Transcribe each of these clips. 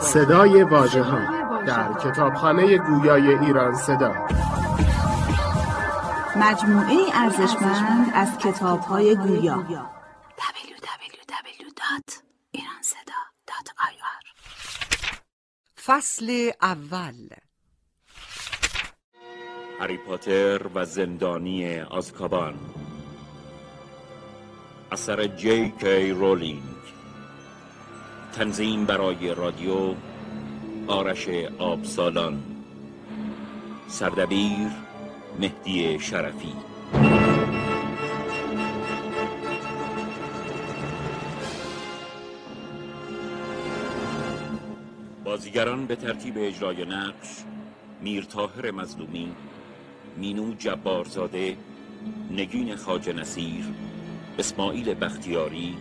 صدای واژه ها در کتابخانه گویای ایران صدا. مجموعه ارزشمند از کتاب های گویا www.iranseda.ir فصل اول. هری پاتر و زندانی آزکابان. اثر جی کی رولینگ تنظیم برای رادیو آرش آبسالان. سردبیر مهدی شرفی. بازیگران به ترتیب اجرای نقش میر تاهر مظلومی مینو جبارزاده نگین خاج نصیر اسماعیل بختیاری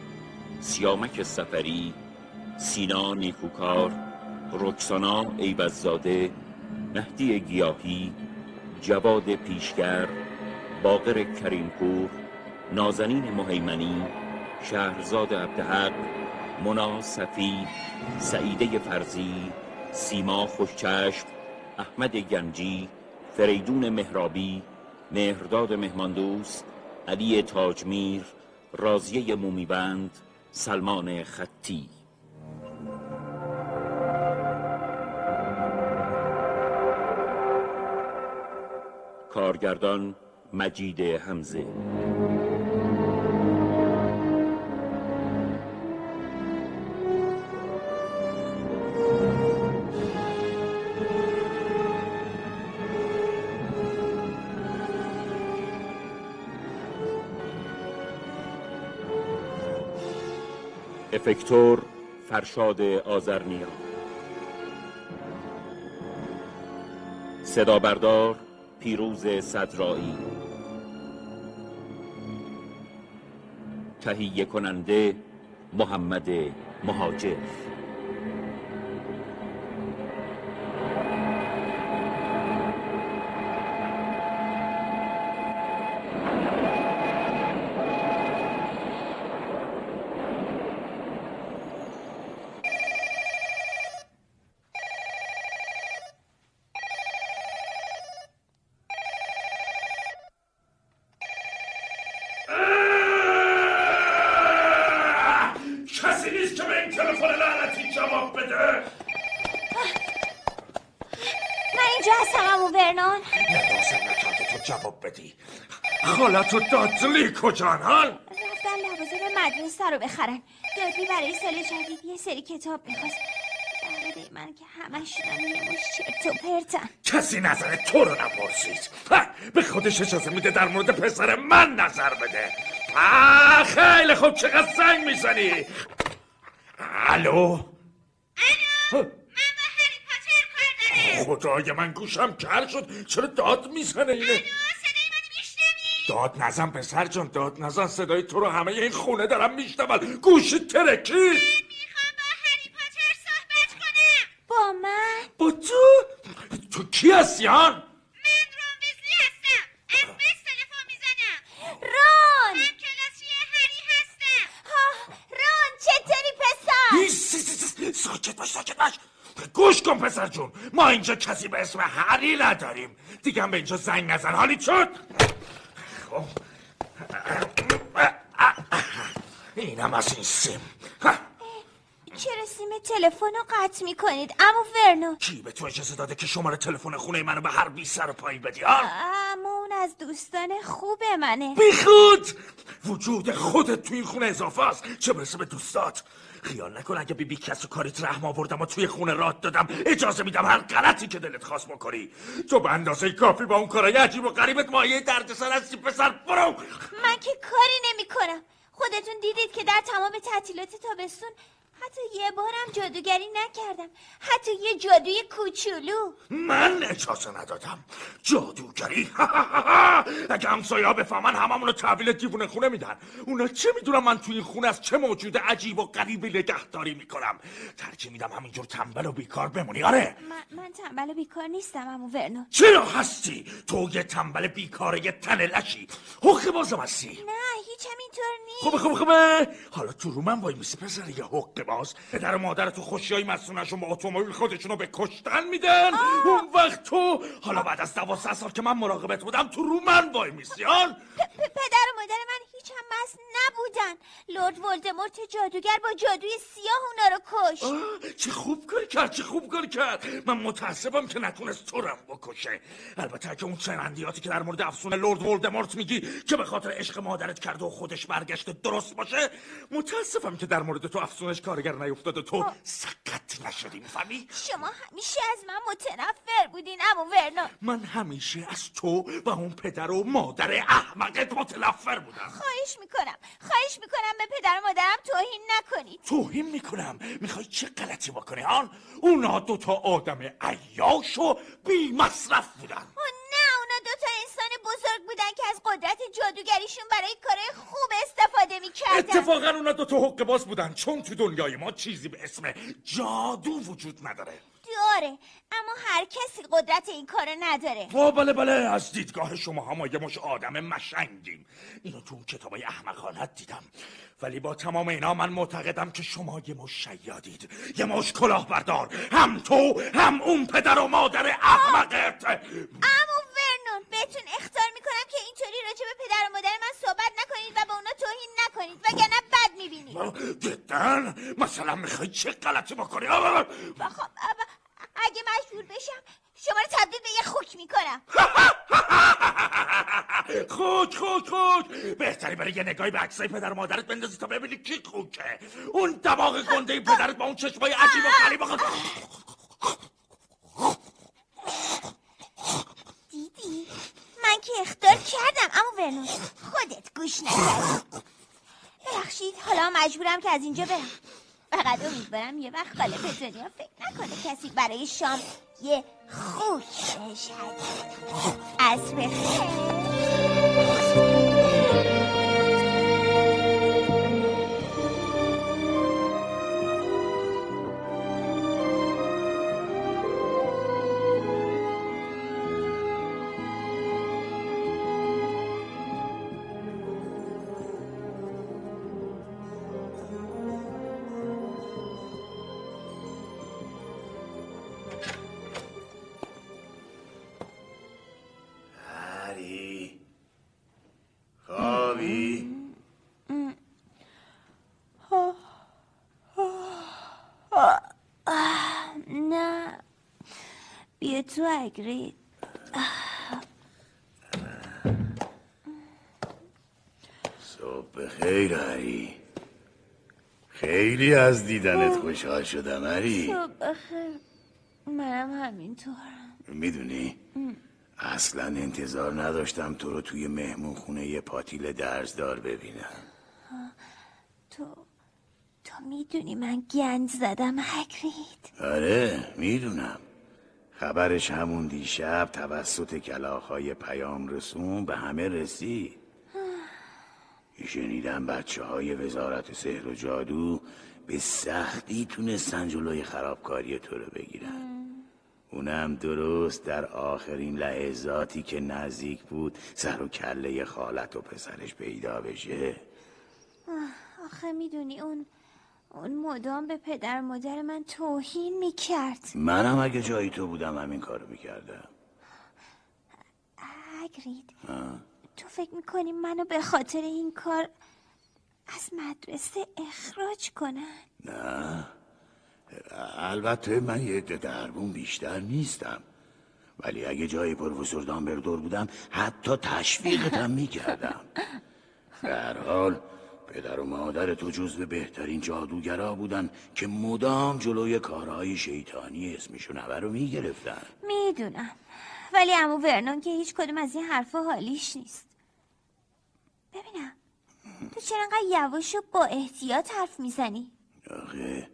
سیامک سفری سینا نیکوکار رکسانا ایوززاده مهدی گیاهی جواد پیشگر باقر کریمپور نازنین مهیمنی شهرزاد عبدحق منا صفی سعیده فرزی سیما خوشچشم احمد گنجی فریدون مهرابی مهرداد مهماندوست علی تاجمیر رازیه مومیبند سلمان خطی. کارگردان مجید حمزه. افکتور فرشاد آزرنیا صدا بردار پیروز صدرایی. تهیه کننده محمد مهاجر کسی نیست که به این تلفن لعنتی جواب بده من اینجا هستم امو ورنون لازم نکرده تو جواب بدی خالت و دادلی کجان حال رفتن لوازم مدرسه رو بخرن. دادلی برای سال جدید یه سری کتاب می‌خواست. درباره من که همش مش چرت و پرتن کسی نظر تو رو نپرسید. به خودش اجازه میده در مورد پسر من نظر بده. خیلی خوب چقدر زنگ می‌زنی؟ الو؟ خدای من گوشم کر شد. چرا داد می‌زنه اینه؟ داد نزن پسر جان داد نزن صدای تو رو همه این خونه دارم میشنون. گوشی ترکی. با من؟ با تو؟ تو کی هستی هان رون ها، رون چطوری پسر؟ ای، س- س- س- ساکت باش ساکت باش. گوش کن پسر جون. ما اینجا کسی به اسم هری نداریم. دیگه هم به اینجا زنگ نزن. حالی شد اینم از این سیم. چرا سیم تلفن رو قطع می‌کنید امو ورنون کی به تو اجازه داده که شماره تلفن خونه منو به هر بی سر و پایی بدی اون از دوستان خوب منه. بی خود وجود خودت توی این خونه اضافه است. چه برسه به دوستات؟ خیال نکن اگه بی بی کس و کاریت رحم آوردم و توی خونه رات دادم. اجازه میدم هر غلطی که دلت خواست بکنی. تو به اندازه کافی با اون کارای عجیب و غریبت مایه دردسر هستی پسر برو. من که کاری نمی‌کنم. خودتون دیدید که در تمام تعطیلات تابستون حتی یه بارم جادوگری نکردم. حتی یه جادوی کوچولو. من اجازه ندادم. جادوگری. اگه همسایه ها بفهمن هممون رو تحویل دیوونه خونه میدن. اونا چه می‌دونم من توی این خونه از چه موجود عجیب و غریبی نگهداری می‌کنم؟ ترجیح میدم همینجور تنبل و بیکار بمونی. آره. من, من تنبل و بیکار نیستم امو ورنون چرا هستی؟ تو یه تنبل بیکاره یه تن لشی. حقه بازم هستی. نه هیچم اینطور نیست. خوبه خوبه خوبه. حالا تو رو من وای میسی پسر یه حقه پدر و مادر تو خوشی های مسونشون با اتومبیل خودشونو به کشتن میدن. اون وقت تو حالا بعد از دوازده سال که من مراقبت بودم تو رو من وای میسیان. پدر و مادر من هیچ هم مست نبودن. لورد ولدمورت جادوگر با جادوی سیاه اونا رو کش چه خوب کاری کرد چه خوب کاری کرد. من متاسفم که نتونست تو رم بکشه. البته اگه اون چنندیاتی که در مورد افسون لورد ولدمورت میگی که به خاطر عشق مادرت کرده و خودش برگشته درست باشه متاسفم که در مورد تو افسونش کارگر نیفتاده تو سقط نشدی می‌فهمی؟ شما همیشه از من متنفر بودین امو ورنون من همیشه از تو و اون پدر و مادر احمقت متنفر بودم. خواهش می‌کنم. خواهش می‌کنم به پدر و مادرم توهین نکنید. توهین می‌کنم. می‌خوای چه غلطی بکنی آن؟ اونا دوتا آدم عیاش و بی مصرف بودن. اوه نه اونا دوتا انسان بزرگ بودن که از قدرت جادوگریشون برای کار خوب استفاده می‌کردن. اتفاقا اونا دوتا حق باز بودن. چون تو دنیای ما چیزی به اسم جادو وجود نداره. داره اما هر کسی قدرت این کارو نداره. با بله بله از دیدگاه شما هم یه مش آدم مشنگیم. اینو تو اون کتابای احمقانت دیدم. ولی با تمام اینا من معتقدم که شما یه مش شیادید. یه مش کلاهبردار. هم تو هم اون پدر و مادر احمقت امو ورنون بهتون اختار اینطوری راجع به پدر و مادر من صحبت نکنید و به اونا توهین نکنید وگرنه بد می‌بینید. جدا مثلا می‌خوای چه غلطی بکنی؟ خب اگه مجبور بشم شما رو تبدیل به یه خوک می‌کنم. خوک خوک خوک. بهتری برای یه نگاهی به عکسای پدر و مادرت بندازی تا ببینی کی خوکه. اون دماغ گنده پدرت با اون چشمای عجیب و غریب و غ- دیدی؟ من که اختار کردم اما ورنون خودت گوش نکردی. ببخشید حالا مجبورم که از اینجا برم. فقط امیدوارم یه وقت خاله پتونیا فکر نکنه کسی برای شام یه خوک بهش عصر بخیر. اگرید صبح خیر هری خیلی از دیدنت خوشحال شدم هری صبح بخیر منم همینطورم. می‌دونی؟ اصلا انتظار نداشتم تو رو توی مهمون خونه یه پاتیل درزدار ببینم. تو تو می‌دونی من گند زدم هگرید آره می‌دونم. خبرش همون دیشب توسط کلاخهای پیام رسون به همه رسید. شنیدم بچه های وزارت سحر و جادو به سختی تونستن جلوی خرابکاری تو رو بگیرن. اونم درست در آخرین لحظاتی که نزدیک بود سر و کله خالت و پسرش پیدا بشه. آخه می‌دونی اون اون مدام به پدر مادر من توهین می‌کرد. منم اگه جای تو بودم همین کارو می‌کردم. هگرید تو فکر می‌کنی منو به خاطر این کار از مدرسه اخراج کنن؟ نه. البته من یه دربون بیشتر نیستم. ولی اگه جای پروفسور دامبردور بودم حتی تشویقتم می‌کردم. در حال پدر و مادر تو جزو بهترین جادوگرا بودن که مدام جلوی کارهای شیطانی اسمشون همه رو می‌گرفتن. می‌دونم. ولی امو ورنون که هیچ کدوم از این حرفا حالیش نیست. ببینم. تو چرا انقدر یواش و با احتیاط حرف می‌زنی؟ آخه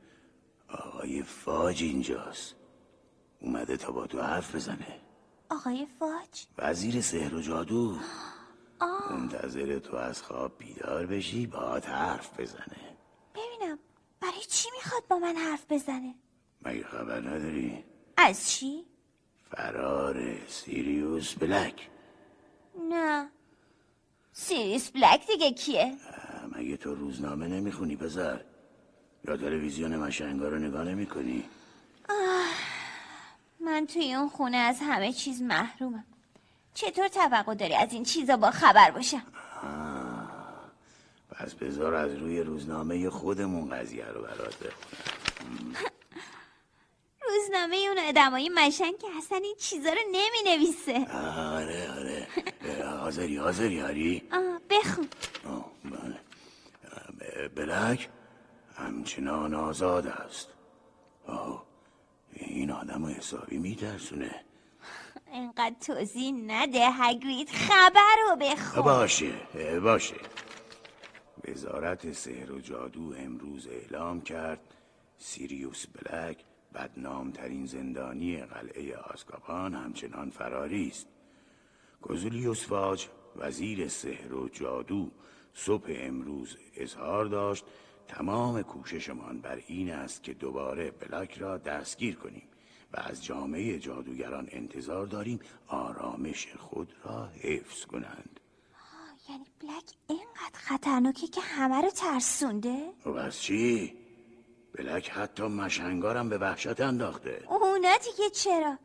آقای فاج اینجاست. اومده تا با تو حرف بزنه. آقای فاج؟ وزیر سحر و جادو. منتظر تو از خواب بیدار بشی با حرف بزنه. ببینم برای چی می‌خواد با من حرف بزنه؟ مگه خبر نداری؟ از چی؟ فرار سیریوس بلک. نه. سیریس بلک دیگه کیه؟ مگه تو روزنامه نمی‌خونی پسر؟ یا تلویزیون مشنگا رو نگاه نمی‌کنی؟ من توی اون خونه از همه چیز محرومم. چطور توقع داری از این چیزا با خبر باشم؟ پس بذار از روی روزنامه خودمون قضیه رو برات بخونم. روزنامه اون آدمای مشنگ که اصلا این چیزا رو نمی نویسه آره. آره حاضری حاضری هری آه بخون. آه، بله. اه، ب- بلک همچنان آزاد است. آه این آدم حسابی میترسونه. اینقدر توضیح نده هگرید خبر رو بخون. باشه باشه. وزارت سحر و جادو امروز اعلام کرد سیریوس بلک بدنامترین زندانی قلعه آزکابان همچنان فراری است. گزولیوس واج وزیر سحر و جادو صبح امروز اظهار داشت تمام کوششمان بر این است که دوباره بلک را دستگیر کنیم. و از جامعه جادوگران انتظار داریم آرامش خود را حفظ کنند. یعنی بلک اینقدر خطرناکه که همه رو ترسونده؟ و بس چی؟ بلک حتی مشنگارم به وحشت انداخته. اونا دیگه چرا؟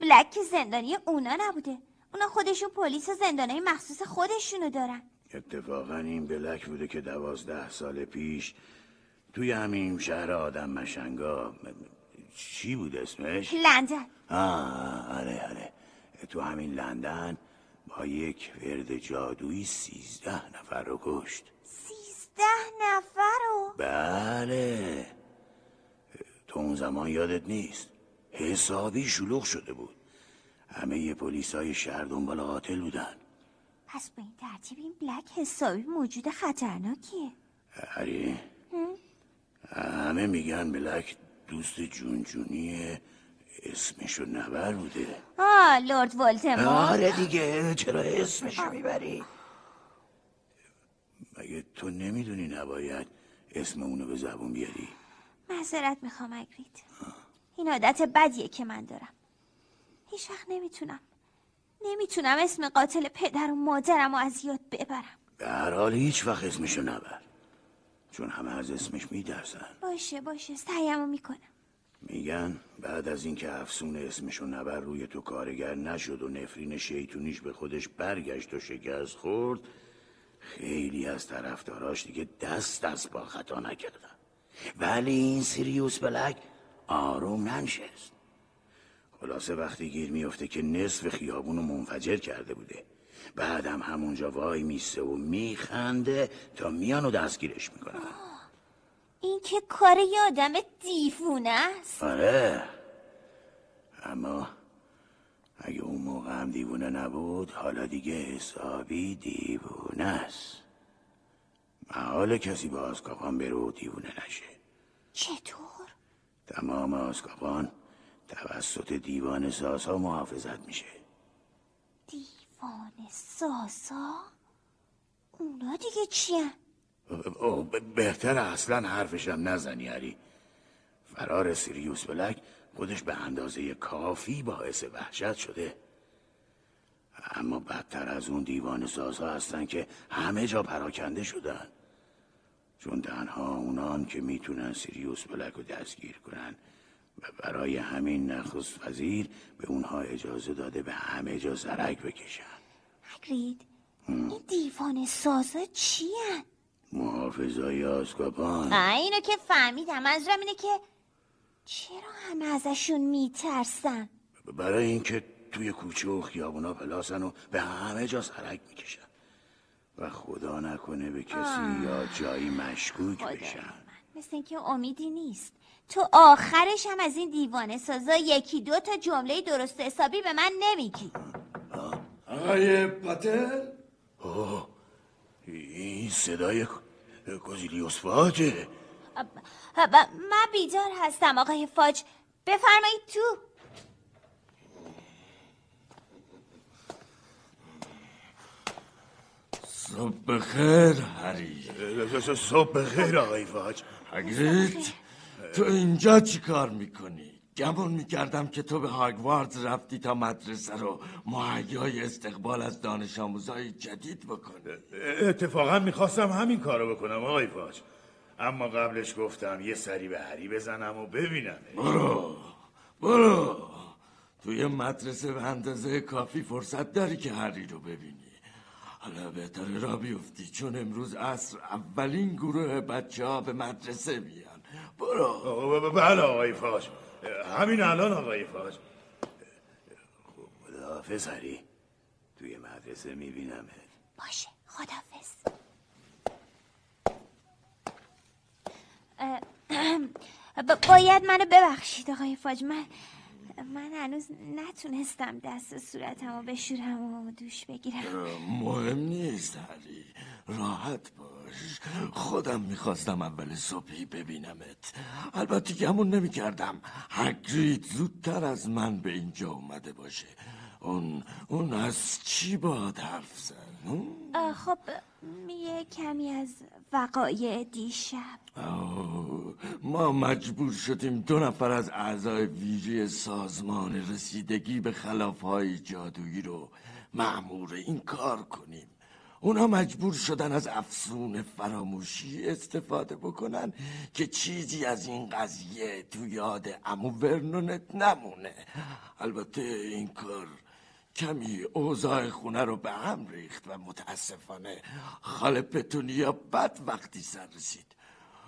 بلک که زندانی اونا نبوده. اونا خودشون پلیس و زندانای مخصوص خودشونو دارن. اتفاقا این بلک بوده که دوازده سال پیش توی همین شهر آدم مشنگا چی بود اسمش؟ لندن. آه آره آره. تو همین لندن با یک ورد جادویی سیزده نفر رو کشت. سیزده نفر رو؟ بله. تو اون زمان یادت نیست؟ حسابی شلوغ شده بود. همه پلیس های شهر دنبال قاتل بودن. پس به این ترتیب این بلک حسابی موجود خطرناکیه. هری همه میگن بلک دوست جونجونی اسمشو نبر بوده. آه لورد ولتمور آره دیگه چرا اسمشو می‌بری؟ مگه تو نمی‌دونی نباید اسم اونو به زبون بیاری؟ معذرت می‌خوام اگرید. این عادت بدیه که من دارم. هیچ وقت نمی‌تونم. نمی‌تونم اسم قاتل پدر و مادرم رو از یاد ببرم. به هر حال هیچ وقت اسمشو نبر. چون همه از اسمش میترسن باشه باشه. سعیمو می‌کنم. میگن بعد از اینکه افسون اسمشو نبر روی تو کارگر نشد و نفرین شیطونیش به خودش برگشت و شکست خورد خیلی از طرفداراش دیگه دست از پا خطا نکردن. ولی این سیریوس بلک آروم ننشست. خلاصه وقتی گیر میفته که نصف خیابونو منفجر کرده بوده. بعدم همونجا وای میسته و میخنده تا میان و دستگیرش می‌کنن. این که کار یه آدم دیوونه است. آره. اما اگه اون موقع هم دیوونه نبود حالا دیگه حسابی دیوونه است. محال کسی با آزکابان بره و دیوونه نشه. چطور؟ تمام آزکابان توسط دیوان سازها محافظت میشه. دیوان ساسا؟ اونا دیگه چیه؟ بهتر اصلا حرفشم نزنی هری فرار سیریوس بلک خودش به اندازه کافی باعث وحشت شده اما بدتر از اون دیوان سازها هستن که همه جا پراکنده شدن چون تنها اونان که می‌تونن سیریوس بلک رو دستگیر کنن و برای همین نخست وزیر به اونها اجازه داده به همه جا زرک بکشن. هگرید این دیوان سازا چیه؟ محافظای آزکابان اینو که فهمیدم. منظورم اینه که چرا همه ازشون میترسن؟ برای اینکه توی کوچه و خیابونا پلاسن و به همه جا سرک می‌کشن. و خدا نکنه به کسی یا جایی مشکوک بشن. مثل اینکه امیدی نیست. تو آخرش هم از این دیوانه سازا یکی دو تا جمله درست حسابی به من نمیگی. آقای پاتل اوه این صدای کوزیلیوس فاجه من بیدار هستم آقای فاج. بفرمایید تو. صبح بخیر هری صبح بخیر آقای فاج. هگرید تو اینجا چی کار می‌کنی؟ گمون می‌کردم که تو به هاگواردز رفتی تا مدرسه رو مهیای استقبال از دانش آموزای جدید بکنه اتفاقا می‌خواستم همین کارو بکنم آقای فاج. اما قبلش گفتم یه سری به هری بزنم و ببینم. برو برو. توی مدرسه به اندازه کافی فرصت داری که هری رو ببینی. حالا بهتره را بیفتی چون امروز عصر اولین گروه بچه ها به مدرسه میان برو. بله آقای فاج همین الان آقای فاج خداحافظ هری توی مدرسه میبینمت. باشه خدافز باید منو ببخشید آقای فاج من من هنوز نتونستم دست صورتم رو بشورم و دوش بگیرم. مهم نیست هری راحت باش. خودم می‌خواستم اول صبحی ببینمت. البته گمون نمی‌کردم. هگرید زودتر از من به اینجا اومده باشه. اون اون از چی باید حرف زد؟ آه، خب یه کمی از وقایع دیشب. ما مجبور شدیم دو نفر از اعضای ویژه سازمان رسیدگی به خلافهای جادویی رو معمور این کار کنیم. اونا مجبور شدن از افسون فراموشی استفاده بکنن که چیزی از این قضیه تو یاد امو ورنونت نمونه. البته این کار کمی اوضاع خونه رو به هم ریخت و متاسفانه خاله پتونیا بد وقتی سر رسید.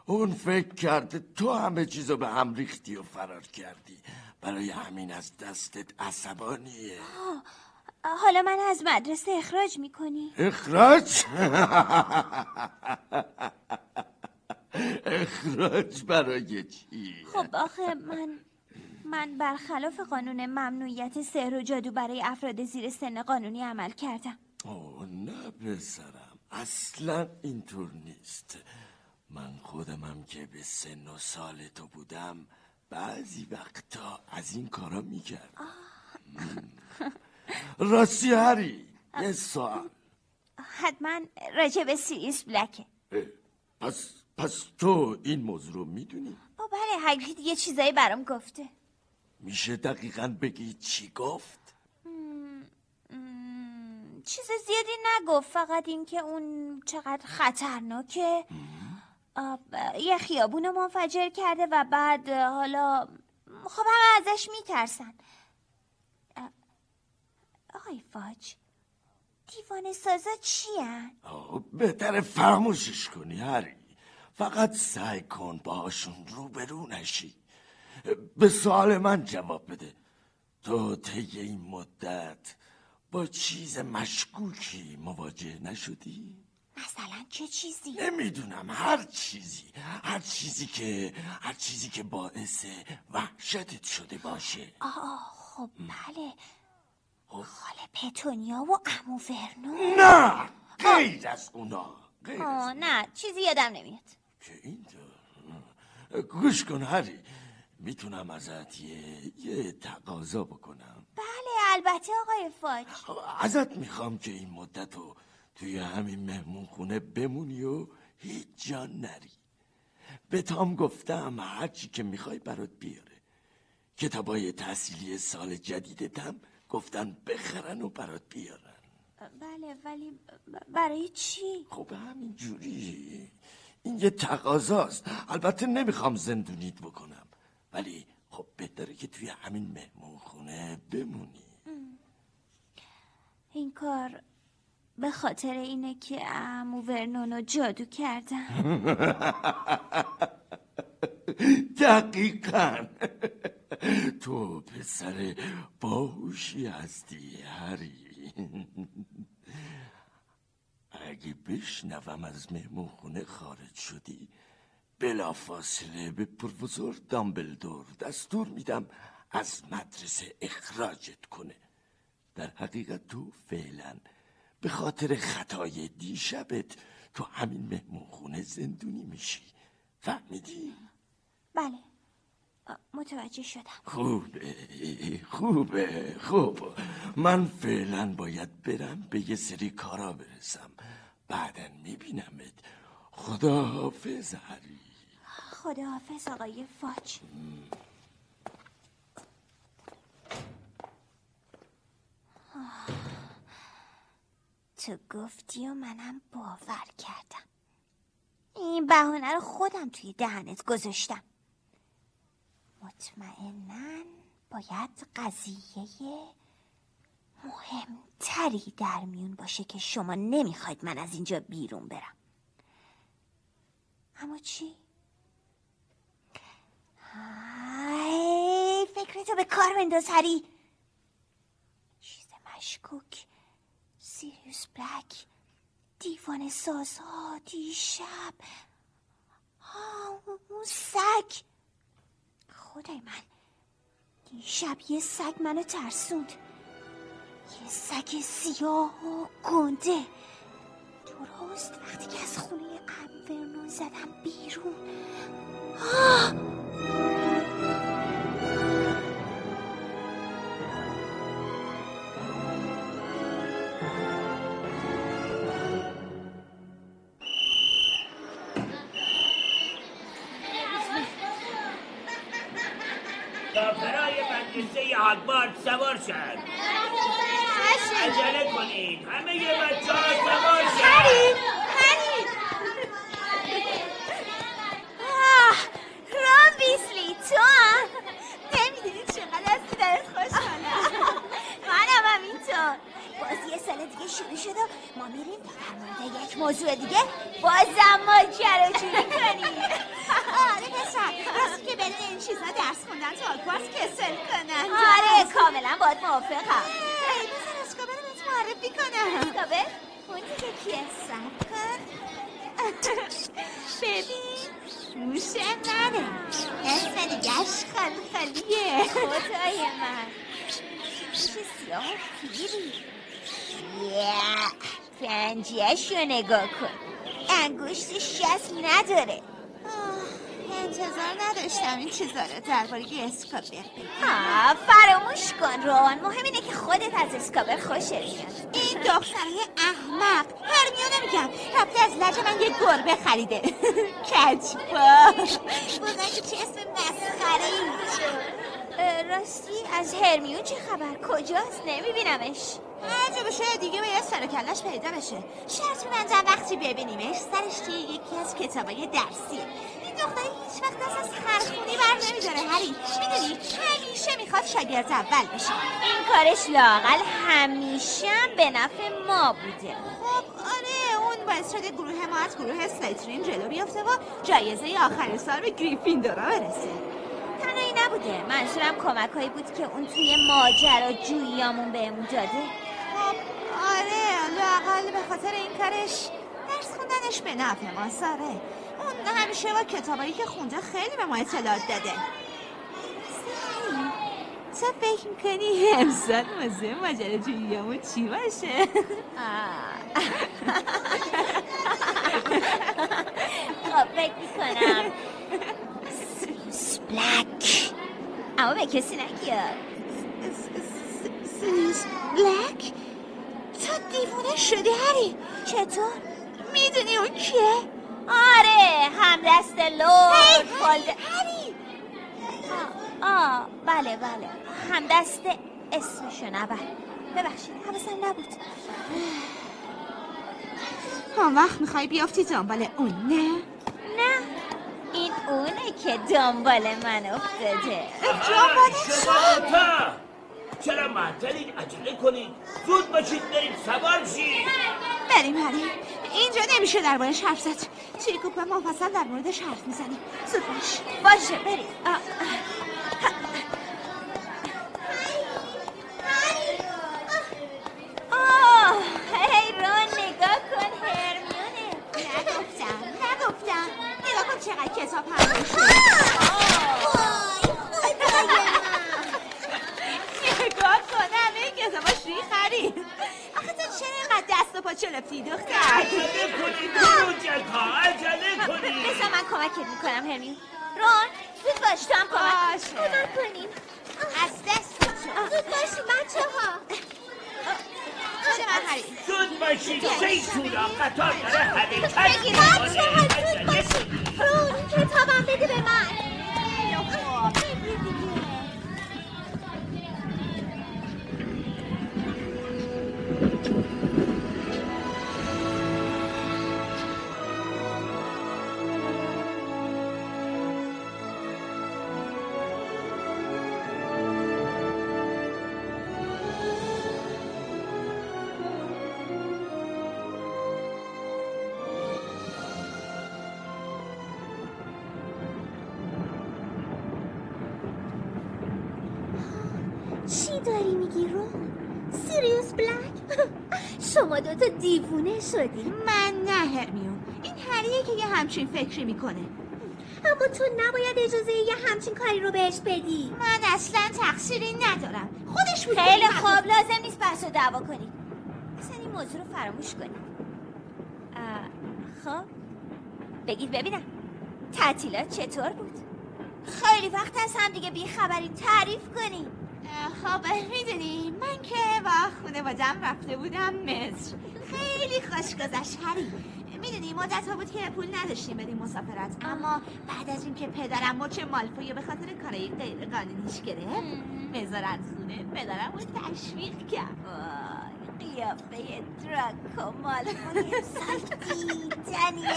اون فکر کرده تو همه چیزو به هم ریختی و فرار کردی. برای همین از دستت عصبانیه. حالا من از مدرسه اخراج می‌کنی؟ اخراج؟ اخراج برای چی؟ خب آخه من من برخلاف قانون ممنوعیت سحر و جادو برای افراد زیر سن قانونی عمل کردم. اوه نه پسرم. اصلا اینطور نیست. من خودمم که به سن و سال تو بودم بعضی وقتا از این کارا می‌کردم. راستی هری یه سوال. حتما راجع به سیریس بلکه پس پس تو این موضوع رو می‌دونی؟ بله هگرید یه چیزایی برام گفته. میشه دقیقا بگی چی گفت؟ مم، چیز زیادی نگفت. فقط اینکه اون چقدر خطرناکه. یه خیابون رو منفجر کرده و بعد حالا خب همه ازش میترسن. آقای فاج دیوانه سازا چی آه، بهتره فراموشش کنی هری. فقط سعی کن باشون روبرو نشی. به سوال من جواب بده. تو طی این مدت با چیز مشکوکی مواجه نشدی؟ مثلا چه چیزی؟ نمی‌دونم هر چیزی. هر چیزی که هر چیزی که باعث وحشتت شده باشه. آه خب بله. خاله پتونیا و امو ورنو. نه غیر از اونا غیر از آه نه چیزی یادم نمیاد. که اینطور. گوش کن هری. می‌تونم ازت یه, یه تقاضا بکنم. بله البته آقای فاج. ازت می‌خوام که این مدت رو توی همین مهمون خونه بمونی و هیچ جا نری. به تام گفتم هرچی که می‌خوای برات بیاره. کتابای تحصیلی سال جدیدتم گفتن بخرن و برات بیارن. بله ولی برای چی؟ خب همین جوری این یه تقاضاست. البته نمی‌خوام زندونیت بکنم. ولی خب بهتره که توی همین مهمون خونه بمونی این کار به خاطر اینه که امو ورنونو جادو کردم. دقیقا. تو پسر باهوشی هستی هری. اگه بشنوم از مهمون خونه خارج شدی بلافاصله به پروفسور دامبلدور دستور میدم از مدرسه اخراجت کنه. در حقیقت تو فعلا به خاطر خطای دیشبت تو همین مهمون خونه زندونی میشی. فهمیدی؟ بله. متوجه شدم. خوبه خوبه خوب. من فعلا باید برم به یه سری کارا برسم. بعدا میبینمت. خدا حافظ هری خداحافظ آقای فاج. تو گفتی و منم باور کردم این بهانه رو خودم توی دهنت گذاشتم مطمئنا باید قضیه مهمتری در میون باشه که شما نمی‌خواید من از اینجا بیرون برم اما چی؟ فکرتو به کار بنداز هری. چیز مشکوک. سیریوس بلک. دیوان سازها دیشب اون سگ. خدای من. دیشب یه سگ منو ترسوند. یه سگ سیاه و گنده. درست وقتی که از خونه ام ورنون زدم بیرون. آه! مسافرای مدرسه هاگوارد سوار شد. عجله کنید. همه بچه ها سوار شد هری هری آه، رام هم نمی‌دونی چقدر از دیدنت خوشحالم منم همینطور باز یه سال دیگه شروع شد و ما میریم در مورد یک موضوع دیگه بازم ماجراجویی کنیم آره پسر راستی که بدون این چیزا درس خوندن تو آگوارس کسل کنن آره کاملا باید موافقم ای بذار اسکابه رو بهت معرفی کنم کابه اون دیگه کیه سب کن ببین. موش منه اسم دیگرش خلخلیه خدای من. چه سیاه پیری. پنجیش رو نگاه کن. انگشتش شست نداره. انتظار نداشتم این چیزا رو درباره اسکابر بگم فراموش کن روان مهم اینه که خودت از اسکابر خوشت میاد این دختره احمق. میگم رفته از لج من یه گربه خریده. کجبا واقعا چه اسم مسخره ای اه، راستی از هرمیون چه خبر؟ کجاست؟ نمیبینمش. جا بشه دیگه باید سر و کلش پیدا بشه. شرط میبندم وقتی ببینیمش سرش توی یکی از کتابای درسیه این دختره هیچ وقت دست از خرخونی بر نمیداره هری. می‌دونی؟ همیشه می‌خواد شاگرد اول بشه. این کارش لاقل همیشه هم به نفع ما بوده. خب آره. باعث شده گروه ما از گروه سلیترین جلو بیفته و جایزه آخر سال به گریفیندورا برسه. تنهایی نبوده. منظورم کمک هایی بود که اون توی ماجرا جوییامون بهمون داده. خب آره لاقل به خاطر این کارش درس خوندنش به نفع ما ساره. اون همیشه با کتابایی که خونده خیلی به ما اطلاعات داده. تو فکر می‌کنی؟ امسال موضوع ماجرا جوییامون چی باشه؟ خب فکر می‌کنم. بلک اما به کسی نگیاد سیریوس بلک تو دیوونه شدی هری. چطور؟ می‌دونی اون کیه؟ آره همدست فالد هری. آه بله بله. همدست اسمشو نبر ببخشید حواسم نبود. هم وقت می‌خوای بیافتی دنبال اون نه؟ نه این اونه که دنبال من افتاده. شما دوتا چرا معطلید عجله کنید زود باشید برید سوار شید. بریم هری اینجا نمیشه دربارش حرف زد. توی گروه مفصل در موردش حرف می‌زنیم. زود باش. باشه بریم. آه. هی رون نگاه کن هرمیونه نگفتم نگفتم. نگاه کن چقدر کتاب هم نگاه کن همه این کتابا شوی خرید آخه تو چرا اینقدر دست و پا چلفتی دختر؟ عجله کنید بروجکا عجله کنید بسا من کمکت می‌کنم هرمیون. رون زود باش تو هم کمک. کمک کنیم. از دست زود باشی بچه ها بده من خرید زود باشید شیطونا قطار داره حرکت. می‌کنه. زود. رون کتابم بده به من شدی؟ من نه هرمیون این هریه که یه همچین فکری می‌کنه. اما تو نباید اجازه یه همچین کاری رو بهش بدی. من اصلا تقصیری ندارم. خودش بود خیلی خوب. لازم نیست بحث و دعوا کنید اصلا این موضوع رو فراموش کنید اه، خب. بگید ببینم. تعطیلات چطور بود؟ خیلی وقت از هم دیگه بیخبری تعریف کنید خب می‌دونی من که با خانوادم رفته بودم مصر. خیلی خوش گذشت هری. می‌دونی مدت ها بود که پول نداشتیم بریم مسافرت. اما بعد از اینکه پدرم مچ مالفوی به خاطر کارهای غیر قانونیش گرفت وزارت خونه پدرم رو تشویق کرد قیافه دراکو مالفوی امسال دیدنیه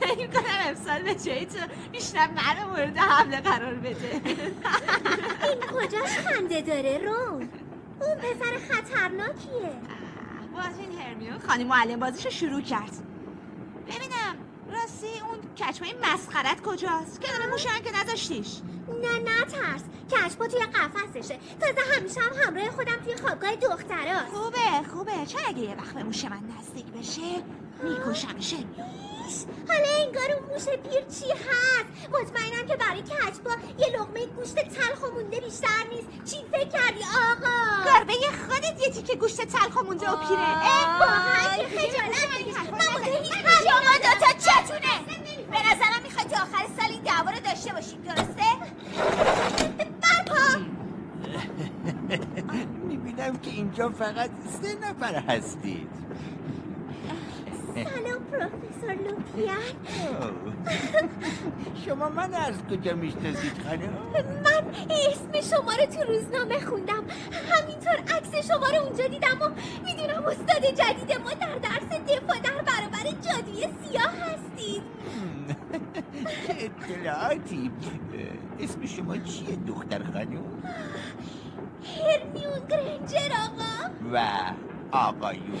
فکر کنم امسال به جای تو بیشتر منو مورد حمله قرار بده. این کجاش خنده داره رون؟ اون پسر خطرناکیه. باز این هرمیون خانی معلم بازیشو شروع کرد. ببینم راستی اون کچمای مسخرت کجاست؟ که داره موشن که نذاشتیش نه نه ترس کشپا توی قفسشه تازه همیشه هم همراه خودم توی خوابگاه دختراست. خوبه خوبه. چرا اگه یه وقت به موش من نزدیک بشه میکشمش ایش، حالا انگار اون موش پیر چی هست؟ مطمئنم که برای کچپا یه لقمه گوشت تلخ و مونده بیشتر نیست. چی فکر کردی آقا؟ گربه خودت یه تیکه گوشت تلخ و مونده و پیره. اه، واقعا خجالت من شما دوتا چتونه؟ به نظرم می‌خواد تا آخر سال این دعوا رو داشته باشیم درسته؟ برپا. می‌بینم که اینجا فقط سه نفر هستید. سلام پروفسور لوپیان شما من از کجا می‌شناسید خانم؟ من اسم شما رو تو روزنامه خوندم. همینطور عکس شما رو اونجا دیدم و می‌دونم استاد جدید ما در درس دفاع در برابر جادوی سیاه هستید. چه اطلاعاتی؟ اسم شما چیه دختر خانم؟ هرمیون گرنجر آقا. و آقایون.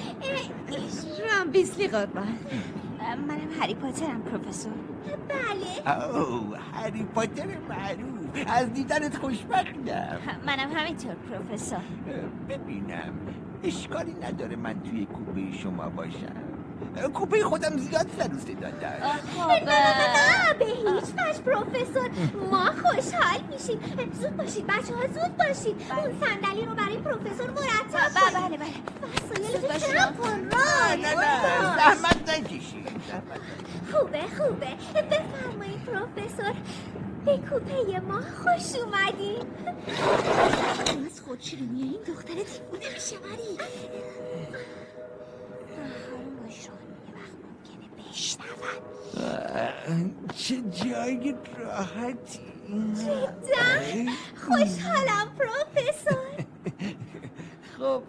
رام بیسلی قربان. منم هری پاترم پروفسور. بله. او هری پاتر معروف. از دیدنت خوشبختم. منم همینطور پروفسور. ببینم اشکالی نداره من توی کوپه شما باشم. کوپه خودم زیاد سر صدا داره نه نه به هیچ وجه پروفسور. ما خوشحال میشیم. زود باشید بچه ها زود باشید. اون صندلی رو برای پروفسور مرتب بله بله وسایل جمع کن نه نه نه زحمت نکشید. خوبه خوبه. بفرمایید پروفسور. به کوپه ما خوش اومدین از خود شیرینی این دختر دیوونه میشه آروم باش رو. یه وقت اه، چه جای راحتی. جدا خوشحالم پروفسور. خب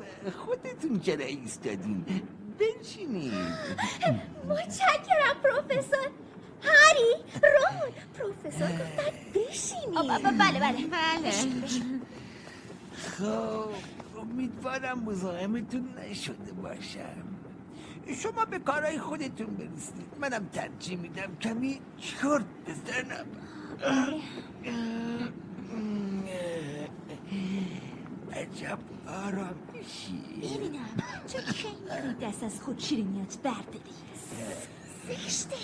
خودتون چرا ایستادین؟ بنشینید. متشکرم پروفسور. هری رون. پروفسور گفتن بشینید بله بله. بله. خب امیدوارم مزاحمتون نشده باشم. شما به کارهای خودتون برسید منم ترجیح میدم کمی چرت بزنم عجب آرام میشی ببینم تو خیلی دست از خود شیرینیات برداری زشته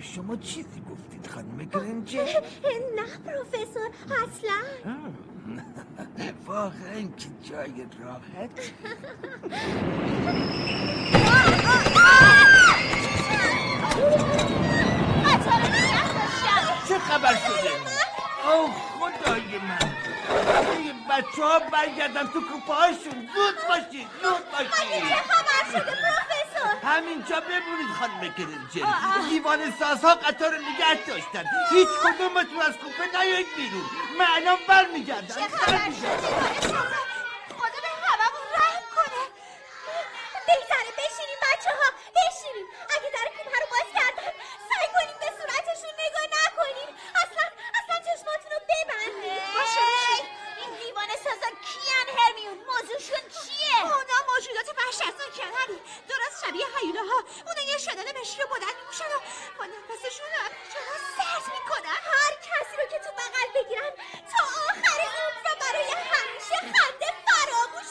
شما چیزی گفتید خانم گرنجر نه پروفسور اصلا واقعا که جای راحت چه خبر شده؟ اوه خدای من بچه ها برگردن تو کوپه هاشون زود باشید زود باشید خبر شده پروفسور؟ همینجا بمونید خانم گرنجر دیوان سازها قطار نگه داشتن. هیچ کدومتون از کوپه نیایید بیرون. من الان برمیگردم. خدا به هممون رحم کنه. بهتره بشینیم بچه ها بشینیم. اگه در کوپه رو باز کردن سعی کنیم به صورتشون نگاه نکنیم. اصلا اصلا چشماتون رو ببندید باشه، نامه سازا کیان هرمیون؟ موضوعشون چیه؟ اونا موجودات وحش از درست شبیه حیوله ها اونا یه شدن مشی رو بلند میشن و با نفسشون سرد می‌کنن. هر کسی رو که تو بغل بگیرن تا آخر عمر و برای همیشه خنده فراموش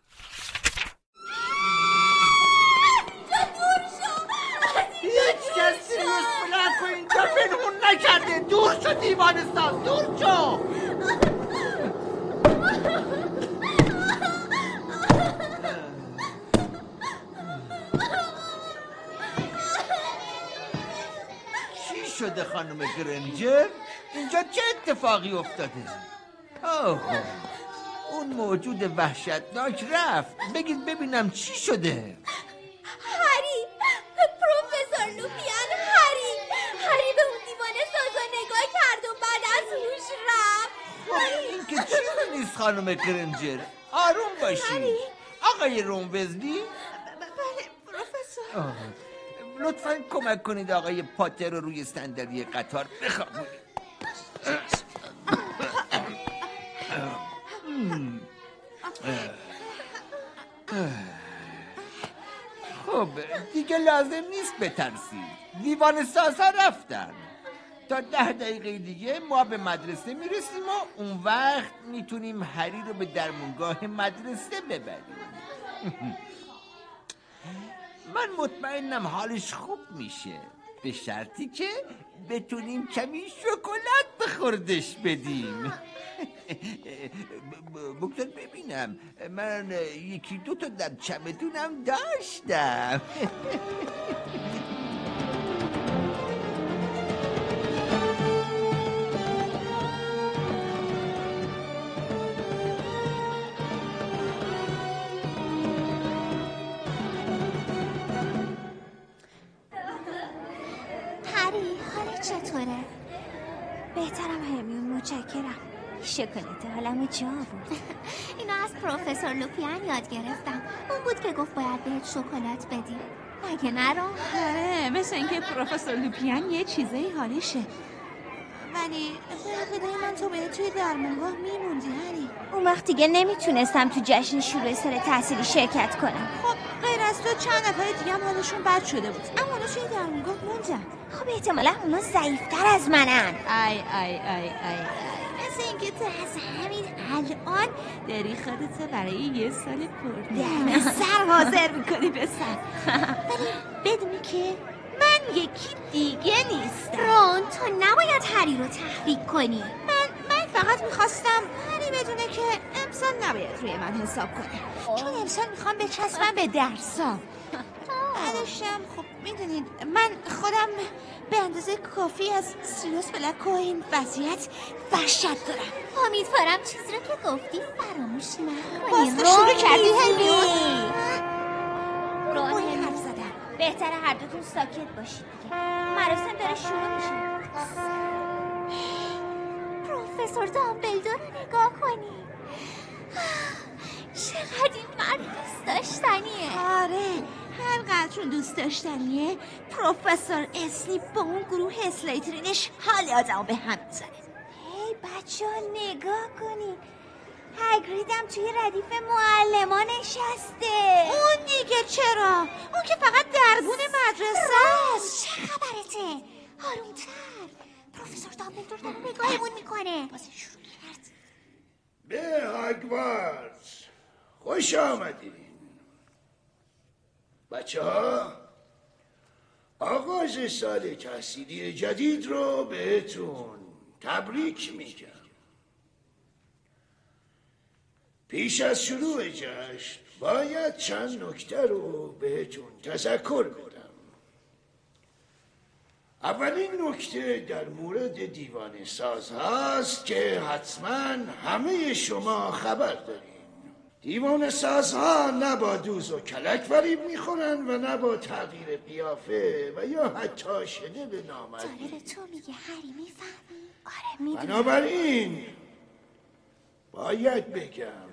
اتفاقی افتاده؟ آه اون موجود وحشتناک رفت. بگید ببینم چی شده. هری پروفسور لوپیان هری. هری به اون دیوانه سازا نگاه کرد و بعد از هوش رفت. این که چیزی نیست خانم گرنجر آروم باشی آقای روموزلی بله پروفسور. لطفا کمک کنید آقای پاتر رو روی صندلی قطار بخوابونید لازم نیست بترسید دیوان سازا رفتن. تا ده دقیقه دیگه ما به مدرسه می‌رسیم و اون وقت می‌تونیم هری رو به درمونگاه مدرسه ببریم. من مطمئنم حالش خوب میشه. به شرطی که بتونیم کمی شکلات به خوردش بدیم بگذار ببینم. من یکی دو تا در چمدونم داشتم. شکلات حالمو جا بود اینو از پروفسور لوپیان یاد گرفتم. اون بود که گفت باید بهت شکلات بدی مگه نرو؟ آره مثل اینکه پروفسور لوپیان یه چیزایی حالشه. ولی به من تو باید توی درمونگاه میموندی هری. اون وقت دیگه نمی‌تونستم تو جشن شروع سال تحصیلی شرکت کنم. خب غیر از تو چند نفر دیگه هم حالشون بد شده بود. اما اونا توی درمونگاه موندن. خب احتمالا اونا ضعیفتر از منن. ای ای ای ای مثل اینکه تو از همین الان داری خودتو برای یه سال پردر سر حاضر می‌کنی به سر. ولی بدونی که من یکی دیگه نیستم. رون تو نباید هری رو تحریک کنی. من من فقط می‌خواستم هری بدونه که امسال نباید روی من حساب کنه. چون امسال می‌خوام بچسبم به درسام. بعدشم خب می‌دونید من خودم به اندازه کافی از سیریوس بلک و این وضعیت وحشت دارم. امیدوارم چیزی رو که گفتی فراموش نکنی. باز تو شروع کردی. رو رون حرف زدم. بهتره هر دوتون ساکت باشید دیگه. مراسم داره شروع میشه. پروفسور دامبلدور رو نگاه کنی. چقدر این مرد دوست داشتنیه. آره. هرقدر دوست داشتنیه؟ پروفسور اسلیپ با اون گروه اسلیترینش حال آدم به هم می‌زنه. هی بچه ها نگاه کنین. هگریدم توی ردیف معلمان نشسته. اون دیگه چرا؟ اون که فقط دربون مدرسه است. چه خبرته؟ آرومتر. پروفسور دامبلدور داره نگاهمون می‌کنه. بازی شروع کرد. به هاگوارتس خوش آمدین بچه ها آغاز سال تحصیلی جدید رو بهتون تبریک میگم. پیش از شروع جشن باید چند نکته رو بهتون تذکر بدم. اولین نکته در مورد دیوان ساز هست که حتما همه شما خبر دارین دیوان سازها نه با دوز و کلک فریب می‌خورن و نه با تغییر قیافه و یا حتی شنل نامردی داره تو میگه هری می‌فهمی؟ آره می‌دونم. بنابراین باید بگم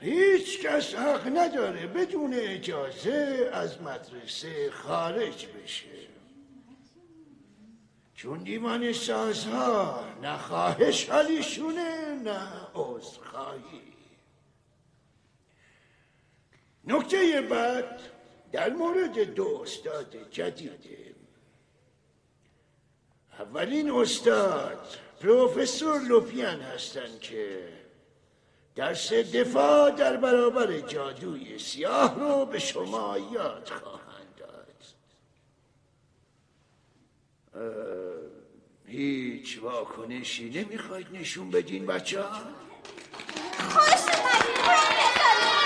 هیچ کس حق نداره بدون اجازه از مدرسه خارج بشه. چون دیوان سازها نه خواهش حالیشونه نه عذرخواهی. نکته بعد در مورد دو استاد جدیده اولین استاد پروفسور لوپیان هستند که درس دفاع در برابر جادوی سیاه رو به شما یاد خواهند داد. هیچ واکنشی نمی‌خواید نشون بدین بچه ها؟ خوش اومدین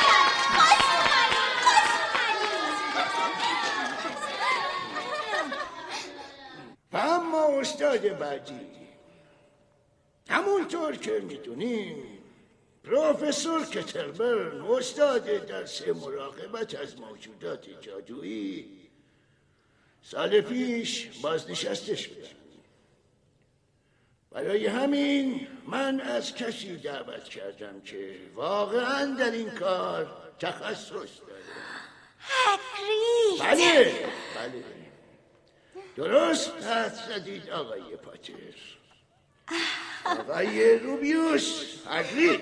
و اما استاد بعدی. همونطور که می‌دونین پروفسور کتربرن استاد درس مراقبت از موجودات جادویی. سال پیش بازنشسته شدن برای همین من از کسی دعوت کردم که واقعا در این کار تخصص داره. بله بله. درست حد زدید آقای پاتر آقای روبیوس هگرید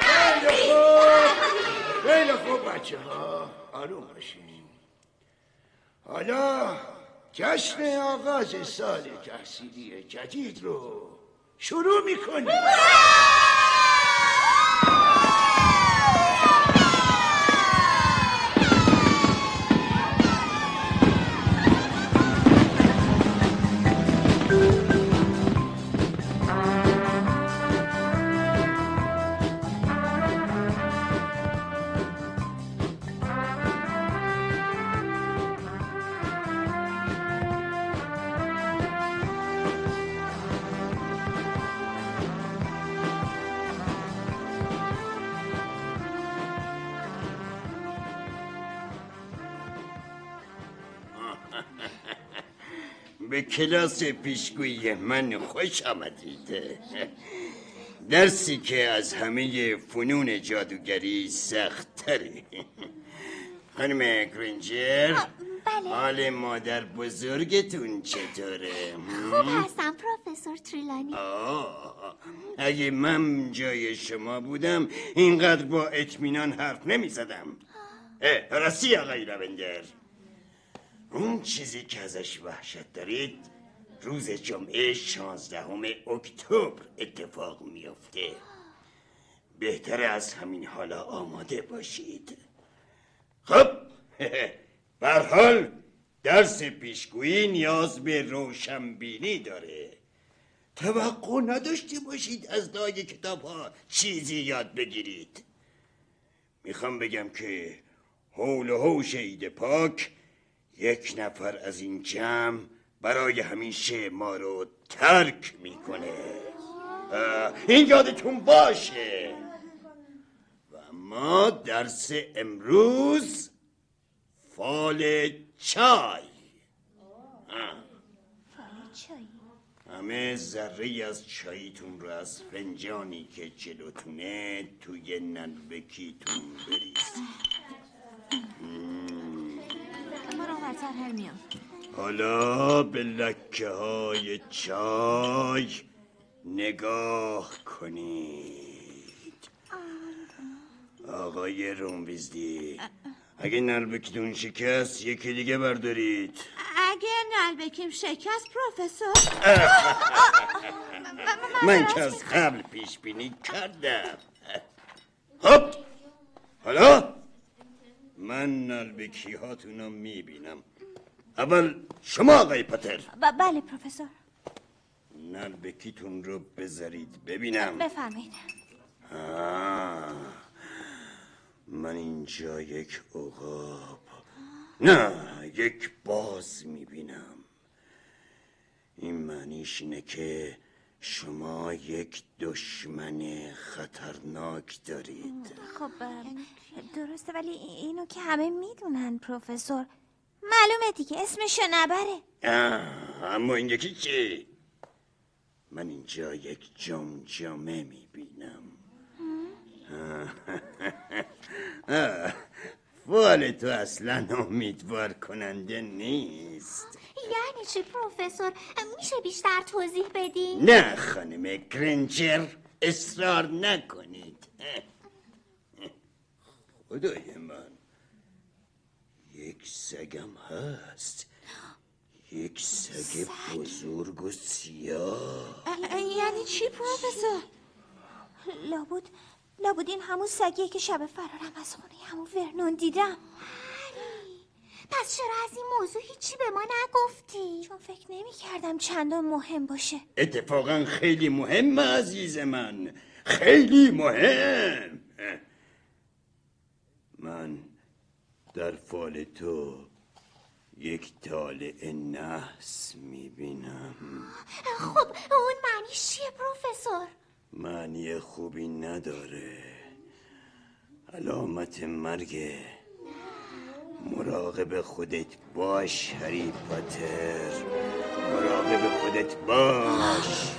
خیلی خوب خیلی خوب بچه ها آروم باشین. حالا جشن آغاز سال تحصیلی جدید رو شروع می‌کنیم. به کلاس پیشگویی من خوش آمدید. درسی که از همه فنون جادوگری سختتره. خانم گرینجر بله. حال مادر بزرگتون چطوره؟ خوب هستم پروفسور تریلانی. آه اگه من جای شما بودم اینقدر با اطمینان حرف نمی زدم راستی آقای لوندر. اون چیزی که ازش وحشت دارید روز جمعه شانزدهم اکتبر اتفاق میافته. بهتره از همین حالا آماده باشید. خب حال درس پیشگویی نیاز به روشنبینی داره. توقع نداشته باشید از لای کتاب ها چیزی یاد بگیرید. می‌خوام بگم که حول و حوش عید پاک یک نفر از این جمع برای همیشه ما رو ترک می‌کنه. این یادتون باشه. و اما درس امروز فال چای. همه ذره از چاییتون رو از فنجانی که جلوتونه توی نلبکیتون مراقبتر هرمیون حالا به لکه های چای نگاه کنید. آقای رومویزدی اگه نلبکیتون شکست یکی دیگه بردارید. اگه نلبکیم شکست پروفسور. من که از قبل پیش بینی کردم. خب حالا؟ من نلبکی هاتون رو می‌بینم. اول شما آقای پتر. ب- بله پروفسور. نلبکیتون رو بذارید ببینم. بفرمایید. آه. من اینجا یک عقاب. نه یک باز می‌بینم. این معنیش اینه که شما یک دشمن خطرناک دارید. خب درسته ولی اینو که همه می‌دونن پروفسور. معلومه دیگه اسمشو نبره. آه، اما این یکی چی؟ من اینجا یک جمجمه می‌بینم. فال تو اصلا امیدوار کننده نیست. یعنی چی پروفسور؟ میشه بیشتر توضیح بدی؟ نه خانم گرنجر اصرار نکنید. خدای من یک سگم هست. یک سگ بزرگ و سیاه. یعنی چی پروفسور؟ لابد لابد این همون سگیه که شب فرارم از خونه همون ورنون دیدم. پس چرا از این موضوع هیچی به ما نگفتی؟ چون فکر نمی کردم چندان مهم باشه. اتفاقا خیلی مهم عزیز من. خیلی مهم. من در فال تو یک طالع نحس می‌بینم. خب اون معنیش چیه پروفسور؟ معنی خوبی نداره. علامت مرگ مراقب خودت باش هری پاتر. مراقب خودت باش.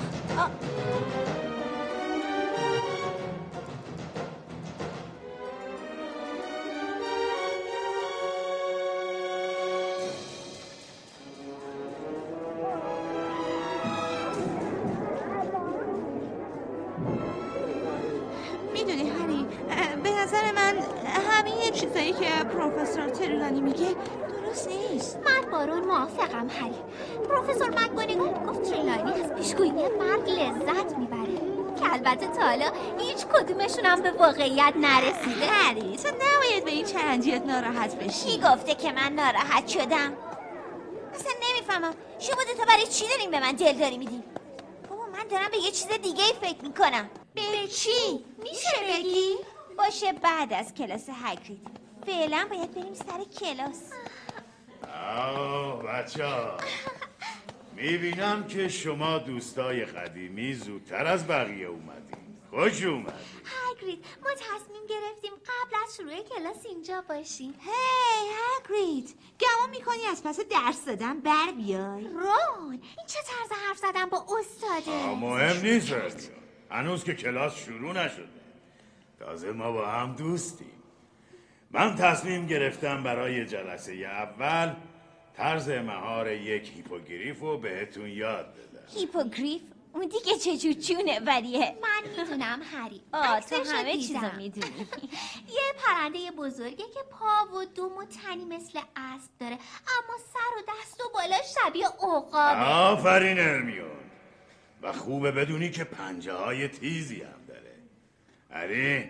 به نظر من همه چیزایی که پروفسور ترولانی میگه درست نیست. من با رول موافقم هری پروفسور مکگونیگال گفت تریلانی از پیشگویی مرگ لذت می‌بره. که البته تا حالا هیچ کدومشون هم به واقعیت نرسیده. هری تو نباید به این چرنجیت ناراحت بشی. کی گفته که من ناراحت شدم؟ اصلا نمی‌فهمم. شما تو برای چی دارین به من دلداری میدین بابا من دارم به یه چیز دیگه ای فکر می‌کنم. به چی؟ میشه بگی؟ باشه بعد از کلاس هگرید. فعلا باید بریم سر کلاس. آه بچه می‌بینم که شما دوستای قدیمی زودتر از بقیه اومدین. خوش اومدین. هاگرید ما تصمیم گرفتیم قبل از شروع کلاس اینجا باشیم. هی هاگرید گمان می‌کنی از پس درس دادن بر بیای؟ رون این چه طرز حرف زدن با استاده؟ مهم نیست. هنوز که کلاس شروع نشده. تازه ما با هم دوستیم. من تصمیم گرفتم برای جلسه اول طرز مهار یک هیپوگریف رو بهتون یاد بدم. هیپوگریف؟ اون دیگه چه جونوریه؟ من می‌دونم هری. آه تو همه. چیزو می‌دونی. یه پرنده بزرگه که پا و دم و تنی مثل اسب داره اما سر و دست و بالا شبیه عقابه. آفرین هرمیون. و خوبه بدونی که پنجه های تیزی هم. علی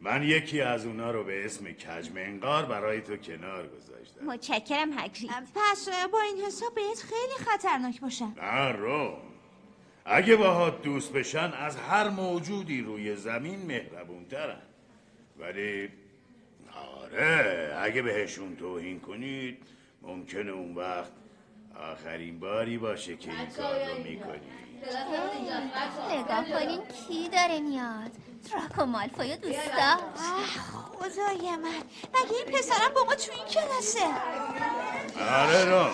من یکی از اونا رو به اسم کجمنقار برای تو کنار گذاشتم. متشکرم هگرید پس با این حساب بهت خیلی خطرناک باشم نه رو اگه باهات دوست بشن از هر موجودی روی زمین مهربونترن. ولی آره اگه بهشون توهین کنید ممکنه اون وقت آخرین باری باشه که این کار رو می‌کنی. نگاه کنین کی داره میاد دراکو مالفوی و دوستا خدای من مگه این پسرم با ما تو این کلاسه آره رو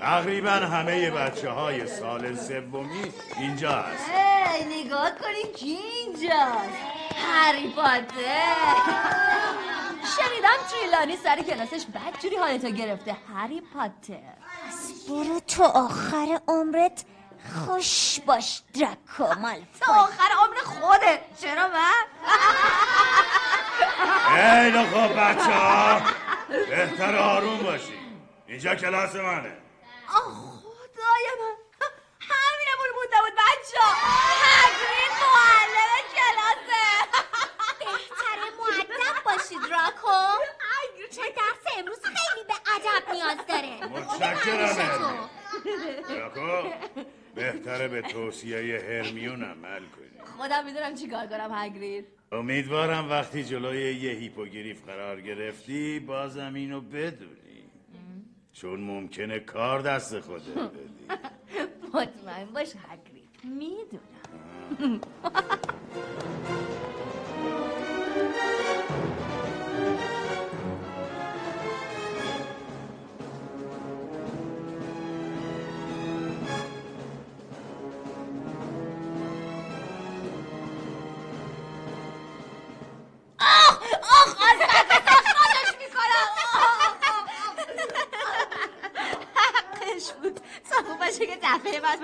تقریبا همه بچه های سال سومی اینجا هست ای نگاه کنین کی اینجاست هری پاتر شنیدم تریلانی سر کلاسش بدجوری حالتو گرفته هری پاتر برو تو آخر عمرت خوش باش دراکو تا مالفوی آخر عمر خوده چرا من؟ خیلی خوب بچه ها بهتر آروم باشی. اینجا کلاس منه. آه خدای من. همینمون مونده بود بچه هگرید معلم کلاسه. بهتره معدب باشی دراکو چون درس امروز خیلی به ادب نیاز داره. متشکرم. دراکو بهتره به توصیه هرمیون عمل کنی خودم می‌دونم چی کار کنم هگرید امیدوارم وقتی جلوی یه هیپوگریف قرار گرفتی بازم اینو بدونی. چون ممکنه کار دست خودت بدی. مطمئن باش هگرید می‌دونم.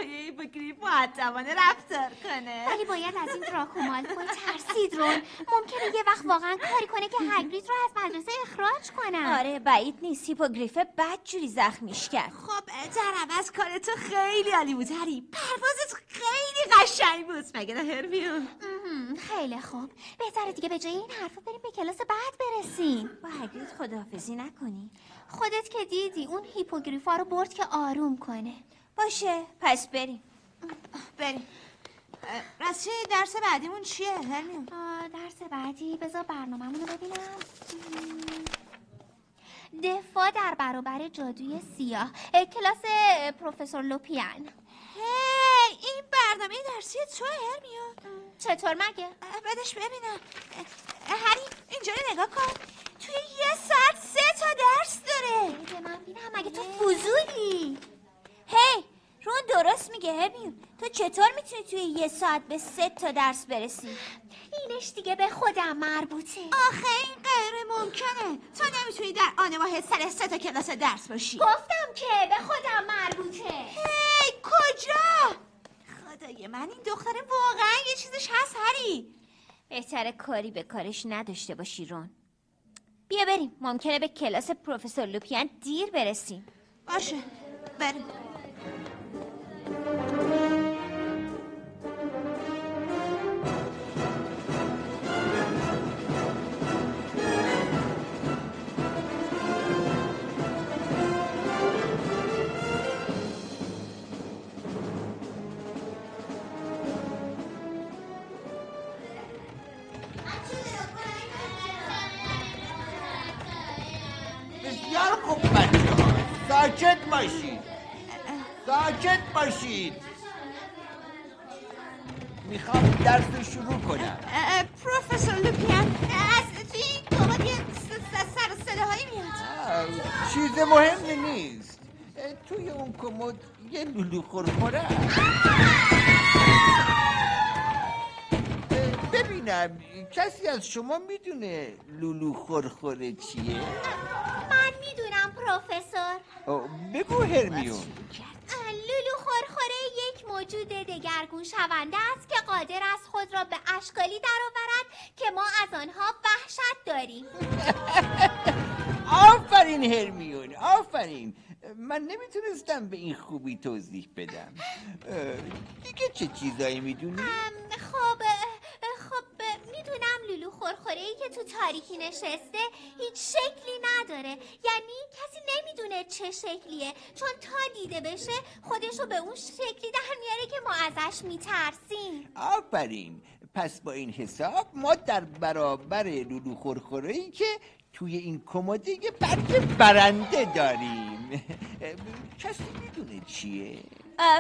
باید با یه هیپوگریف مؤدبانه رفتار کنه. ولی باید از این دراکو مالفوی ترسید رون. ممکنه یه وقت واقعا کاری کنه که هگرید رو از مدرسه اخراج کنن آره بعید نیست. هیپوگریف بد جوری زخمیش کرد. خب در عوض کار تو خیلی عالی بود هری. پروازت خیلی قشنگ بود. مگه نه هرمیون؟ خیلی خوب. بهتره دیگه به جای این حرفا بریم به کلاس بعد برسیم. با هگرید خداحافظی نکنی. خودت که دیدی اون هیپوگریفا رو برد که آروم کنه. باشه پس بریم. بریم. راستی درس بعدیمون چیه هرمیون؟ درس بعدی بذار برنامه‌مون رو ببینم. دفاع در برابر جادوی سیاه. اه، کلاس پروفسور لوپیان. هی این برنامه درسی تو هرمیون. چطور مگه؟ بدش ببینم. هری اینجا رو نگاه کن. توی یه ساعت سه تا درس داره. من بینم؟ مگه تو فضولی؟ هی درست میگه هرمیون تو چطور می‌تونی توی یه ساعت به سه تا درس برسی؟ اینش دیگه به خودم مربوطه. آخه این غیر ممکنه. تو نمی‌تونی در آن واحد سر سه تا کلاس درس باشی. گفتم که به خودم مربوطه. هی کجا؟ خدای من این دختره واقعا یه چیزش هست هری. بهتره کاری به کارش نداشته باشی رون. بیا بریم. ممکنه به کلاس پروفسور لوپیان دیر برسیم. باشه بریم. بسیار خوب بچه ها ساکت باشید. می‌خوام درس رو شروع کنم. پروفسور لوپیان از توی این س- سر صداهایی میاد. چیز مهمی نیست. توی اون کمد یه لولو خورخوره ببینم کسی از شما می‌دونه لولو خورخوره چیه؟ من می‌دونم پروفسور. بگو هرمیون. لولو خورخوره یک موجود دگرگون شونده است که قادر است خود را به اشکالی درآورد که ما از آنها وحشت داریم. آفرین هرمیون آفرین. من نمی‌تونستم به این خوبی توضیح بدم. دیگه چه چیزایی می‌دونی؟ خب می‌دونم لولو خورخوره ای که تو تاریکی نشسته هیچ شکلی نداره. یعنی کسی نمی‌دونه چه شکلیه. چون تا دیده بشه خودشو به اون شکلی در میاره که ما ازش میترسیم. آفرین. پس با این حساب ما در برابر لولو خورخوره ای که توی این کمد یه برگ برنده داریم. کسی می‌دونه چیه؟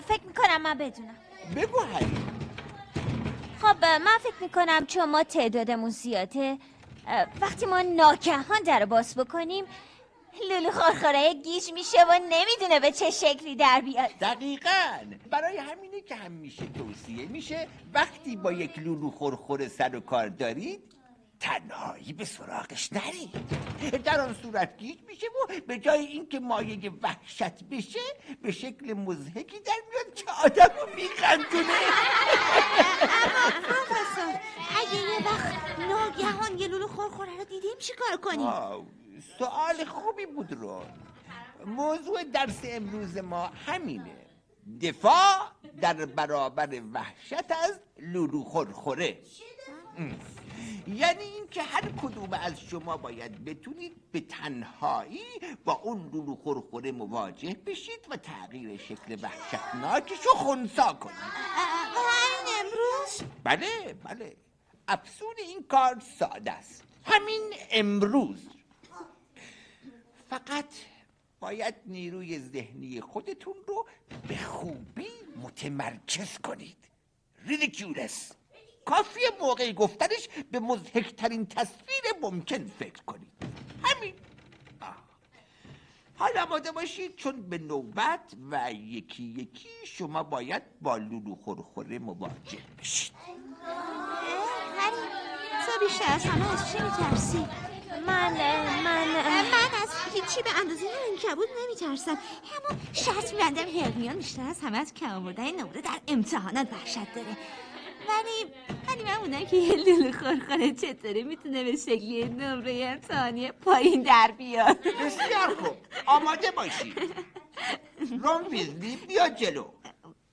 فکر می‌کنم من بدونم. بگو هری خب من فکر می‌کنم چون ما تعدادمون زیاده وقتی ما ناگهان در باز بکنیم لولو خورخوره گیج میشه و نمی‌دونه به چه شکلی در بیاد. دقیقا. برای همینه که همیشه توصیه میشه وقتی با یک لولو خورخور سر و کار دارید تنهایی به سراغش نرید. در آن صورت گیج میشه و به جای اینکه مایه وحشت بشه به شکل مزهکی در میاد که آدم رو میخندونه پروفسور اگه یه وقت ناگهان یه لولو خورخوره رو دیدیم چی کار کنیم سوال خوبی بود رون. موضوع درس امروز ما همینه. دفاع در برابر وحشت از لولو خورخوره. یعنی اینکه هر کدوم از شما باید بتونید به تنهایی با اون لولو خورخوره مواجه بشید و تغییر شکل وحشتناکش رو خونسا کنید. همین امروز؟ بله بله. افسون این کار ساده است. همین امروز. فقط باید نیروی ذهنی خودتون رو به خوبی متمرکز کنید. ریدیکیولس کافی موقع گفتنش به مزهکترین تصویر ممکن فکر کنید. همین. حالا آماده باشید چون به نوبت و یکی یکی شما باید با لولو خورخوره مواجه بشید. هری تو بیشتر از همه از چی میترسی؟ من من من از هیچی به اندازه این کبود نمیترسم. اما شرط میبندم هرمیون بیشتر از همه از کم آوردن نمره در امتحانات وحشت داره. ولی ولی من اونایی که یه لولو خورخوره چطوره می‌تونه به شکلی نمره امتحانی پایین در بیاد. بسیار خوب آماده باشید رون ویزلی بیا جلو.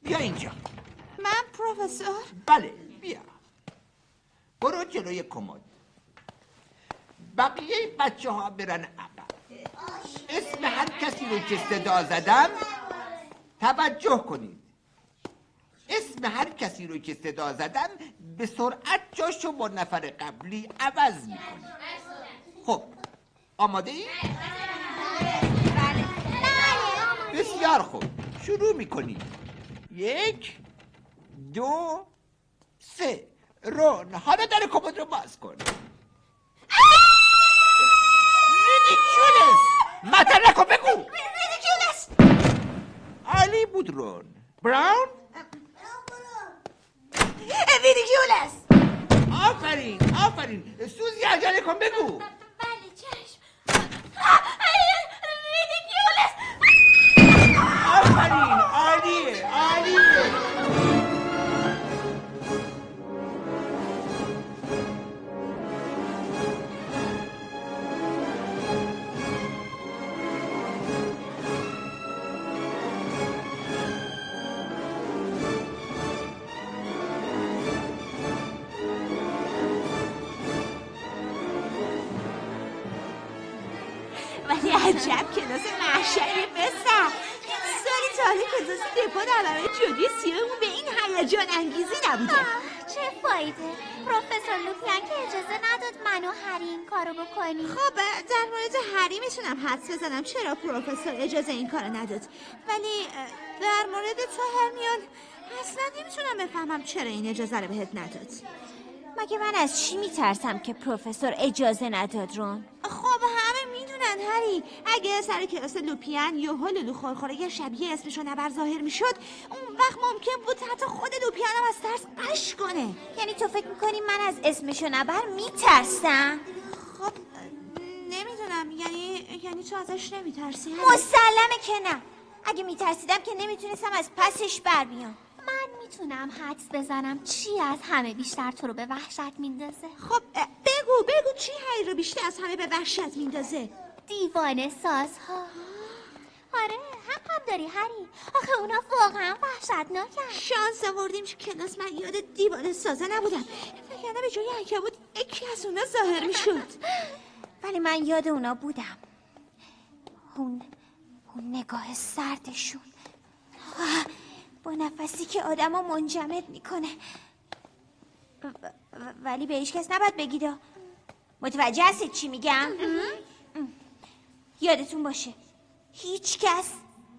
بیا اینجا. من پروفسور. بله بیا. برو جلوی کمد. بقیه بچه ها برن عقب اسم هر کسی رو که صدا زدم توجه کنید. اسم هر کسی رو که صدا زدم به سرعت جاشو با نفر قبلی عوض می‌کنید خب آماده ای؟ بسیار خوب. شروع می‌کنید یک دو سه. رون. حالا در کمد رو باز کن. ریدیکیولس معطل نکن بگو. ریدیکیولس عالی بود رون. براون؟ ریدیکیولس آفرین آفرین. سوزی عجله کن بگو. بله چشم. ریدیکیولس آفرین عالیه عالیه. فایده پروفسور لوپیان که اجازه نداد من و هری این کارو بکنیم. خب در مورد هری می‌تونم حدس بزنم چرا پروفسور اجازه این کارو نداد. ولی در مورد تو هرمیون اصلا نمی‌تونم بفهمم چرا این اجازه رو بهت نداد. مگه من از چی میترسم که پروفسور اجازه نداد رون؟ خب می‌دونن هری. اگه سر کلاس لوپیان یا لولو خورخوره یه شبیه اسمش رو نبر ظاهر می‌شد اون وقت ممکن بود حتی خود لوپیان هم از ترس قش کنه. یعنی تو فکر می‌کنی من از اسمشو نبر میترسم؟ خب نمی‌دونم. یعنی یعنی تو ازش نمیترسی؟ مسلمه که نه. اگه میترسیدم که نمی‌تونستم از پسش بر بیام. من می‌تونم حدس بزنم چی از همه بیشتر تو رو به وحشت میندازه؟ خب بگو بگو چی هری رو بیشتر از همه به وحشت میندازه؟ دیوانه سازها. آره حقم داری هری. آخه اونا واقعا وحشتناکن. شانس آوردیم که کلاس من یاد دیوانه سازه نبودم وگرنه به جای عنکبوت یکی از اونا ظاهر می‌شد. ولی من یاد اونا بودم. اون اون نگاه سردشون. آه، با نفسی که آدم رو منجمد می‌کنه. ولی به هیچ کس نباید بگیدا متوجه هستید چی میگم؟ یادتون باشه. هیچ کس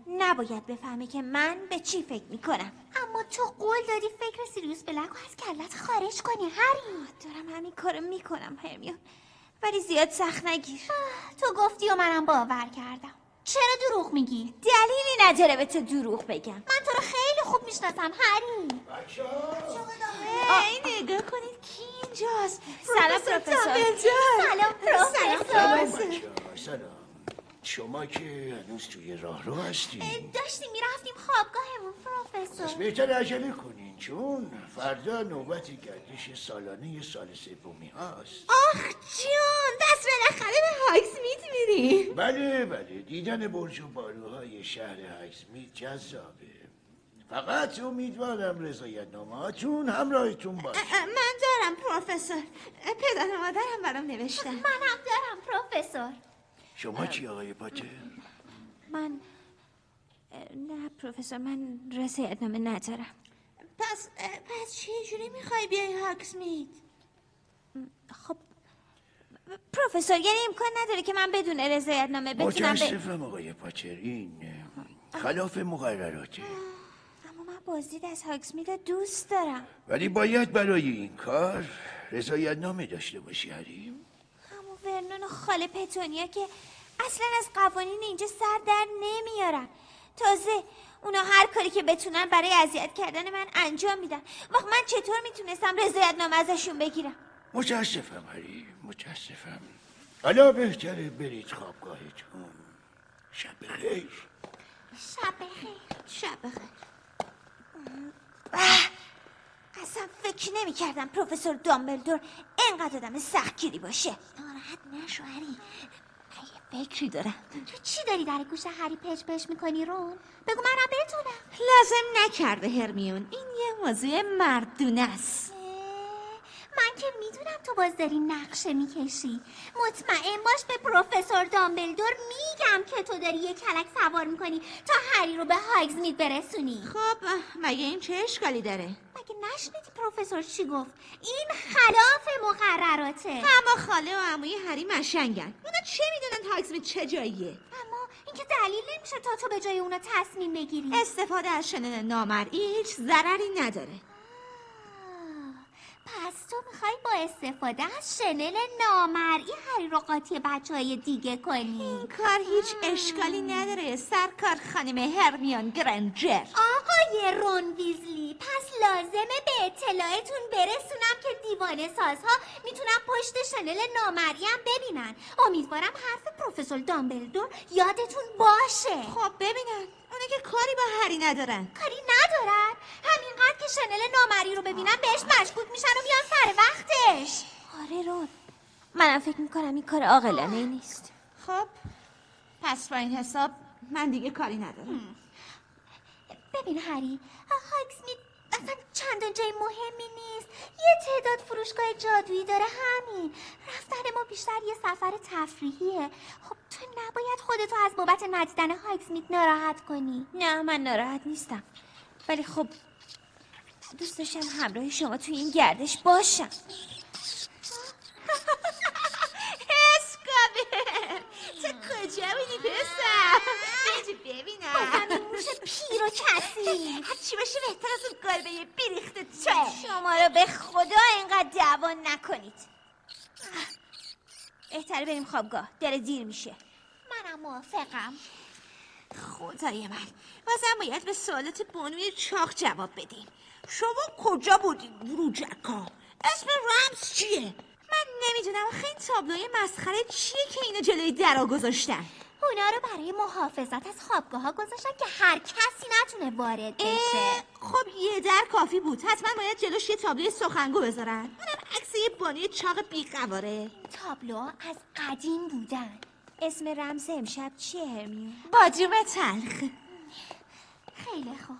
نباید بفهمه که من به چی فکر می‌کنم. اما تو قول دادی فکر سیریوس بلک رو از کلت خارج کنی هری. دارم همین کارو می‌کنم هرمیون ولی زیاد سخت نگیر. تو گفتی و منم باور کردم. چرا دروغ میگی؟ دلیلی نداره به تو دروغ بگم. من تو رو خیلی خوب می‌شناسم هری. ای نگاه کنید کی اینجاست؟ سلام پروفسور سلام پروفسور. سلام. شما که هنوز توی راه رو هستین. داشتیم می‌رفتیم خوابگاهمون پس پروفسور. بهتر عجله کنین چون فردا نوبت گردش سالانه سال سومی هست آخ جان دست بالاخره به هاگزمیت میریم بله بله. دیدن برج و باروهای شهر هایسمیت جذابه. فقط امیدوارم رضایت نامهاتون همراهتون باشه. من دارم پروفسور. پدر و مادرم برام نوشتن. منم دارم پروفسور. شما چی آقای پاتر؟ من نه پروفسور من رضایتنامه ندارم. پس پس چه جوری می‌خوای بیای هاگزمیت خب پروفسور یعنی امکان نداره که من بدون رضایتنامه بتونم به متاسفم آقای پاتر این خلاف مقرراته. اما من بازدید از رو دوست دارم. ولی باید برای این کار رضایت نامه داشته باشی حریم. اما ورنون و خاله پتونیا که اصلا از قوانین اینجا سر در نمیارن تازه اونا هر کاری که بتونن برای اذیت کردن من انجام میدن. وقت من چطور می‌تونستم رضایت نامه ازشون بگیرم؟ متاسفم حریم متاسفم. حالا بهتره برید خوابگاهتون. شب خیر شب بخیر شب بخیر. اصلا فکر نمی کردم پروفسور دامبلدور اینقدر آدم سختگیری باشه. ناراحت نشو هری فکری دارم. تو چی داری در گوش هری پچ پچ می‌کنی رون؟ بگو منم بدونم لازم نکرده هرمیون. این یه موضوع مردونه است. من که می‌دونم تو باز داری نقشه می‌کشی. مطمئن باش به پروفسور دامبلدور میگم که تو داری یه کلک سوار می‌کنی تا هری رو به هاگزمیت برسونی. خب مگه این چه اشکالی داره؟ مگه نشنیدی پروفسور چی گفت؟ این خلاف مقرراته. اما خاله و عموی هری مشنگن. اونا چه می‌دونن هاگزمیت چه جاییه؟ اما اینکه دلیل نمیشه تا تو به جای اونا تصمیم بگیری. استفاده از شنل نامرئی هیچ ضرری نداره. پس تو می‌خوای با استفاده از شنل نامرئی هری رو قاطی بچه های دیگه کنی؟ این کار هیچ اشکالی نداره. سرکار خانم هرمیون گرنجر آقای رون ویزلی پس لازمه به اطلاعتون برسونم که دیوانه سازها می‌تونن پشت شنل نامرئی هم ببینن. امیدوارم حرف پروفسور دامبلدور یادتون باشه. خب ببینن. اونا که کاری با هری ندارن. کاری ندارن؟ همینقدر که شنل نامرئی رو ببینن بهش مشکوک میشن و میان سر وقتش. آره رون منم فکر می‌کنم این کار عاقلانه ای نیست. خب پس با این حساب من دیگه کاری ندارم. ببین هری هاگزمیت اصلا چندان جای مهمی نیست. یه تعداد فروشگاه جادویی داره همین. رفتن ما بیشتر یه سفر تفریحیه. خب تو نباید خودتو از بابت ندیدن هاگزمیت ناراحت کنی. نه من ناراحت نیستم. ولی خب دوست داشتم همراه شما توی این گردش باشم. اسکابه. تو کجا بودی پسر؟ بجی ببینم. بازم این موش پیر و کسی هرچی باشه بهتر از اون گلبه بیریخته تو شما رو به خدا اینقدر دعوا نکنید. بهتره بریم خوابگاه. داره دیر میشه. منم موافقم. خدای من. بازم باید به سوالات بانوی چاق جواب بدیم. شما کجا بودین روجکا اسم رمز چیه؟ من نمی‌دونم آخه این تابلوی مسخره چیه که اینو جلوی درا گذاشتن؟ اونا رو برای محافظت از خوابگاه ها گذاشتن که هر کسی نتونه وارد بشه. خب یه در کافی بود. حتما باید جلوش یه تابلوی سخنگو بذارن. اونم عکس یه بانوی چاق بیقواره. تابلوها از قدیم بودن. اسم رمز امشب چیه هرمیون؟ باجوم تلخ. خیلی خوب.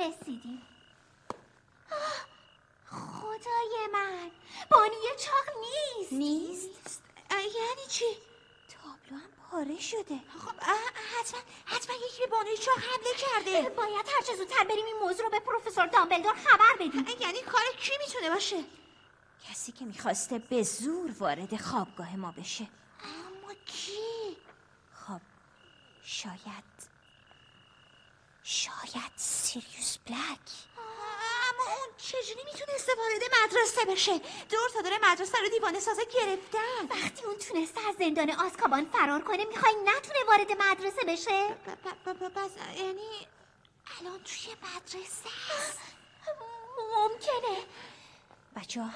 رسیدیم. خدای من. بانوی چاق نیست. نیست. یعنی چی؟ تابلو پاره شده. خب حتما حتما یکی به بانوی چاق حمله کرده. باید هر چه زودتر بریم این موضوع رو به پروفسور دامبلدور خبر بدیم. یعنی کار کی می‌تونه باشه؟ کسی که می‌خواسته به زور وارد خوابگاه ما بشه. اما کی؟ خب شاید شاید سیریوس بلک. اما اون چجوری می‌تونسته وارد مدرسه بشه؟ دور تا داره مدرسه رو دیوانه سازه گرفتن. وقتی اون تونسته از زندان آسکابان فرار کنه می‌خوای نتونه وارد مدرسه بشه؟ پس یعنی الان توی مدرسه ممکنه. بچه ها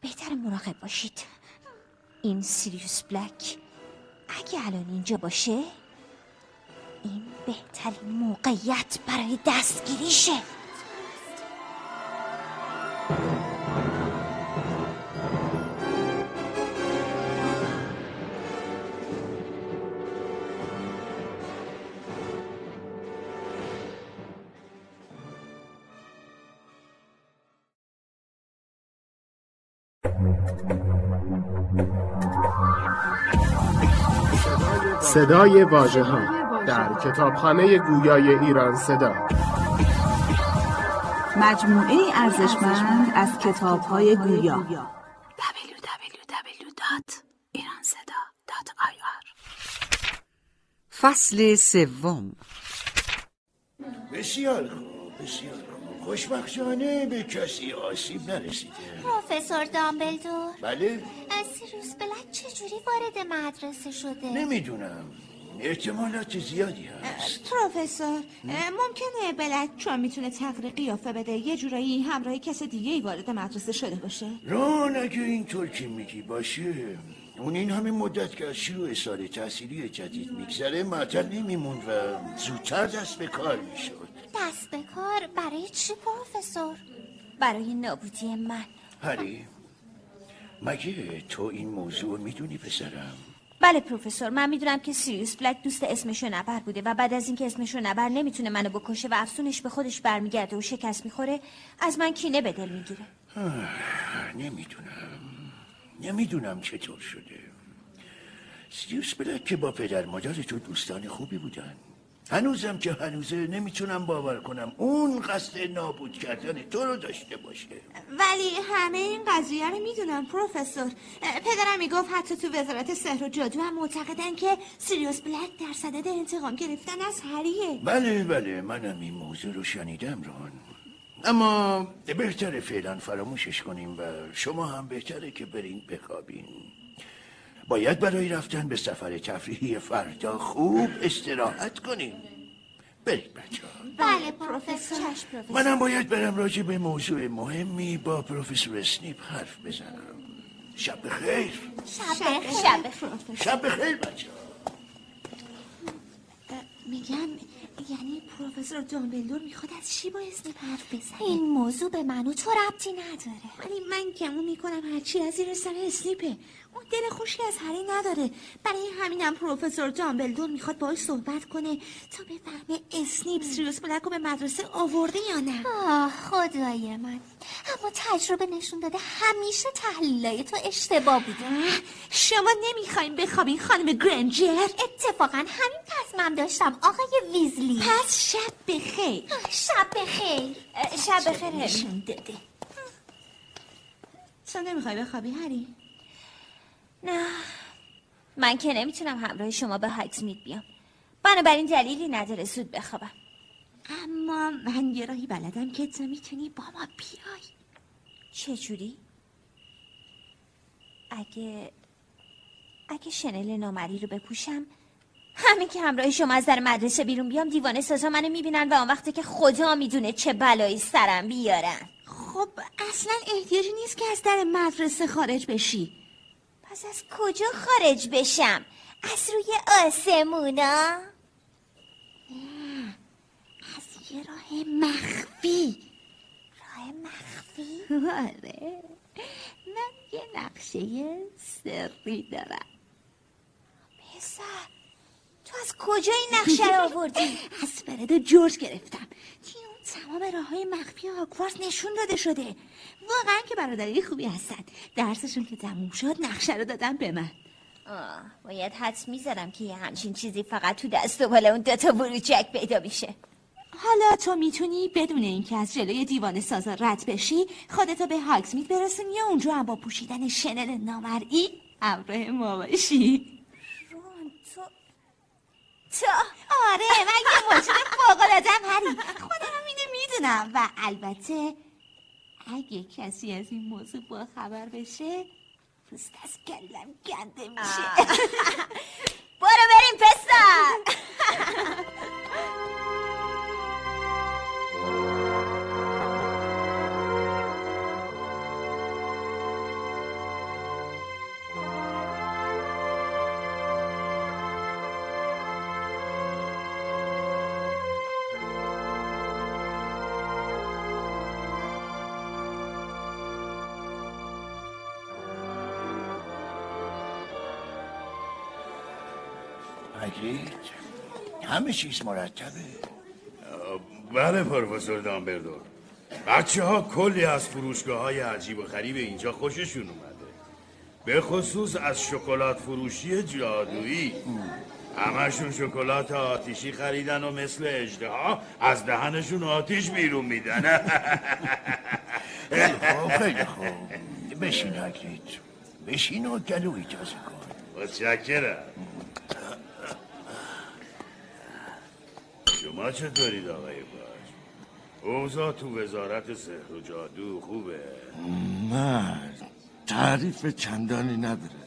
بهتر مراقب باشید. این سیریوس بلک اگه الان اینجا باشه این بهترین موقعیت برای دستگیریشه. صدای واژه ها در کتابخانه گویای ایران صدا. مجموعه ارزشمند از کتاب های گویا www.iranseda.ir فصل سوم. بسیار خوب بسیار خوب. خوشبختانه به کسی آسیب نرسیده. پروفسور دامبلدور. بله؟ از سیروس بلک چجوری وارد مدرسه شده؟ نمی‌دونم. احتمالات زیادی هست. پروفسور ممکنه بلک چون می‌تونه تغییر قیافه بده یه جورایی همراه کس دیگه ای وارد مدرسه شده باشه. ران اگه اینطور که میگی باشه. اون این همه مدت که از شروع سال تحصیلی جدید میگذره معطل نمیموند و زودتر دست به کار می‌شد دست به کار برای چی پروفسور؟ برای نابودی من. هری مگه تو این موضوع می‌دونی پسرم؟ بله پروفسور من می‌دونم که سیریوس بلک دوست اسمشو نبر بوده و بعد از اینکه اسمشو نبر نمی‌تونه منو بکشه و افسونش به خودش برمیگرده و شکست می‌خوره از من کینه به دل می‌گیره. نمی‌دونم. نمی‌دونم چطور شده. سیریوس بلک که با پدر مادر تو دوستان خوبی بودن. هنوزم که هنوزه نمی‌تونم باور کنم. اون قصد نابود کردن تو رو داشته باشه. ولی همه این قضیه رو می‌دونم پروفسور. پدرم می‌گفت حتی تو وزارت سحر و جادو هم معتقدن که سیریوس بلک در صدد انتقام گرفتن از هریه بله بله. منم این موضوع رو شنیدم ران. اما بهتره فعلا فراموشش کنیم و شما هم بهتره که برین بخوابین. باید برای رفتن به سفر تفریحی فردا خوب استراحت کنیم. برید بچه بله پروفسور. منم باید برم راجع به موضوع مهمی با پروفسور اسنیپ حرف بزنم. شب بخیر. شب بخیر. شب بخیر. شب بخیر بچه میگم یعنی پروفسور دامبلدور می‌خواد از چی با اسنیپ حرف بزنه؟ این موضوع به من و تو ربطی نداره. ولی من گمون می‌کنم هرچی از زیر سر اسنیپه. اون دل خوشی از هری نداره. برای همینم پروفسور دامبلدور می‌خواد باهاش صحبت کنه تا بفهمه اسنیپ سیریوس بلک رو به مدرسه آورده یا نه. آه خدای من. اما تجربه نشون داده همیشه تحلیلای تو اشتباه بوده. شما نمی‌خوایم بخوابین خانم گرنجر اتفاقا همین تصمیم داشتم آقای ویزلی. پس شب بخیر. شب بخیر. شب بخیر تو نمی‌خوای بخوابی هری نه. من که نمی‌تونم همراه شما به هاکسمید بیام. بنابراین دلیلی نداره زود بخوابم. اما من یه راهی بلدم که تو می‌تونی با ما بیای. چجوری؟ اگه اگه شنل نامری رو بپوشم همین که همراه شما از در مدرسه بیرون بیام دیوانه سازا منو می‌بینن و آن وقتی که خدا می‌دونه چه بلایی سرم بیارن. خب اصلا احتیاجی نیست که از در مدرسه خارج بشی. پس از کجا خارج بشم؟ از روی آسمونا؟ از یه راه مخفی راه مخفی؟ آره من یه نقشه سری دارم پسر تو از کجا این نقشه رو آوردی؟ از فرد جورج گرفتم تمام راه های مخفی هاگوارتس نشون داده شده. واقعا که برادری خوبی هستن. درسشون که تموم شد نقشه رو دادن به من. آه باید حدس می‌زدم که یه همچین چیزی فقط تو دست و بالا اون دوتا بروجک پیدا میشه. حالا تو می‌تونی بدون اینکه از جلوی دیوان سازا رد بشی خودتو به هاگزمید برسونی و اونجا هم با پوشیدن شنل نامرئی همراه ما باشی رون تو تو آره من یه موجود فوق‌العاده‌ام هری. خودم هم اینو می‌دونم و البته اگه کسی از این موضوع با خبر بشه پوست از کلم گنده میشه. برو بریم پسر همه چیز مرتبه. بله پروفسور دامبردور. بچه ها کلی از فروشگاه های عجیب و غریب اینجا خوششون اومده. به خصوص از شکلات فروشی جادویی. همشون شکلات آتیشی خریدن و مثل اجده از دهنشون آتیش بیرون میدن. خیلی خوب بشین هاگرید بشین و گلو اجازه کن. متشکرم. شما چطورید آقای باش؟ اوضاع تو وزارت سحر و جادو خوبه؟ نه تعریف چندانی نداره.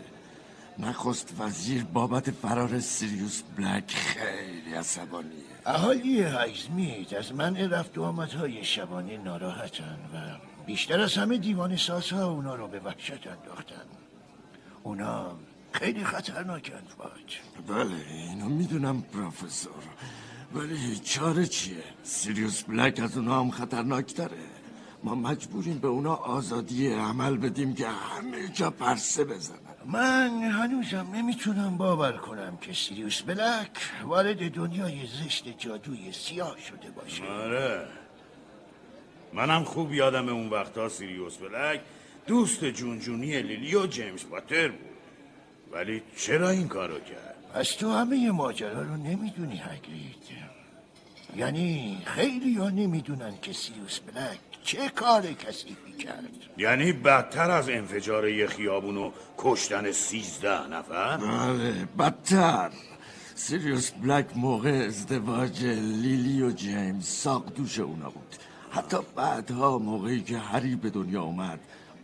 نخست وزیر بابت فرار سیریوس بلک خیلی عصبانیه. اهالی هایزمید از منع رفت و آمدهای شبانه ناراحتن و بیشتر از همه دیوان سازها اونا رو به وحشت انداختن. اونا خیلی خطرناکن فاج بله اینو می‌دونم پروفسور. ولی چاره چیه؟ سیریوس بلک از اونا هم خطرناکتره ما مجبوریم به اونا آزادی عمل بدیم که همه جا پرسه بزنن. من هنوزم نمی‌تونم باور کنم که سیریوس بلک وارد دنیای زشت جادوی سیاه شده باشه. آره. منم خوب یادم اون وقتا سیریوس بلک دوست جونجونی لیلی و جیمز پاتر بود. ولی چرا این کارو کرد؟ پس تو همه ماجرا رو نمی‌دونی هگرید یعنی خیلی ها نمی‌دونن که سیریوس بلک چه کار کسیفی کرد. یعنی بدتر از انفجار یه خیابون و کشتن سیزده نفر؟ بله بدتر. سیریوس بلک موقع ازدواج لیلی و جیمز ساق دوش اونا بود. حتی بعدها موقعی که هری به دنیا اومد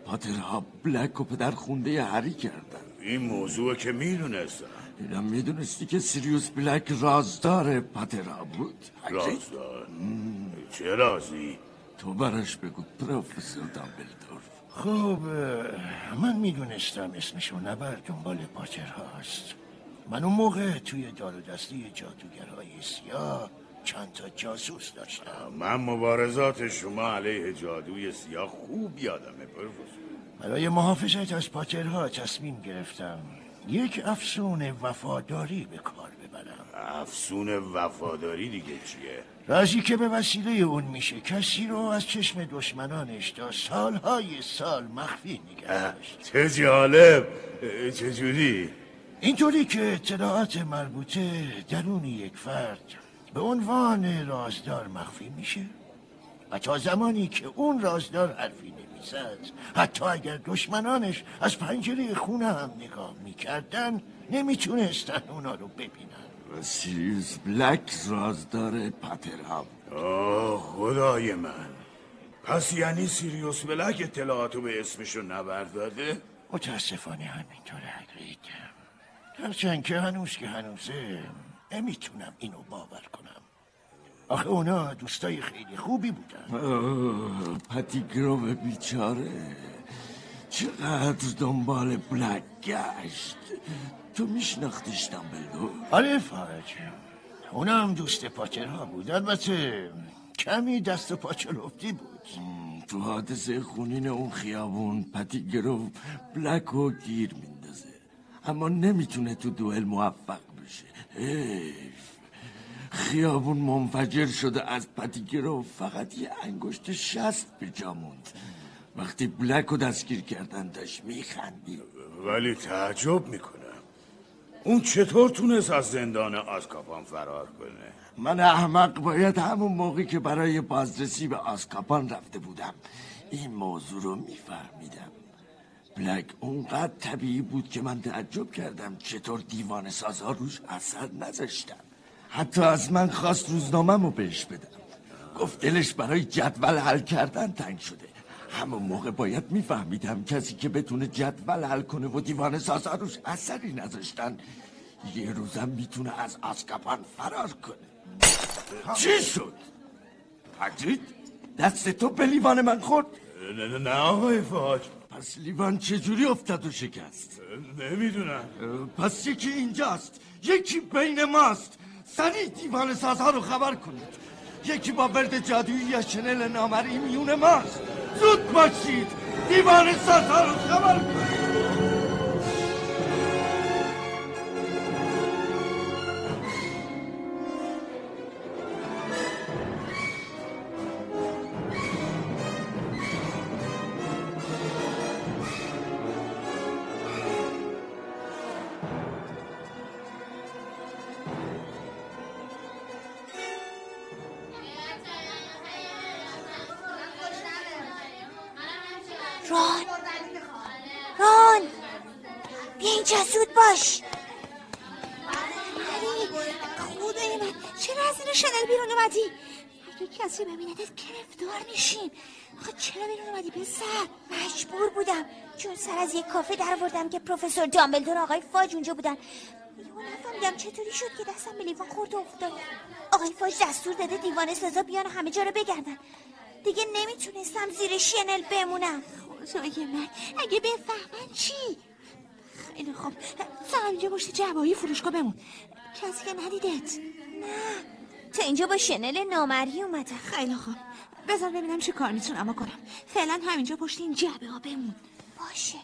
پاترها بلک و پدر خونده هری کردن. این موضوع که می‌دونستم. اینم می‌دونستی که سیریوس بلک رازدار پاترها بود رازدار چه رازی؟ تو براش بگو پروفسور دامبلدور خب من می‌دونستم اسمشو نبر دنبال پاتر هاست من اون موقع توی دار و دستی جادوگرهای سیاه چند تا جاسوس داشتم. من مبارزات شما علیه جادوی سیاه خوب یادمه پروفسور. برای محافظت از پاترها تصمیم گرفتم. یک افسون وفاداری به کار ببرم افسون وفاداری دیگه چیه؟ رازی که به وسیله اون میشه کسی رو از چشم دشمنانش تا سالهای سال مخفی نگه داشت چه جالب چجوری؟ اینطوری که اطلاعات مربوطه درون یک فرد به عنوان رازدار مخفی میشه و تا زمانی که اون رازدار حرفی نمی‌زد حتی اگر دشمنانش از پنجره خونه هم نگاه می‌کردن نمی‌تونستن اونا رو ببینن. و سیریوس بلک رازدار پاترها آه خدای من. پس یعنی سیریوس بلک اطلاعاتو به اسمشو نبرد داده؟ متاسفانه همینطوره هگرید هرچند که هنوز که هنوزه نمی‌تونم اینو باور کنم. آخه اونا دوستای خیلی خوبی بودن. پتی گروه بیچاره. چقدر دنبال بلک گشت. تو میشناختیش دامبلدور؟ آره فاج. اونا هم دوست پاچرها بود. البته کمی دست و پاچلفتی بود. تو حادثه خونین اون خیابون پتی گروه بلک رو گیر میندازه. اما نمی‌تونه تو دوئل موفق بشه. حیف خیابون منفجر شده از پتیگرو فقط یه انگشت شست به جا موند. وقتی بلک رو دستگیر کردن داشت میخندی ولی تعجب می‌کنم. اون چطور تونست از زندان آسکاپان فرار کنه؟ من احمق باید همون موقعی که برای بازرسی به آسکاپان رفته بودم. این موضوع رو میفهمیدم. بلک اونقدر طبیعی بود که من تعجب کردم چطور دیوان سازها روش اثر نذاشتن. حتی از من خواست روزنامه‌مو بهش بدم گفت دلش برای جدول حل کردن تنگ شده همون موقع باید میفهمیدم کسی که بتونه جدول حل کنه و دیوان سازا روش اثری نذاشتن یه روزم می‌تونه از آسکابان فرار کنه چی شد؟ پدید؟ دست تو به لیوان من خورد؟ نه نه نه آقای فاج پس لیوان چجوری افتاد و شکست؟ نمی‌دونم پس یکی اینجاست یکی بین ماست سریع دیوان سازها رو خبر کنید. یکی با ورد جادویی یا شنل نامری میون ماست. زود باشید. دیوان سازها رو خبر کنید. از یک کافه در آوردم که پروفسور دامبلدور آقای فاج اونجا بودن. یهو نفهمیدم چطوری شد که دستم به لیوان خورد و افتاد. آقای فاج دستور داده دیوانه سازا بیان همه جا رو بگردن. دیگه نمی‌تونستم زیر شنل بمونم. خدای من اگه بفهمن چی؟ خیلی خوب. فقط اینجا پشت جوایی فروشگاه بمون. کسی که ندیدت. نه. تا اینجا با شنل نامری اومده. خیلی خوب. بذار ببینم چه کار می‌تونم بکنم. فعلا همینجا پشت این جعبه ها بمون. باشه.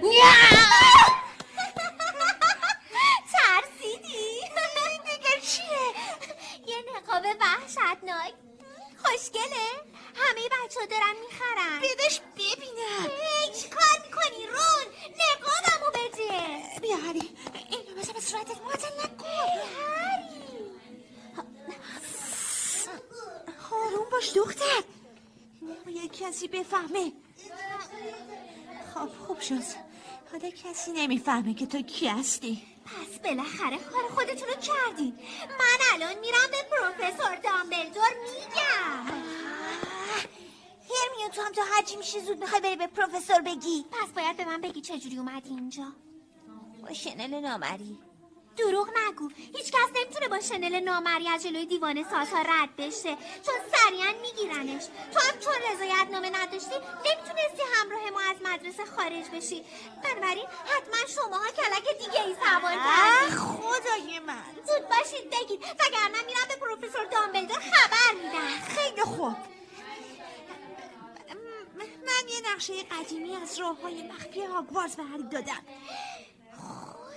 ترسیدی؟ دیگه چیه؟ یه نقاب وحشتناک. خوشگله؟ همه بچه دارن می‌خرن. بدش ببینم. هی چی کار می‌کنی رون؟ نقابمو بده. بیا هری. اینو بزن به صورتت. معطل نکن. آروم باش دختر. نباید کسی بفهمه. خب خوب شد. حالا کسی نمی‌فهمه که تو کی هستی. پس بالاخره کار خودتونو کردین من الان میرم به پروفسور دامبلدور میگم. هرمیون تو هم تو هرچی میشه زود می‌خوای بری به پروفسور بگی. پس باید به من بگی چجوری اومدی اینجا. با شنل نامری. دروغ نگو. هیچ کس نمی‌تونه با شنل نامری از جلوی دیوان سازها رد بشه. چون سریعا میگیرنش. تو هم چون رضایت نامه نداشتی نمی‌تونستی همراه ما از مدرسه خارج بشی. بنابراین حتما شماها کلک دیگه ای سوار کردید. خدای من. زود باشید بگید. وگرنه میرم به پروفسور دامبلدور خبر میدم. خیلی خوب. من یه نقشه قدیمی از راه های مخفی هاگوارتس به دادم.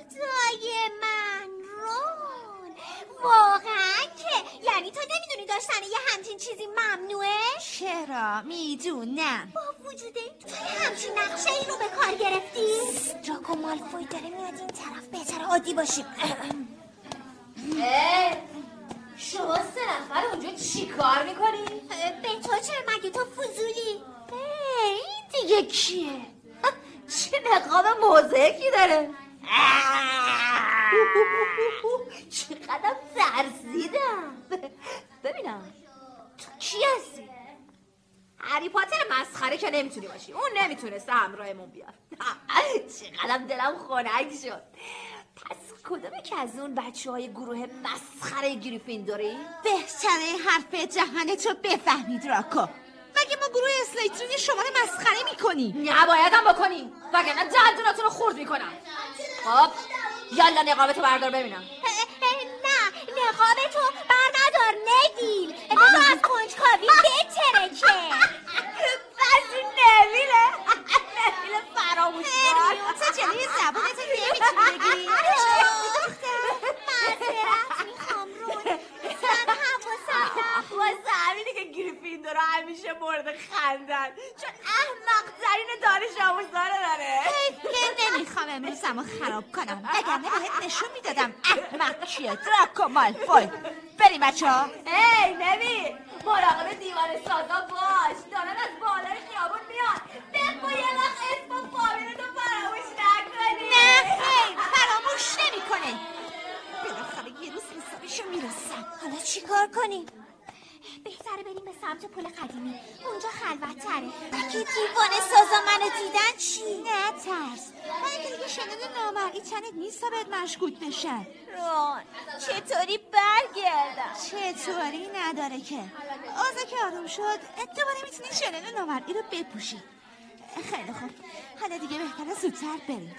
خدای من رون. واقعا که. یعنی تو نمی‌دونی داشتن یه همچین چیزی ممنوعه؟ چرا؟ می‌دونم. با وجود این تو همچین نقشه ای رو به کار گرفتی؟ دراکو مالفوی داره میاد این طرف. بهتر عادی باشیم. شما سه نفر اونجا چی کار می‌کنی؟ به تو چرا مگه تو فضولی؟ این دیگه کیه؟ چه نقاب موزیکی داره؟ چقدر ترسیدم ببینم تو کی هستی؟ هری پاتر مسخره که نمی‌تونی باشی. اون نمی‌تونسته همراهمون بیاد. چقدر دلم خنک شد. پس کدومی که از اون بچه های گروه مسخره گریفین داری؟ بهتره حرف جهان تو بفهمی دراکو مگه ما گروه اسلیترین شما رو مسخره می‌کنیم؟ نبایدم بکنی. وگرنه دندوناتون رو خورد می‌کنم. خب یالا نقابتو بردار ببینم. نه نقاب تو بر ندار نگیل بذار از کنجکاوی بترکه بس نمیله. نمیله فراموش هرمیون تو جلوی زبونتو نمی‌تونی بگیری معذرت می‌خوام رون. من حواسم گریفیندورا همیشه مورد خندن. چون احمق ترین دانش آموزاره داره. که نمی‌خوام امروزم خراب کنم. وگرنه بهت نشون می‌دادم احمق چیه؟ دراکو مالفوی بری بچه ها. ای نمی مراقب دیوار سازا باش. دارن از بالای خیابون میاد بگو یه وقت اسم و فامیلتو فراموش نکنی. نه خیر فراموش نمی‌کنه بالاخره یه روز حسابشو می‌رسم. حالا چیکار کنی؟ بهتره بریم به سمت پل قدیمی. اونجا خلوت تره اگه دیوانه سازا منو دیدن چی؟ نه ترس. من اینکه دیگه شنل نامرئی چنت نیست تا بهت مشکوک بشن. رون چطوری برگردم؟ چطوری نداره که. آزا که آروم شد دوباره می‌تونی شنل نامرئی رو بپوشی. خیلی خوب. حالا دیگه بهتره زودتر بریم.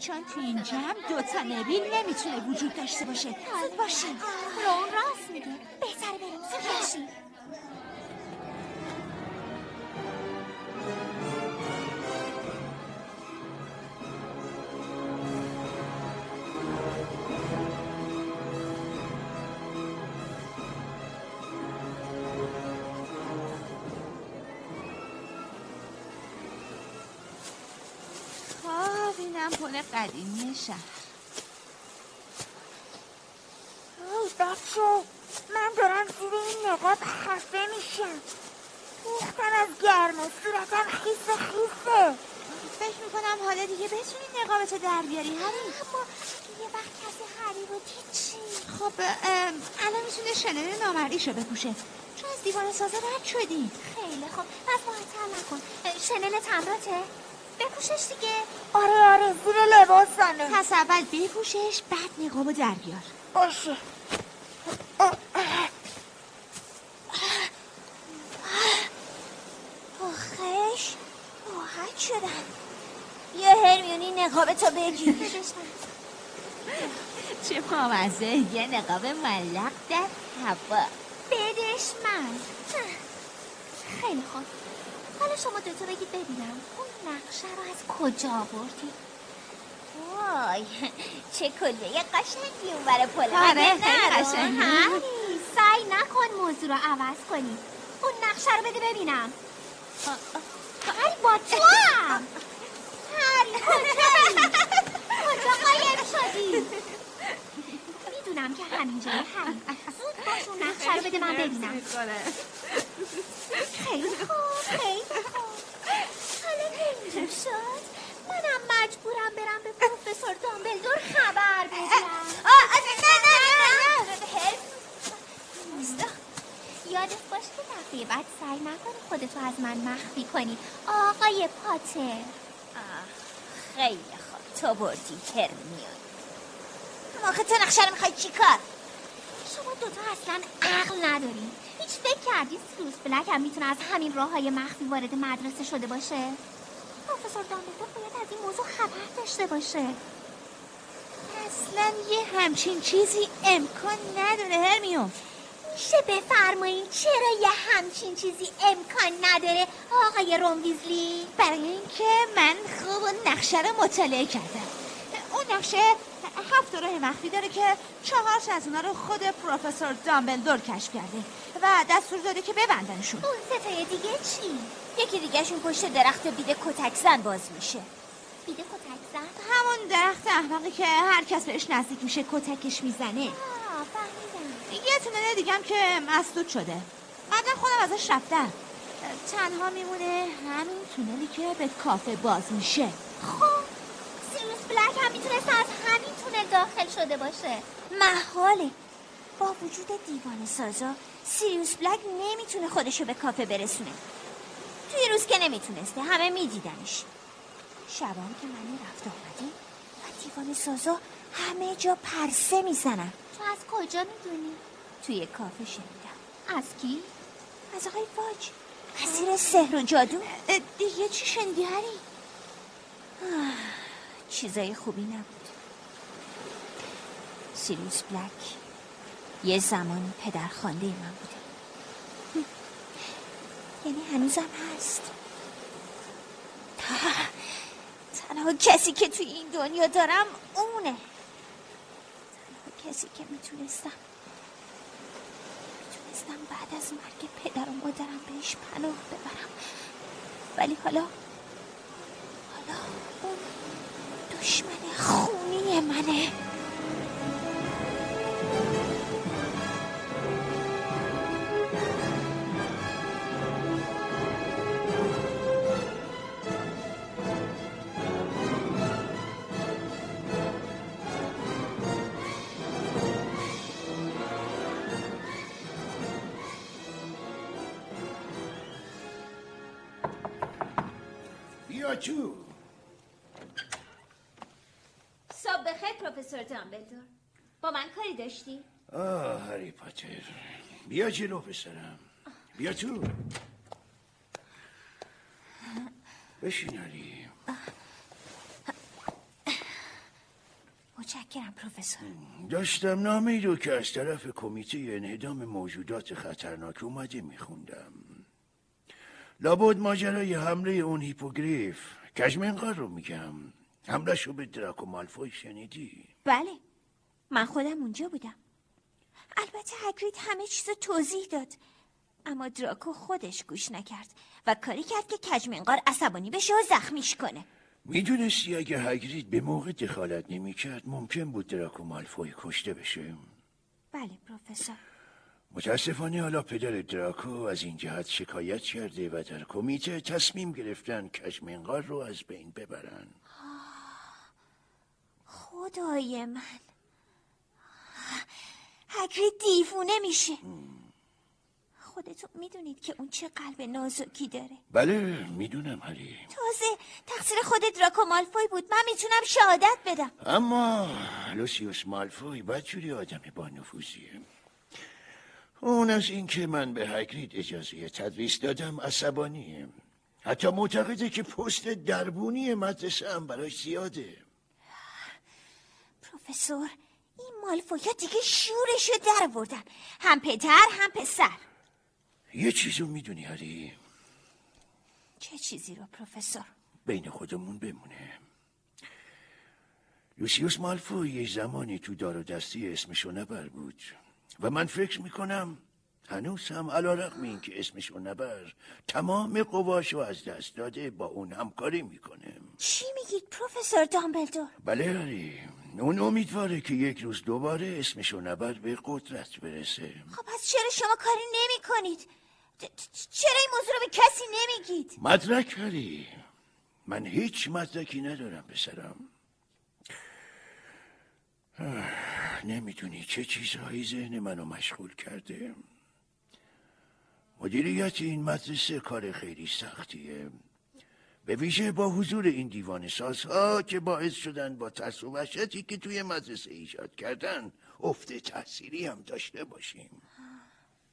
چون تو این جمع دوتا نبیل نمی‌تونه وجود داشته باشه. زود باشیم رون راست میگه بهتره بریم. زود باشیم اینم پل قدیمی شهر. بچه من دارم زیر این نقاب خفه میشم. ریختم از گرما صورتم خیس خیسه. فکر می‌کنم حالا دیگه بتونی نقابتو در بیاری هری اما یه وقت کسی هری رو چی. خب الان می‌تونه شنل نامرئیشو بپوشه. چون از دیوان سازه رد شدی خیلی خوب پس معطل نکن. شنل تمراته؟ بپوشش دیگه. آره آره زیر لباسمه پس اول بپوشش بعد نقابو در بیار. باشه. آخش راحت شدم بیا هرمیونی نقاب تو بگیر چه بامزه یه نقاب ملق در هوا. بدش من. خیلی خوب. حالا شما دوتا بگید ببینم اون نقشه رو از کجا آوردی؟ وای چه کلیه. قشنگی اون برای پل آره، سعی نکن موضوع رو عوض کنی. اون نقشه رو بده ببینم. هری با تو هم کجایی کجا قایم شدی می‌دونم که همینجا هری زود باش اون نقشه رو بده من ببینم خیلی خوب خیلی خوب حالا که شد منم مجبورم برم به پروفسور دامبلدور خبر بدم نه نه نه نه. یادت باشه که دفعه بعد سعی نکنی خودتو از من مخفی کنی. آقای پاتر خیلی خوب. تو بردی هرمیون اما آخه تو نقشه رو می‌خوای چی کار؟ شما دوتا اصلا عقل نداری. هیچ فکر کردی سروس بلک هم می‌تونه از همین راه های مخفی وارد مدرسه شده باشه؟ پروفسور دامبلدور باید از این موضوع خبر داشته باشه. اصلا یه همچین چیزی امکان نداره هرمیون. میشه بفرمایین چرا یه همچین چیزی امکان نداره آقای روم ویزلی برای اینکه من خوب نقشه رو مطالعه کردم. اون نقشه هفت راه مخفی داره که چهار تا از اونا رو خود پروفسور دامبلدور کشف کرده و دستور داده که ببندنشون. اون ستای دیگه چی؟ یکی دیگهشون پشت درخت بید کتک زن باز میشه. بیده کتک زن؟ همون درخت احمقی که هر کس بهش نزدیک میشه کتکش می‌زنه. یه تونل دیگه هم که مسدود شده. قبلا خودم ازش رفتم. تنها میمونه همین تونلی که به کافه باز میشه. خب سیروس بلک هم می‌تونست از همین تونل داخل شده باشه. محاله. با وجود دیوان سازا سیریوس بلک نمی‌تونه خودشو به کافه برسونه. توی روز که نمی‌تونسته همه میدیدنش. شبان که من رفت آمدیم و دیوان سازا همه جا پرسه می‌زنن. از کجا می‌دونی؟ توی کافه شنیدم. از کی؟ از آقای واج اسیر سحر و جادو. دیگه چی شنیدی هری؟ چیزای خوبی نبود. سیریوس بلک یه زمانی پدر خانده من بوده. یعنی هنوزم هست. تنها کسی که توی این دنیا دارم اونه. کسی که می‌تونستم می‌تونستم بعد از مرگ پدر و مادرم بهش پناه ببرم. ولی حالا حالا اون دشمن خونی منه. داشتی؟ آه هری پاتر. بیا جلو پسرم. بیا تو. بشین هری متشکرم پروفسور. داشتم نامه ای رو که از طرف کمیته انهدام موجودات خطرناک اومده میخوندم. لابد ماجرای حمله اون هیپوگریف کشمنقار رو میگم. حمله شو به دراکو مالفوی شنیدی؟ بله. من خودم اونجا بودم. البته هگرید همه چیز توضیح داد. اما دراکو خودش گوش نکرد و کاری کرد که کجمنقار عصبانی بشه و زخمیش کنه. می‌دونستی اگه هگرید به موقع دخالت نمی‌کرد ممکن بود دراکو مالفوی کشته بشه؟ بله پروفسور. متاسفانه حالا پدر دراکو از این جهت شکایت کرده و در کمیته تصمیم گرفتن کشمنقار رو از بین ببرن. خدای من. هگرید دیوونه میشه. خودتون می‌دونید که اون چه قلب نازکی داره. بله می‌دونم هری تازه تقصیر خود دراکو مالفوی بود. من می‌تونم شهادت بدم. اما لوسیوس مالفوی بدجوری آدم با نفوذیه. اون از اینکه من به هگرید اجازه تدریس دادم عصبانیه. حتی معتقده که پست دربونی مدرسه هم براش زیاده. پروفسور این مالفویا دیگه شورشو در آوردن هم پدر هم پسر. یه چیزو می‌دونی هری؟ چه چیزی رو پروفسور؟ بین خودمون بمونه. لوسیوس مالفوی یه زمانی تو دار و دستی اسمشو نبر بود. و من فکر می‌کنم هنوز هم علا رقم این که اسمشو نبر تمام قواشو از دست داده با اون همکاری می‌کنه. چی میگید پروفسور دامبلدور؟ بله هری. اون امیدواره که یک روز دوباره اسمشو نبر به قدرت برسه خب پس چرا شما کاری نمی کنید؟ چرا این موضوع رو به کسی نمیگید؟ مدرک هری من هیچ مدرکی ندارم پسرم نمی‌دونی چه چیزهایی ذهن منو مشغول کرده مدیریت این مدرسه کار خیلی سختیه به ویژه با حضور این دیوان سازها که باعث شدن با ترس و وحشتی که توی مدرسه ایجاد کردن افت تحصیلی هم داشته باشیم.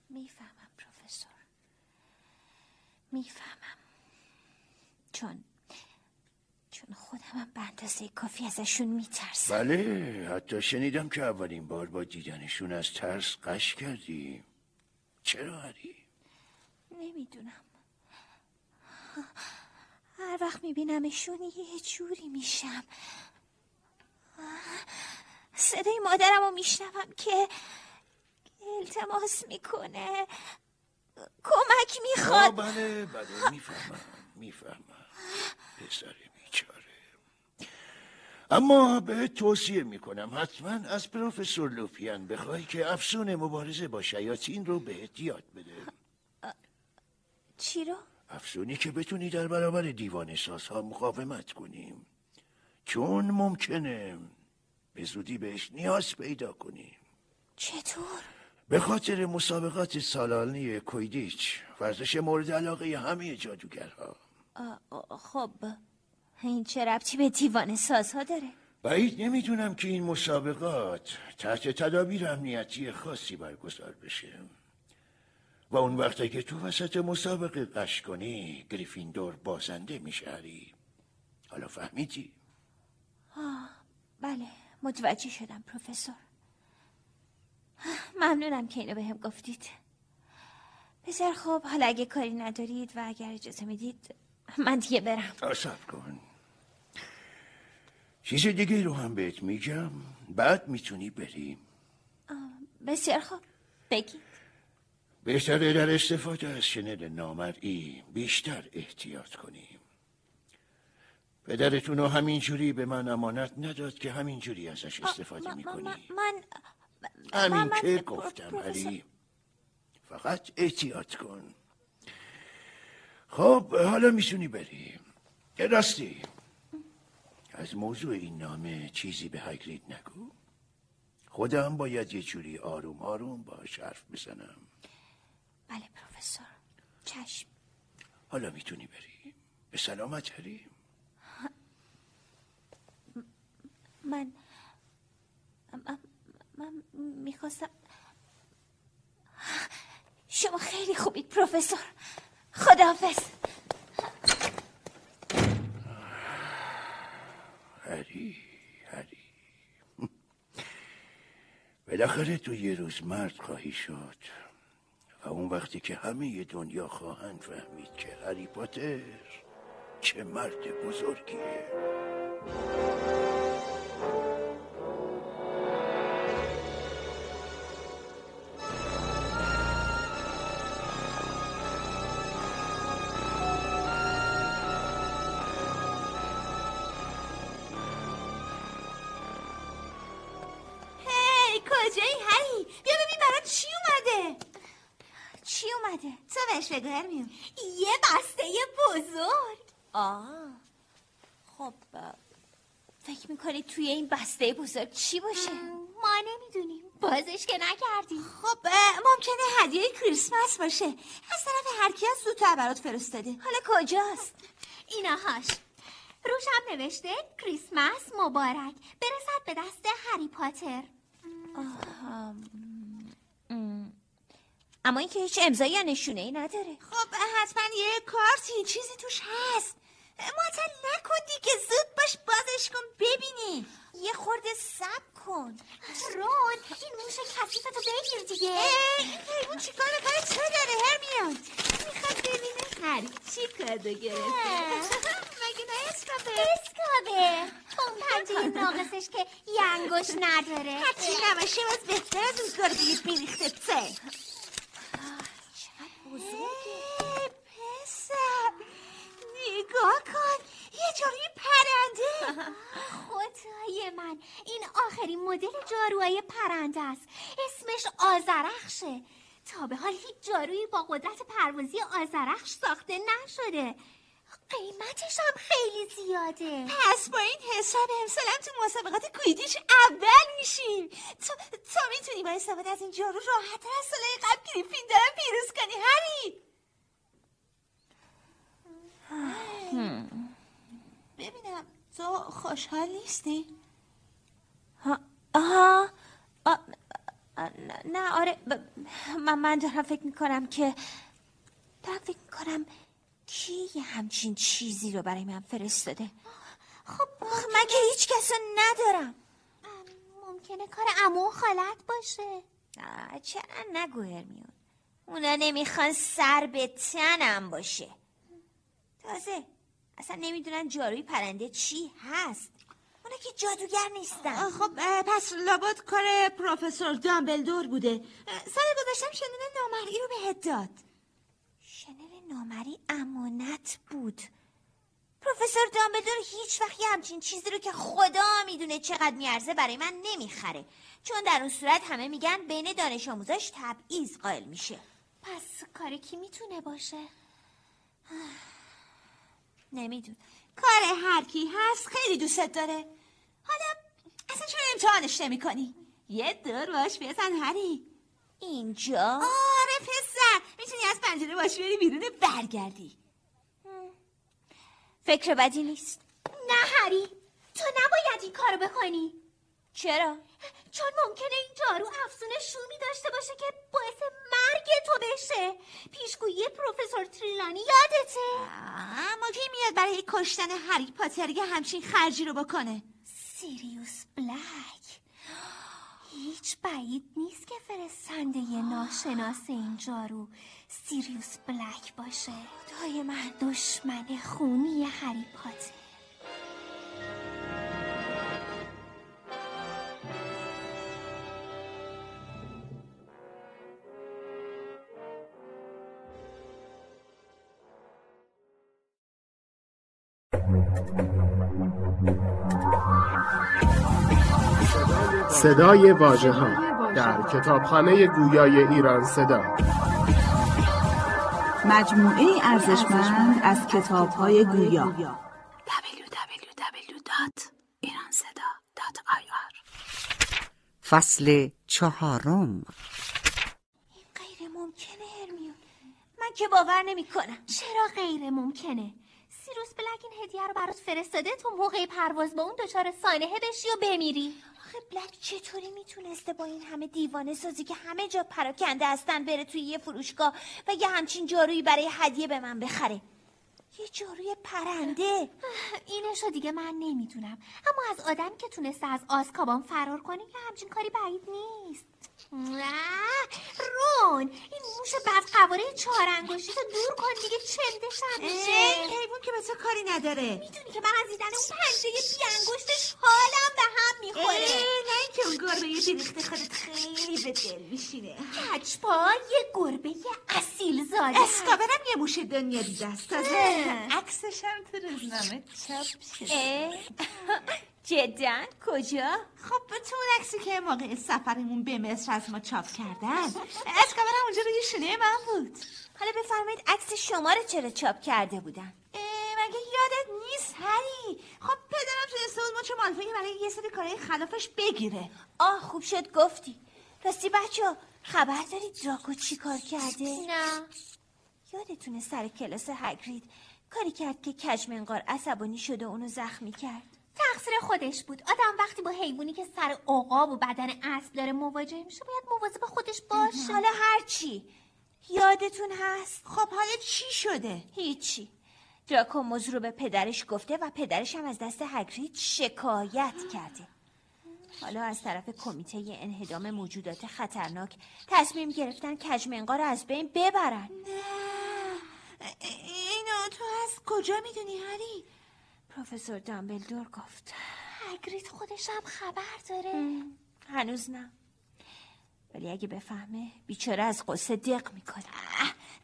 می‌فهمم پروفسور. می‌فهمم. چون چون خودم هم به اندازه کافی ازشون میترسم. بله حتی شنیدم که اولین بار با دیدنشون از ترس قش کردی. چرا هری؟ نمی‌دونم. هر وقت میبینمشون یه جوری میشم. صدای مادرم رو میشنوم که التماس می‌کنه. کمک می‌خواد. بله بله می‌فهمم می‌فهمم. پسر بیچاره. اما به توصیه می‌کنم حتما از پروفسور لوپیان بخوای که افسون مبارزه با شیاطین رو بهت یاد بده. چی رو؟ افسونی که بتونی در برابر دیوان سازها مقاومت کنیم چون ممکنه به زودی بهش نیاز پیدا کنیم چطور؟ به خاطر مسابقات سالانه کویدیچ ورزش مورد علاقه همه جادوگرها خب این چه ربطی به دیوان سازها داره؟ بعید نمی‌دونم که این مسابقات تحت تدابیر امنیتی خاصی برگزار بشه و اون وقتی که تو وسط مسابقه قش کنی گریفیندور بازنده میشهری حالا فهمیدی؟ آه بله متوجه شدم پروفسور. ممنونم که اینو به هم گفتید. بسیار خوب حالا اگه کاری ندارید و اگر اجازه می‌دید من دیگه برم. آسف کن. چیز دیگه رو هم بهت میگم. بعد می‌تونی بری. بسیار خوب. بگید بهتره در استفاده از شنل نامرئی بیشتر احتیاط کنیم. پدرتون رو همینجوری به من امانت نداد که همینجوری ازش استفاده می‌کنی من همین که گفتم علی. فقط احتیاط کن. خب حالا می‌تونی بری. راستی. از موضوع این نامه چیزی به هگرید نگو. خودم باید یه جوری آروم آروم باش حرف بزنم. بله پروفسور. چشم. حالا می‌تونی بری. به سلامت هری من من, من می‌خواستم شما خیلی خوبید پروفسور. خداحافظ. هری هری. بالاخره تو یه روز مرد خواهی شد. اون وقتی که همه دنیا خواهند فهمید که هری پاتر چه مرد بزرگیه. هرمیون یه بسته بزرگ. آه. خب فکر می‌کنی توی این بسته بزرگ چی باشه؟ ما نمی‌دونیم. بازش که نکردیم. خب ممکنه هدیه کریسمس باشه. از طرف هر کی از زودتر برات فرستاده. حالا کجاست؟ ایناهاش روشم نوشته کریسمس مبارک. برسد به دست هری پاتر. آها. اما اینکه هیچ امضایی یا نشونه ای نداره. خب حتما یه کارتی چیزی توش هست. معطل نکن دیگه زود باش بازش کن ببینی. یه خورده سب کن. رون این موش کثیفتو بگیر دیگه. ای، این حیوان چیکار کار تو داره هرمیون می‌خواد ببینه. هری چی کادو گرفته. مگه نه اسکابه؟ اسکابه. اون پنجه ناقصش که یه انگوش نداره. هرچی نباشه باز بهتر از اون میریخته پسر ای، پسر نگاه کن یه جاروی پرنده. خدای من این آخرین مدل جاروهای پرنده است. اسمش آزرخشه تا به حال هیچ جارویی با قدرت پروازی آزرخش ساخته نشده. قیمتش هم خیلی زیاده. پس با این حساب امسالم تو مسابقات کویدیش اول میشیم. تو, تو می‌تونی با استفاده از این جارو راحتتر از سالهای قبل گریفین دارم پیروز کنی هری. ببینم تو خوشحال نیستی؟ ها- آها. نه- آره. من من دارم فکر می‌کنم که دارم فکر می‌کنم کی یه همچین چیزی رو برای من فرستاده؟ خب من که هیچ کس رو ندارم. ممکنه کار امو و خالت باشه. آه، چرا نگو هرمیون؟ اونا نمی‌خوان سر به تنم باشه. تازه اصلا نمی‌دونن جاروی پرنده چی هست. اونا که جادوگر نیستن. خب پس لابد کار پروفسور دامبلدور بوده. سال گذاشتم شنل نامرئی رو بهت داد. شنل نامری امانت بود. پروفسور دامبلدور هیچ وقت یه همچین چیزی رو که خدا می‌دونه چقدر میارزه برای من نمی‌خره. چون در اون صورت همه میگن بین دانش آموزاش تبعیض قائل میشه. پس کار کی می‌تونه باشه؟ نمی‌دونم. کار هر کی هست خیلی دوستت داره. حالا اصلا چرا امتحانش نمی کنی؟ یه دور باش بزن هری. اینجا؟ آره پسر. می‌تونی از پنجره باش بری بیرون برگردی. فکر بدی نیست. نه هری. تو نباید این کارو بکنی. چرا؟ چون ممکنه این جارو افزون شومی داشته باشه که باعث مرگ تو بشه. پیشگویی پروفسور تریلانی یادته. اما کی میاد برای کشتن هری پاتر یه همچین خرجی رو بکنه. سیریوس بلک. هیچ بعید نیست که فرستنده ناشناس این جارو سیریوس بلک باشه. خدای من دشمن خونی هری پاتر. صدای واژه ها در کتابخانه گویای ایران صدا. مجموعه ارزشمند از کتاب های گویا www.iranseda.ir فصل چهارم. غیر ممکنه هرمیون. من که باور نمی کنم چرا غیر ممکنه؟ سیروس بلک این هدیه رو برات فرستاده تو موقع پرواز با اون دچار سانحه بشی و بمیری. آخه بلک چطوری می‌تونسته با این همه دیوانه سازی که همه جا پراکنده هستن بره توی یه فروشگاه و یه همچین جارویی برای هدیه به من بخره؟ یه جاروی پرنده. اینشو دیگه من نمی‌دونم. اما از آدمی که تونسته از آزکابان فرار کنه یه همچین کاری بعید نیست. رون این موش بد قواره چهار انگشتی تو دور کن دیگه چندش هم میشه. این حیوان که به تو کاری نداره. می‌دونی که من از دیدن اون پنجه بی انگشتش حالم به هم می‌خوره. نه اینکه اون گربه بیریخته خودت خیلی به دل میشینه. کچپا یه گربه اصیل زاده اسکابرم یه موش دنیا دیده است. تازه عکسش هم تو روزنامه چاپ شده. جدا؟ کجا؟ خب تو اون عکسی که موقع سفرمون به مصر از ما چاپ کردن. اسکابرم اونجا روی شونه من بود. حالا بفرمایید عکس شما رو چرا چاپ کرده بودن مگه یادت نیست هری؟ خب پدرم تونسته بود مچ مالفایی برای یه سری کارهای خلافش بگیره. آه خوب شد گفتی. راستی بچه خبر دارید دراکو چی کار کرده؟ نه. یادتونه سر کلاس هگرید کاری کرد که کجمنقار عصبانی شد و اونو زخمی کرد. تقصیر خودش بود. آدم وقتی با حیوانی که سر عقاب و بدن اصل داره مواجه میشه باید مواظب خودش باشه حالا هرچی یادتون هست؟ خب حالا چی شده؟ هیچی. دراکو موضوع رو به پدرش گفته و پدرش هم از دست هگرید شکایت کرده. حالا از طرف کمیته انهدام موجودات خطرناک تصمیم گرفتن کجمنقا رو از بین ببرن. نه. اینو تو از کجا می‌دونی هری؟ پروفسور دامبلدور گفت. هگرید خودش هم خبر داره. هنوز نه. ولی اگه بفهمه بیچاره از قصه دق می‌کنه.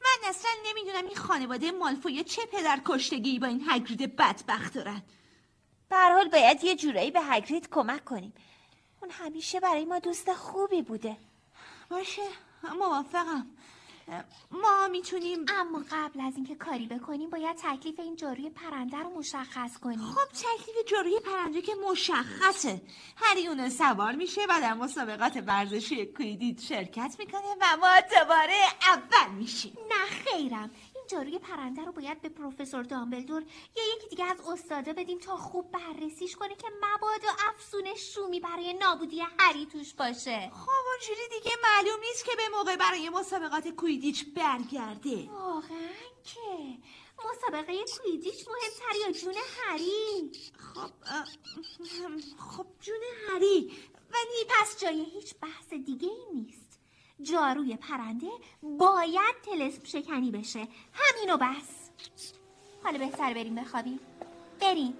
من اصلا نمی‌دونم این خانواده مالفوی چه پدر کشتگی با این هگرید بدبخت دارن. به حال باید یه جورایی به هگرید کمک کنیم. اون همیشه برای ما دوست خوبی بوده. باشه موافقم. ما می‌تونیم اما قبل از اینکه کاری بکنیم باید تکلیف این جاروی پرنده رو مشخص کنیم. خب تکلیف جاروی پرنده که مشخصه. هری اونو سوار میشه و در مسابقات ورزشی کویدیت شرکت می‌کنه و ما دوباره اول میشیم. نه خیرم. جاروی پرنده رو باید به پروفسور دامبلدور یا یکی دیگه از استادا بدیم تا خوب بررسیش کنه که مبادا افسون شومی برای نابودی هری توش باشه. خب اونجوری دیگه معلوم نیست که به موقع برای مسابقات کویدیچ برگرده. واقعا که. مسابقه کویدیچ مهمتر یا جون هری؟ خب خب جون هری. ولی پس جای هیچ بحث دیگه ای نیست. جاروی پرنده باید تلسم شکنی بشه. همینو بس. حالا بهتر بریم بخوابیم. بریم.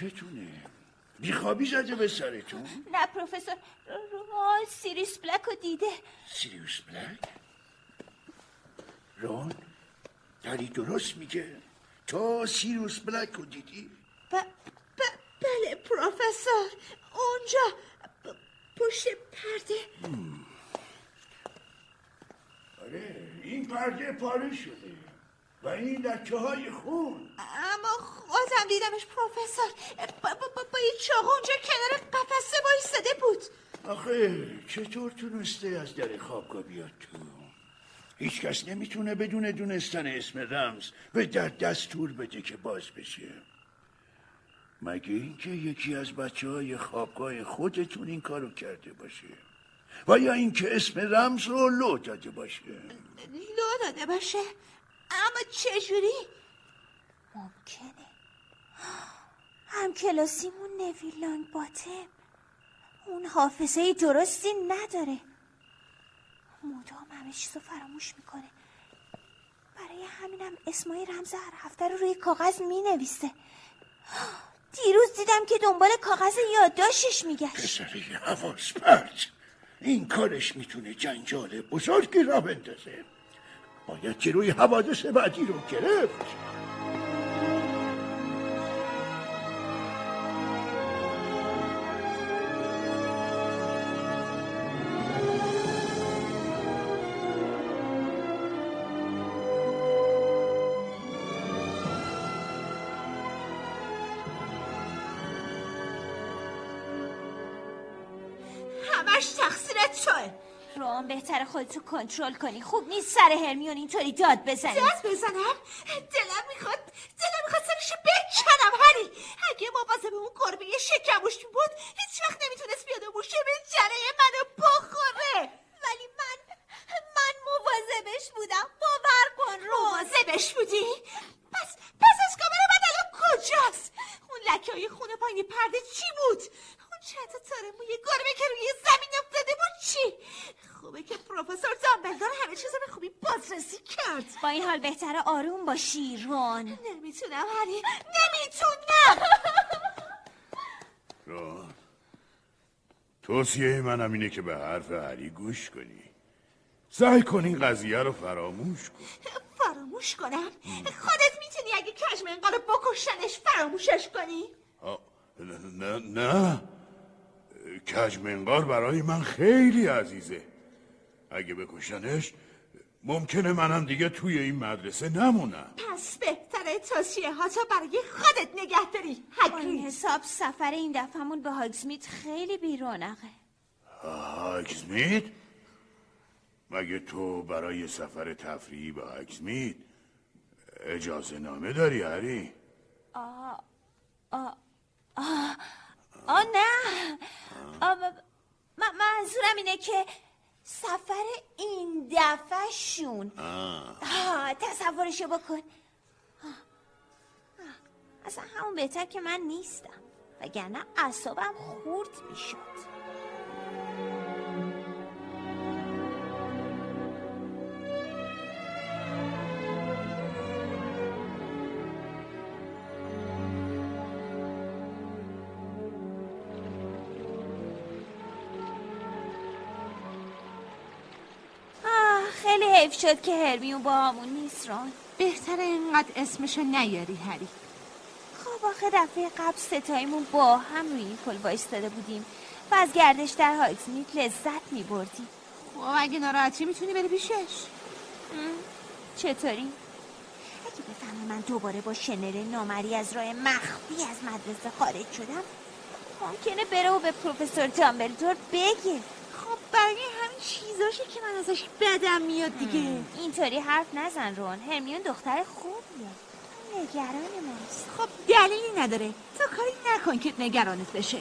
چتونه؟ بیخوابی زده به سرتون؟ نه پروفسور. رون سیریوس بلک رو دیده. سیریوس بلک؟ رون داری درست میگه. تو سیریوس بلک رو دیدی؟ ب... ب... بله پروفسور. اونجا ب... پشت پرده. آره این پرده پاره شده. و این لکه های خون اما خودم دیدمش پروفسور با, با, با, با یه چاقو اونجا کنار قفسه وایستاده بود آخه چطور تونسته از در خوابگاه بیاد تو. هیچ کس نمی‌تونه بدون دونستن اسم رمز به در دستور بده که باز بشه. مگه اینکه یکی از بچه های خوابگاه خودتون این کارو کرده باشه؟ و یا اینکه اسم رمز رو لو داده باشه؟ لو داده باشه؟ اما چجوری؟ ممکنه. هم کلاسیمون نویلانگ باتم اون حافظه درستی نداره. مدام همه چیزو فراموش می‌کنه. برای همینم اسمای رمز هر هفته رو روی کاغذ می‌نویسه. دیروز دیدم که دنبال کاغذ یادداشتش میگشت. پسری حواس پرت این کارش می‌تونه جنجال بزرگی را بندازه. باید جلوی حوادث بعدی رو گرفت. خودتو کنترل کنی. خوب نیست سر هرمیون اینطوری داد بزنی. دست بزنم؟ دلم می‌خواد دلم می‌خواد سرشو بکنم هری. اگه مواظب اون گربه شکموش بود هیچ وقت نمی‌تونست بیاد و موشه به جره منو بخوره. ولی من من مواظبش بودم. باور کن. رو مواظبش بودی؟ پس پس از کامل من الان کجاست؟ اون لکه های خونه پایین پرده چی بود؟ اون چند تا تاره موی گربه که روی زمین افتاده بود چی؟ خوبه که پروفسور دامبلدور همه چیز به خوبی بازرسی کرد. با این حال بهتر آروم باشی رون. نمی‌تونم هری. نمی‌تونم. رون توصیه منم اینه که به حرف هری گوش کنی. سعی کن این قضیه رو فراموش کن. فراموش کنم؟ خودت می‌تونی اگه کشم انقا رو بکشنش فراموشش کنی؟ آه، نه نه نه. کجمنگار برای من خیلی عزیزه. اگه بکشنش ممکنه منم دیگه توی این مدرسه نمونم پس بهتره توصیه ها تو برای خودت نگه داری این حساب سفر این دفعمون به هاگزمیت خیلی بیرونقه هاگزمیت؟ مگه تو برای سفر تفریحی به هاگزمیت اجازه نامه داری هری؟ آه آه آه آه نه آه منظورم اینه که سفر این دفعه شون تصورشو بکن. آه، آه، اصلا همون بهتر که من نیستم. وگرنه اعصابم خورد می‌شد. حیف شد که هرمیون با همون نیست رون بهتره اینقدر اسمشو نیاری هری. خب آخه دفعه قبل ستایمون با هم روی این پل وایستاده بودیم و از گردش در هاگزمیت لذت می بردیم خب اگه ناراحتی می‌تونی بری پیشش. چطوری؟ اگه بفهمه من دوباره با شنل نامری از راه مخفی از مدرسه خارج شدم ممکنه بره و به پروفسور دامبلدور بگه. برای همین چیزاشه که من ازش بدم میاد دیگه. اینطوری حرف نزن رون. هرمیون دختر خوبیه نگران ماست. خب دلیلی نداره. تو کاری نکن که نگرانت بشه.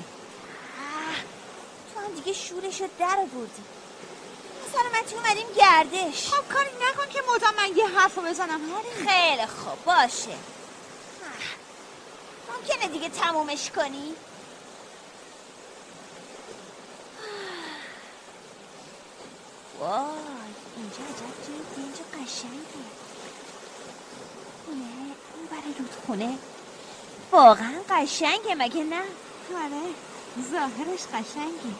تو هم دیگه شورشو در بردی سلامتی اومدیم گردش. خب کاری نکن که مدام من یه حرف رو بزنم. هری خیلی خوب باشه. ممکنه دیگه تمومش کنی؟ وای اینجا عجب جای و قشنگه خونه اون برای رودخونه واقعا قشنگه مگه نه آره ظاهرش قشنگه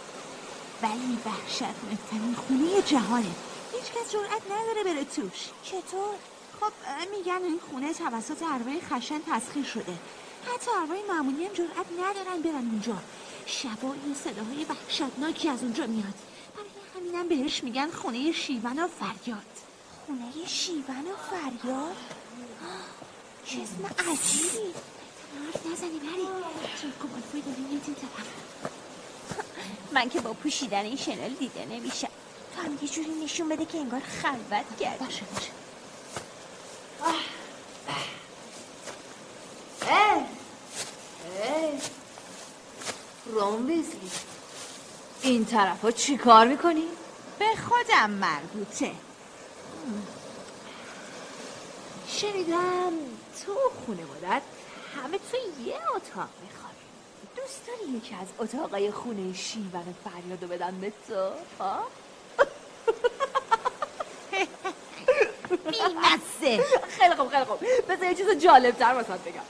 ولی وحشتناکترین خونه جهانه هیچ کس جرأت نداره بره توش چطور؟ خب میگن این خونه توسط ارواح خشن تسخیر شده حتی ارواح معمولی هم جرأت ندارن برن اونجا شبا این صداهای وحشتناکی از اونجا میاد همینم بهش میگن خونه شیون و فریاد. خونه شیون و فریاد؟ چه اسم عجیبی. حرف داره میاد این من که با پوشیدن این شنل دیده نمیشم. تو هم یه جوری نشون بده که انگار خلوت کرد. باشه باشه. اه رون بیزلی این طرف ها چی کار می‌کنی؟ به خودم مربوطه. شنیدم تو خونه مادت همه تو یه اتاق میخوابی دوست داری یکی از اتاقای خونه شیون فریادو بدن به تو؟ ها؟ بیمسه خیلی خوب خیلی خوب. بذار یه چیز جالب تر بگم.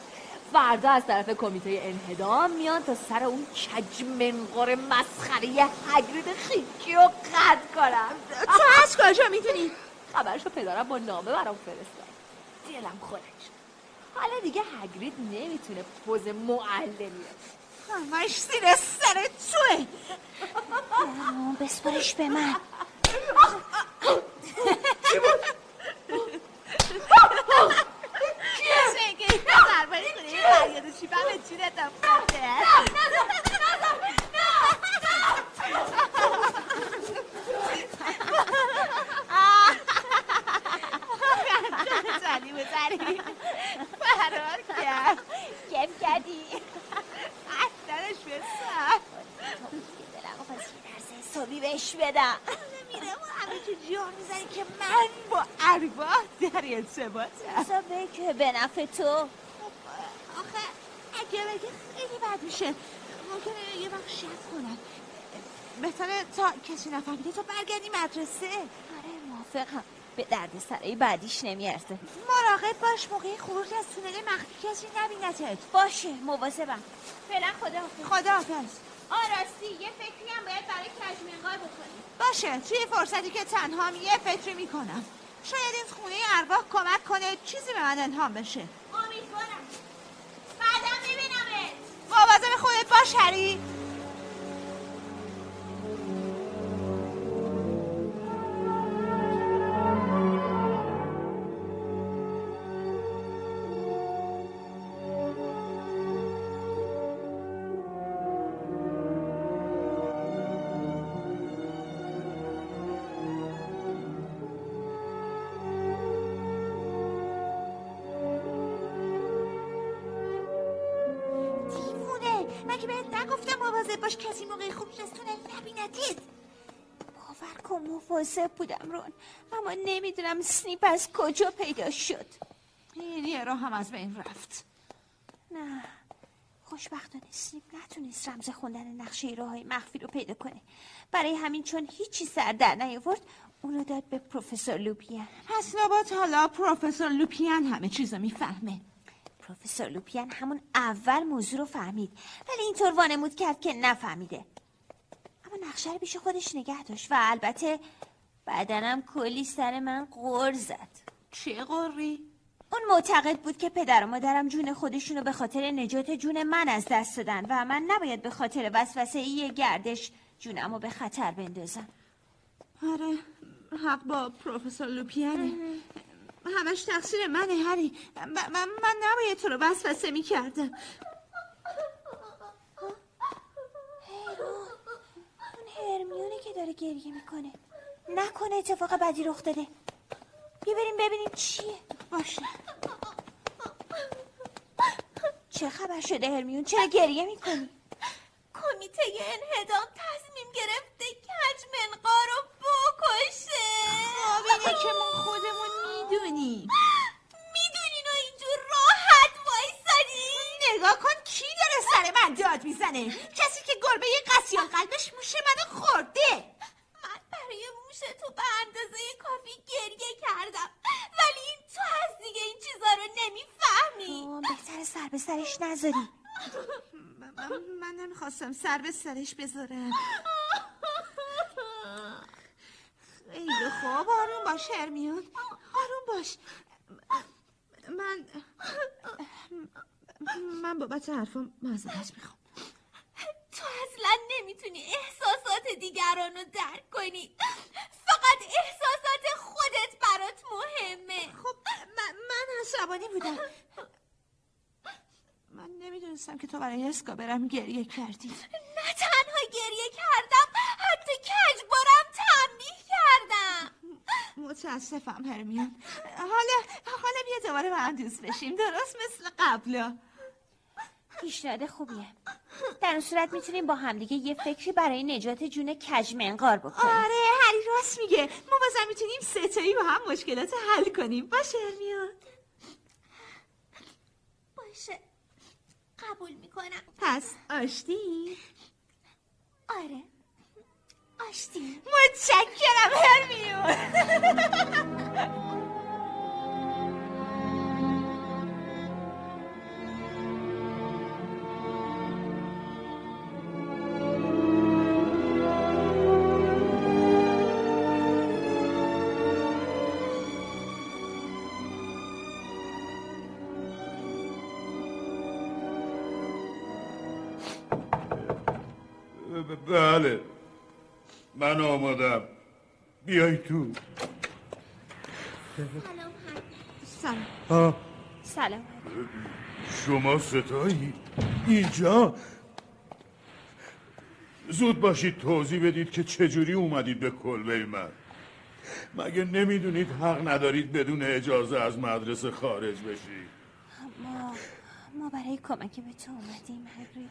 فردا از طرف کمیته انهدام میان تا سر اون کج منقار مسخره هگرید خیکی رو قد کنم تو از کجا می‌دونی؟ خبرشو پدرم با نامه برام فرستاد. دلم خودش حالا دیگه هگرید نمی‌تونه پوز معلمی. همش زیر سر توه. بسپارش به من. کیه؟ که این درباره خونه یه فریاد چی به جونت افتاده زنی بزنی فرار کرد کم کردی اصلش به سر دلم خواست یه درس حسابی بهش بدم. میره و همه تو جا می‌زنی که من با ارواح در ارتباطم بذار بگه به نفع تو. آخه اگه بگه خیلی بد میشه. ممکنه یه وقت شک کنن بهتره تا کسی نفهمیده تو برگردی مدرسه. آره موافقم. به درد سرای بعدیش نمیارزه. مراقب باش موقع خروج از تونل مخفی کسی نبینتت. باشه مواظبم. فعلا خدا خدا حافظ آراستی یه فکری هم باید برای کجمنقار بکنی باشه توی فرصتی که تنها یه فکری می‌کنم. شاید این خونه ارواح کمک کنه چیزی به من الهام بشه. امیدوارم. بعدم ببینمت مواظب خودت باش هری. مواظب بودم رون. اما نمی‌دونم سنیپ از کجا پیدا شد. این یه راه هم از بین رفت. نه خوشبختانه سنیپ نتونست رمز خوندن نقشه راه های مخفی رو پیدا کنه. برای همین چون هیچی سر در نیاورد اونو داد به پروفسور لوپین پس لابد حالا پروفسور لوپین همه چیز رو می‌فهمه. پروفسور لوپین همون اول موضوع رو فهمید ولی اینطور وانمود کرد که نفهمیده. اما نقشه رو پیش خودش نگه داشت و البته بعدنم کلی سر من غر زد. چه قری؟ اون معتقد بود که پدر و مادرم جون خودشونو به خاطر نجات جون من از دست دادن و من نباید به خاطر وسوسه ای گردش جونمو به خطر بندازم. آره حق با پروفسور لوپیانه. همش تقصیر منه هری. من, من, نباید تو رو وسوسه می‌کردم. اون هرمیونه که داره گریه می‌کنه. نکنه اتفاق بدی رخ داده. بیا بریم ببینیم چیه. باشه. چه خبر شده هرمیون؟ چرا گریه می‌کنی؟ کمیته انهدام تصمیم گرفته کج منقار رو بکشه. خب که ما خودمون می‌دونیم. می‌دونین و اینجور راحت وایسادی؟ نگاه کن کی داره سر من داد می‌زنه؟ کسی که گربه قسیان قلبش موش منو خورده. موش تو به اندازه کافی گریه کردم. ولی این تو از دیگه این چیزا رو نمی‌فهمی. بهتر سر به سرش نذاری. من, من نمی‌خواستم سر به سرش بذارم. خیلی خوب آروم باش هرمیون. آروم باش. من من بابت حرفم معذرت می‌خوام. تو اصلا نمی‌تونی احساسات دیگران رو درک کنی. فقط احساسات خودت برات مهمه. خب من, من عصبانی بودم. من نمی‌دونستم که تو برای اسکا برم گریه کردی. نه تنها گریه کردم حتی کجبارم تنبیه کردم. متاسفم هرمیان حالا حالا بیا دوباره به هم بشیم. درست مثل قبلا. پیشنهاد خوبیه. در اون صورت می‌تونیم با همدیگه یه فکری برای نجات جون کج منقار بکنیم. آره هری راست میگه. ما بازم می‌تونیم ستایی با هم مشکلات حل کنیم. باشه هرمیون باشه. قبول می‌کنم. پس آشتی؟ آره. آشتی. متشکرم هرمیون. من آمادم. بیای تو. سلام آه، سلام. شما ستایی. اینجا. زود باشید توضیح بدید که چجوری اومدید به کلبه من. مگه نمی‌دونید حق ندارید بدون اجازه از مدرسه خارج بشید؟ ما ما برای کمک به تو اومدیم هگرید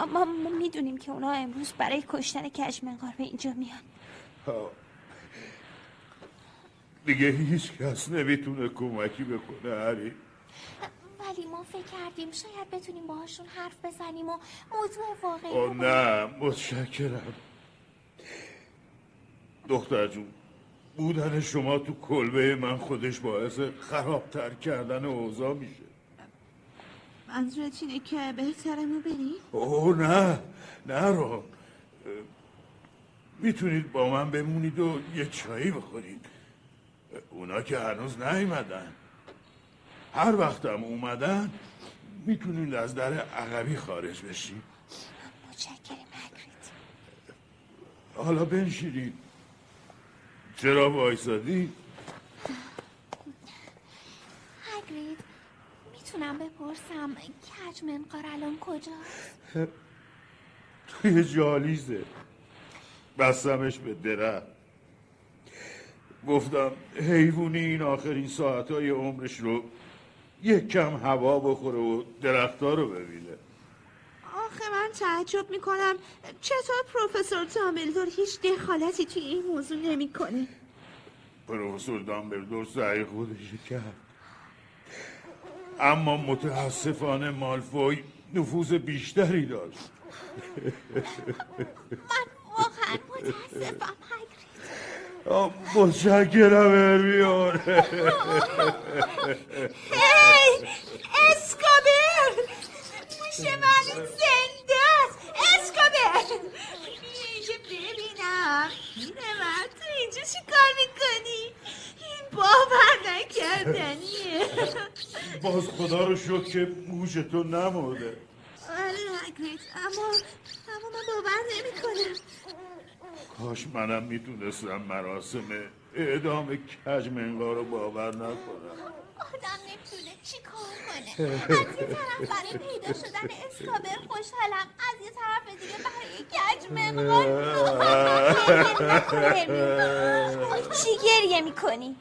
اما ما می‌دونیم که اونا امروز برای کشتن کج منقار به اینجا میان. ها. دیگه هیچ کس نمی‌تونه کمکی بکنه هری. ولی ما فکر کردیم شاید بتونیم باهاشون حرف بزنیم و موضوع واقعی او نه متشکرم. دختر جون بودن شما تو کلبه من خودش باعث خرابتر کردن اوضاع میشه. منظورت اینه که بهتره ما بریم اوه نه نه رو. می‌تونید با من بمونید و یه چایی بخورید. اونا که هنوز نیومدن. هر وقتم اومدن می‌تونید از در عقبی خارج بشید. متشکریم هگرید حالا بنشینید. چرا وایسادی؟ هگرید می‌تونم بپرسم کج منقار الان کجاست؟ توی جالیزه. بستمش به درخت. گفتم حیوونی این آخرین ساعتهای عمرش رو یک کم هوا بخوره و درختها رو ببینه. آخه من تعجب می‌کنم چطور پروفسور دامبلدور هیچ دخالتی توی این موضوع نمی‌کنه؟ پروفسور دامبلدور سعی خودش کرد. اما متاسفانه مالفوی نفوذ بیشتری داشت. من واقعا متاسفم متشکرم هرمیون. هی اسکابر موش من زنده است اسکابر اینجا ببینم اینه من تو اینجا چی کار می‌کنی این باور نکردنیه باز خدا رو شکر که موش تو نمرده. آره هگرید اما اما من باور نمی‌کنم. کاش منم می‌تونستم مراسم اعدام کج رو باور نکنم. آدم نمی‌تونه چی کار کنه؟ از یه طرف برای پیدا شدن اسکابر خوشحالم از یه طرف دیگه برای کج منقار چی گریه می‌کنی؟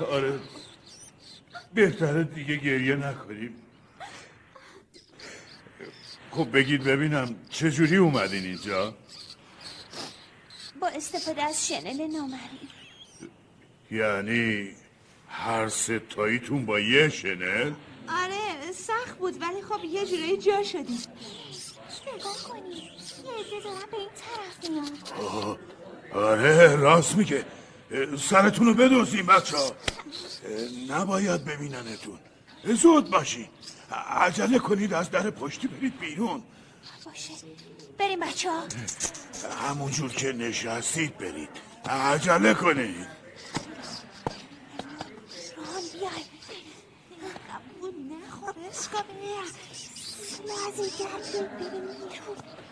آره. بهتره دیگه گریه نکنیم. خب بگید ببینم چجوری اومدین اینجا؟ با استفاده از شنل نامری یعنی هر ستاییتون با یه شنل؟ آره سخت بود ولی خب یه جورایی جا شدیم. نگاه کنی یه عده دارن به این طرف میان. آه، آره راست میگه. سرتون رو بدوزین بچه ها نباید ببیننتون. زود باشین. عجله کنید از در پشتی برید بیرون. باشه. بریم بچه ها همونجور که نشستید برید. عجله کنید. ران بیای اون نخور از این گرد بریم بیرون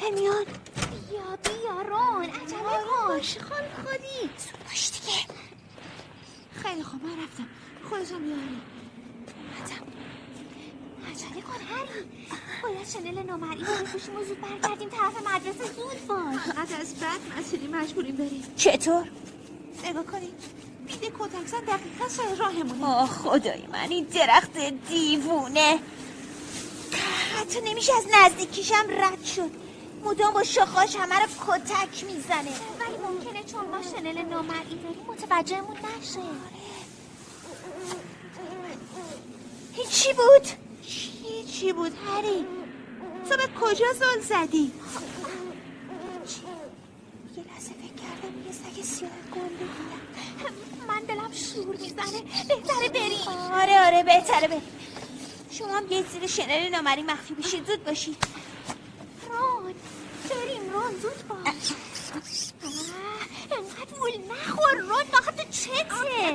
همیان بیا بیا رون. عجله کن. خال خودی باش دیگه. خیلی خوب من رفتم. خودتم بیاری اومدم. عجله کن هری. باید شنل نامرئی رو بپوشیم و زود برگردیم طرف مدرسه. زود باش. فقط از بد مسیری مجبوریم بریم. چطور؟ نگاه کنید میده کتکزن دقیقا سر راهمونه. آه خدای من این درخت دیوونه. حتی نمیشه از نزدیکیشم رد شد. مدام با شاخاش همه رو کتک می‌زنه. ولی ممکنه چون ما شنل نامرئی داریم متوجهمون نشه. هیچی بود؟ هیچی بود هری؟ تو به کجا زل زدی؟ یه لحظه فکر کردم یه سگ سیاه گنده دیدم من دلم شور می‌زنه. بهتره بریم. آره آره بهتره بریم. شما هم بیاید زیر شنل نامری مخفی بشید زود باشید بریم رون زود باش. انقدر وول نخور رون ناخت چته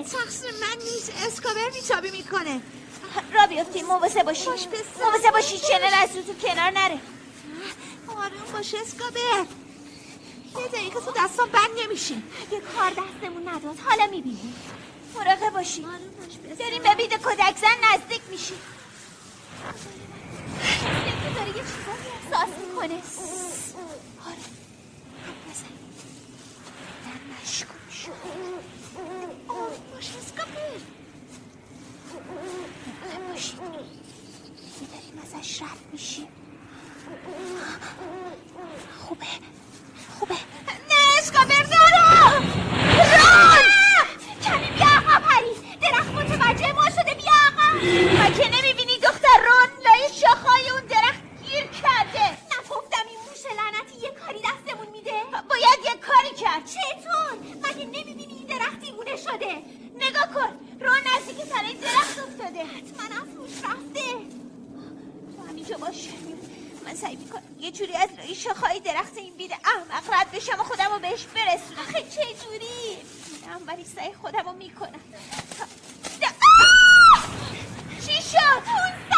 تقصیر من نیست. اسکابر بیتابی می‌کنه. را بیافتیم مواظب باشید مواظب باشید شنل از تو کنار نره. آروم باش اسکابر. یه دقیقه تو دستان بند نمیشیم اگه کار دستمون نداد حالا می‌بینیم. مراقب باشید داریم به بید کدک زن نزدیک میشیم فکر داره یه چیزایی احساس می‌کنه آره حد نزن نه مشکوک شد آروم باش اسکاپر مراقب باشید داریم ازش رد میشیم خوبه خوبه نه اسکاپر نرو رون کمی بیا عقب هری درخت متوجه ما شده بیا عقب مگه نمی‌بینی دختر رون لای شاخهای اون درخت گیر کرده نگفتم این موش لعنتی یه کاری دستمون میده باید یه کاری کرد. چطور مگه نمی‌بینی این درخت دیوونه شده؟ نگاه کن! رون نزدیک سر این درخت افتاده. حتما از روش رفته. تو همینجا باش. من سعی می‌کنم یه جوری از لای شاخهای درخت این بید احمق رد بشم و خودم رو بهش برسونم. آخه چه جوری؟ نه ولی سعی خودم رو می‌کنم چی شد؟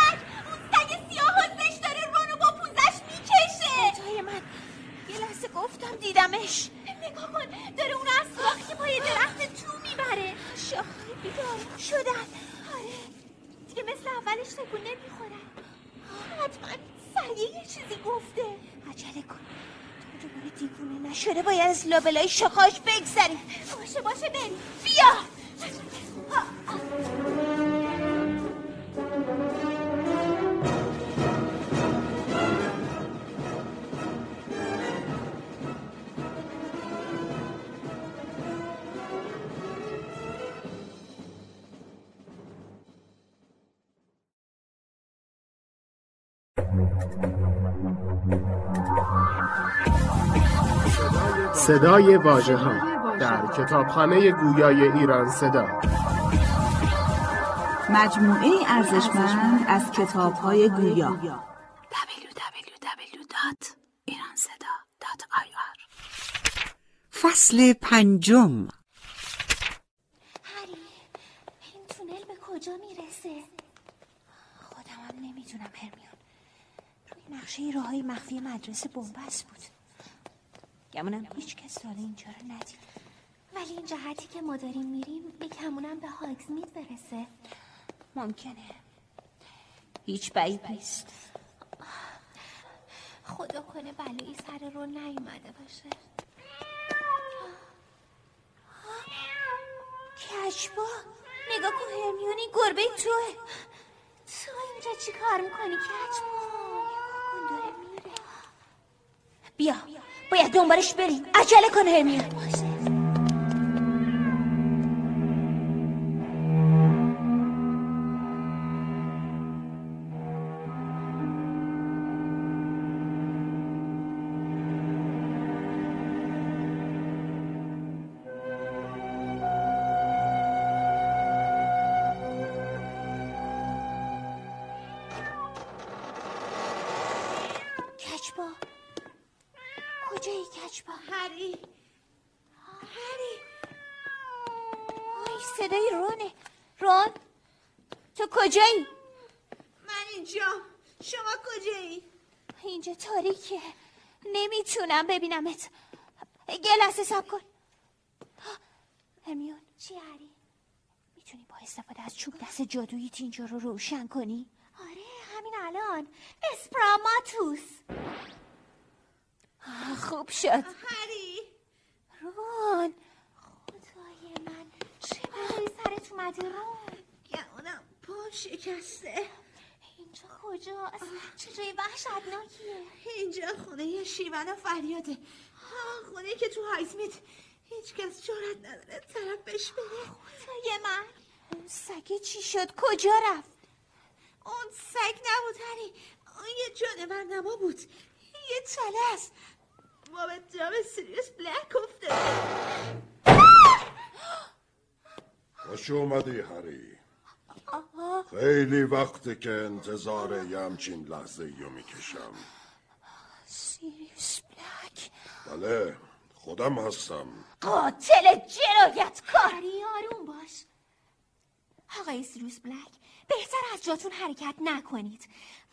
لحظه گفتم دیدمش. نگاه کن داره اونو از که پای درخت تو می‌بره. شاخهای بیدار شدن. آره دیگه مثل اولش تکون نمی‌خورن حتما سگه یه چیزی گفته. عجله کن. تو دوباره دیوونه نشده باید از لابلای شاخاش بگذریم باشه باشه بریم. بیا. صدای واژه ها در کتابخانه گویای ایران صدا. مجموعه ارزشمند از کتاب‌های گویا. www.iranseda.ir فصل پنجم. هری این تونل به کجا می‌رسه؟ خودم هم نمی‌دونم هرمیون. روی نقشه راه های مخفی مدرسه بنبست بود. گمونم. هیچ کس حالا اینجا رو ندید. ولی این جهتی که ما داریم میریم یکمونم به هاگزمید برسه. ممکنه. هیچ بعید نیست. خدا کنه بلایی سر رو نیومده باشه. کشبا نگاه کن هرمیونی گربه توه. تو اینجا چی کار می‌کنی کچبا اون داره میره. بیا. باید دنبالش بریم. عجله کن هرمیون نمی‌تونم ببینمت. یه لحظه سب کن. هرمیون چی هری؟ می‌تونی با استفاده از چوب دست جادوییت اینجا رو روشن کنی؟ آره همین الان. اسپراماتوس. خوب شد. هری. رون. خدای من چه بلایی سرت اومده رون؟ گمونم پا شکسته. اینجا کجاست چه جای وحشتناکیه اینجا خونه شیون و فریاده خونه که تو هایزمیت هیچ کس جرات نداره طرفش بره خدای من. اون سگه چی شد؟ کجا رفت؟ اون سگ نبود هری. اون یه جانور نما بود. یه تله است. ما به جام سیریوس بلک افتاده خوش اومدی هری. خیلی وقته که انتظار یه همچین لحظه یو می‌کشم. سیریوس بلک. بله خودم هستم. قاتل جنایتکار هری آروم باش. آقای سیریوس بلک بهتر از جاتون حرکت نکنید.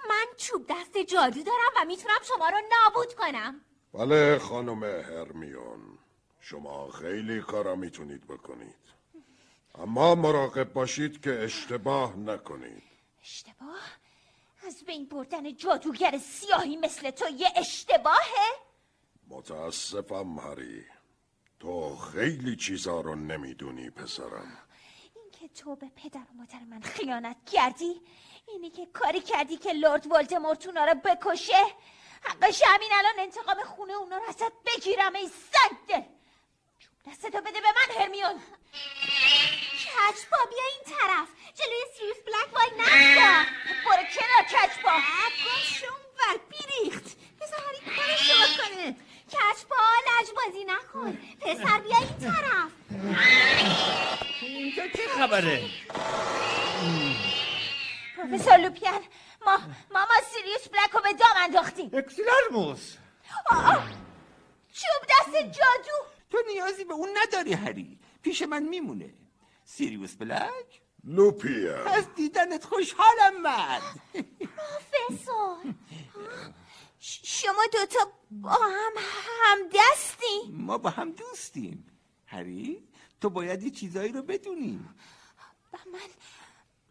من چوب دست جادو دارم و می‌تونم شما رو نابود کنم. بله خانم هرمیون. شما خیلی کارا می‌تونید بکنید. اما مراقب باشید که اشتباه نکنید. اشتباه؟ از بین بردن جادوگر سیاهی مثل تو یه اشتباهه؟ متاسفم هری. تو خیلی چیزا رو نمی‌دونی پسرم. اینکه تو به پدر و مادر من خیانت کردی اینه که کاری کردی که لرد ولدمورت اونا رو بکشه حقش همین الان انتقام خونه اونا رو ازت بگیرم ای سگ دل! دستتو بده به من هرمیون! کچ با بیا این طرف. جلوی سیریوس بلک وای نستا برو کنار کچ با گوشون ور بیریخت. بذار هری کارش رو کنه کچ با لجبازی نکن. پسر بیا این طرف. اینجا چه خبره؟ پروفسور لوپیان ما ماما سیریوس بلک رو به دام انداختیم. اکسلارموس چوب دست جادو. تو نیازی به اون نداری هری. پیش من میمونه. سیریوس بلک؟ لوپیا از دیدنت خوشحالم من پروفسور. شما دوتا با هم هم دستی ما با هم دوستیم. هری تو باید یه چیزایی رو بدونی. من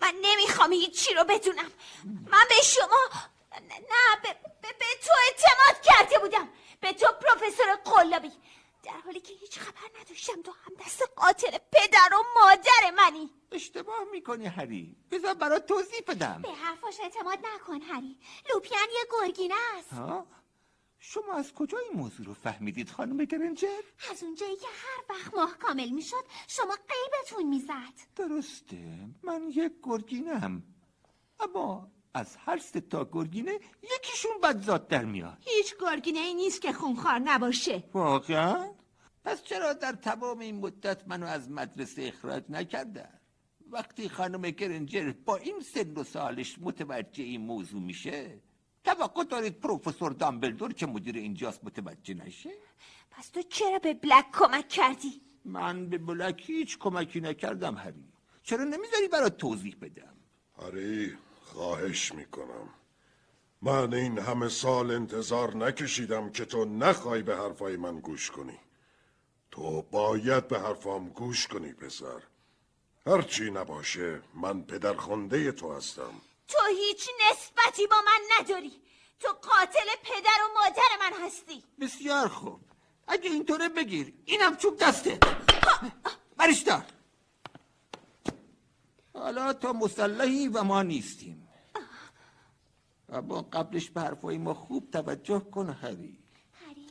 من نمی‌خوام هیچی رو بدونم. من به شما نه نه، به, به, به تو اعتماد کرده بودم. به تو پروفسور قلابی. در حالی که هیچ خبر نداشتم تو هم دست قاتل پدر و مادر منی. اشتباه می‌کنی هری. بذار برات توضیح بدم. به حرفاش اعتماد نکن هری. لوپیان یه گرگینه است. ها؟ شما از کجا این موضوع رو فهمیدید خانم گرنجر؟ از اونجایی که هر وقت ماه کامل می‌شد شما قیبتون می‌زد. درسته. من یک گرگینم اما از هر سه تا گرگینه یکیشون بدزاد در میاد هیچ گرگینه ای نیست که خونخوار نباشه واقعا؟ پس چرا در تمام این مدت منو از مدرسه اخراج نکردن؟ وقتی خانم گرنجر با این سن و سالش متوجه این موضوع میشه توقع دارید پروفسور دامبلدور که مدیر اینجاست متوجه نشه؟ پس تو چرا به بلک کمک کردی؟ من به بلک هیچ کمکی نکردم هری چرا نمی‌ذاری برات توضیح بدم؟ هری خواهش می‌کنم. من این همه سال انتظار نکشیدم که تو نخوای به حرفای من گوش کنی. تو باید به حرفام گوش کنی پسر. هرچی نباشه من پدرخونده تو هستم. تو هیچ نسبتی با من نداری. تو قاتل پدر و مادر من هستی. بسیار خوب. اگه اینطوره بگیر. اینم چوب دسته. برش دار حالا تو مسلحی و ما نیستیم. اما قبلش به حرفای ما خوب توجه کن هری. هری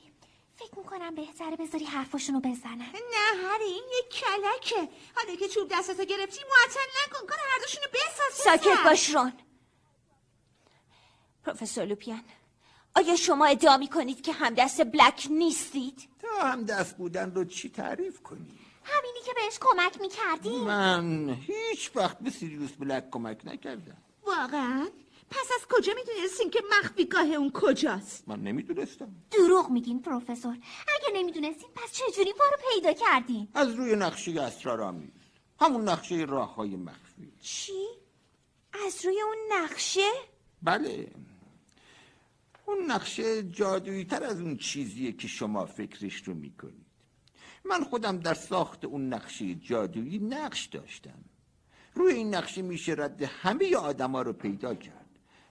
فکر می‌کنم بهتره بذاری حرفاشونو بزنن. نه هری این یه کلکه. حالا که چوب دستتو گرفتی معطل نکن. کار هر دوشونو بساز ساکت باش رون پروفسور لوپیان آیا شما ادعا می کنید که همدست بلک نیستید؟ تا هم دست بودن رو چی تعریف کنی؟ همینی که بهش کمک می‌کردی. من هیچ وقت به سیریوس بلک کمک نکردم. واقعا؟ پس از کجا می‌دونستین که مخفیگاه اون کجاست؟ من نمی‌دونستم. دروغ میگین پروفسور. اگه نمی‌دونستین پس چجوری ما رو پیدا کردین؟ از روی نقشه اسرارآمیز. همون نقشه راه های مخفی. چی؟ از روی اون نقشه؟ بله. اون نقشه جادویی تر از اون چیزیه که شما فکرش رو می‌کنید. من خودم در ساخت اون نقشه جادویی نقش داشتم. روی این نقشه میشه رد همه آدما رو پیدا کرد.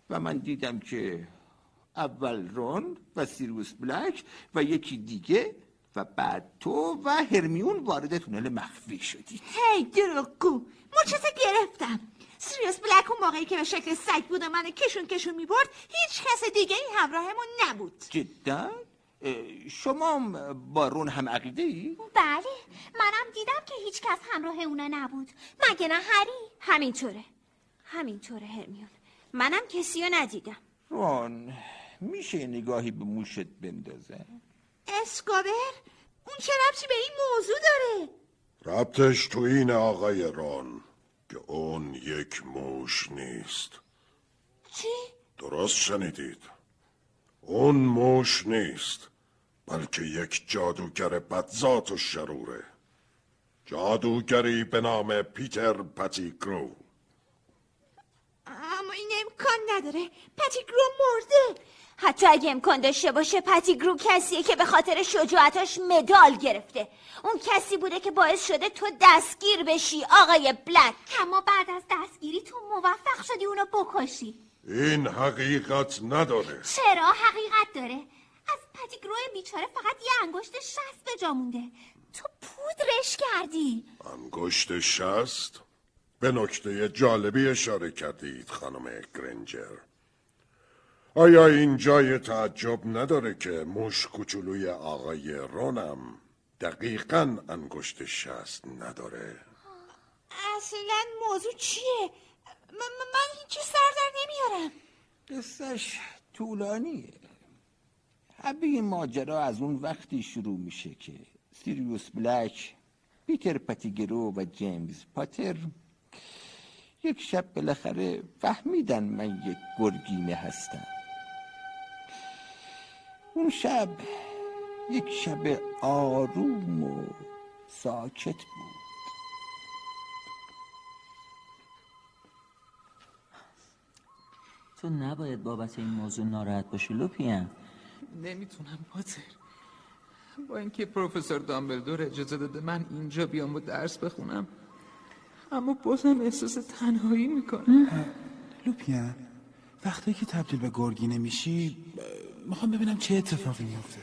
و من دیدم که اول رون و سیروس بلک و یکی دیگه و بعد تو و هرمیون وارد تونل مخفی شدید. هی دروغگو. مچتو گرفتم. سیریوس بلک اون موقعی که به شکل سگ بود و منو کشون کشون می‌برد هیچ کس دیگه این همراهمون نبود. جدا؟ شما با رون هم عقیده ای؟ بله منم دیدم که هیچ کس همراه اونا نبود. مگه نه هری؟ همینطوره. همینطوره هرمیون. منم کسی رو ندیدم. رون میشه نگاهی به موشت بندازه؟ اسکابر اون چه ربطی به این موضوع داره؟ ربطش تو این آقای رون که اون یک موش نیست. چی؟ درست شنیدید. اون موش نیست بلکه یک جادوگر بدذات و شروره. جادوگری به نام پیتر پتیگرو امکان نداره. پتیگرو مرده. حتی اگه امکان داشته باشه پتیگرو کسیه که به خاطر شجاعتاش مدال گرفته. اون کسی بوده که باعث شده تو دستگیر بشی آقای بلک. اما بعد از دستگیری تو موفق شدی اونو بکشی. این حقیقت نداره. چرا؟ حقیقت داره. از پتیگرو بیچاره فقط یه انگشت شست به جا مونده. تو پودرش کردی. انگشت شست؟ به نکته جالبی اشاره کردید خانم گرنجر آیا این جای تعجب نداره که موش کوچولوی آقای رونم دقیقا انگشت شست نداره؟ اصلا موضوع چیه؟ من, من- هیچی سر در نمیارم. قصهش طولانیه. همه این ماجرا از اون وقتی شروع میشه که سیریوس بلک پیتر پتیگرو و جیمز پاتر یک شب بالاخره فهمیدن من یک گرگینه هستم. اون شب یک شب آروم و ساکت بود. تو نباید بابت این موضوع ناراحت باشی لوپیان. نمی‌تونم پاتر. با اینکه پروفسور دامبلدور اجازه داده من اینجا بیام و درس بخونم اما بازم احساس تنهایی می‌کنم لوپیان وقتی که تبدیل به گرگی نمیشی می‌خوام ببینم چه اتفاقی میفته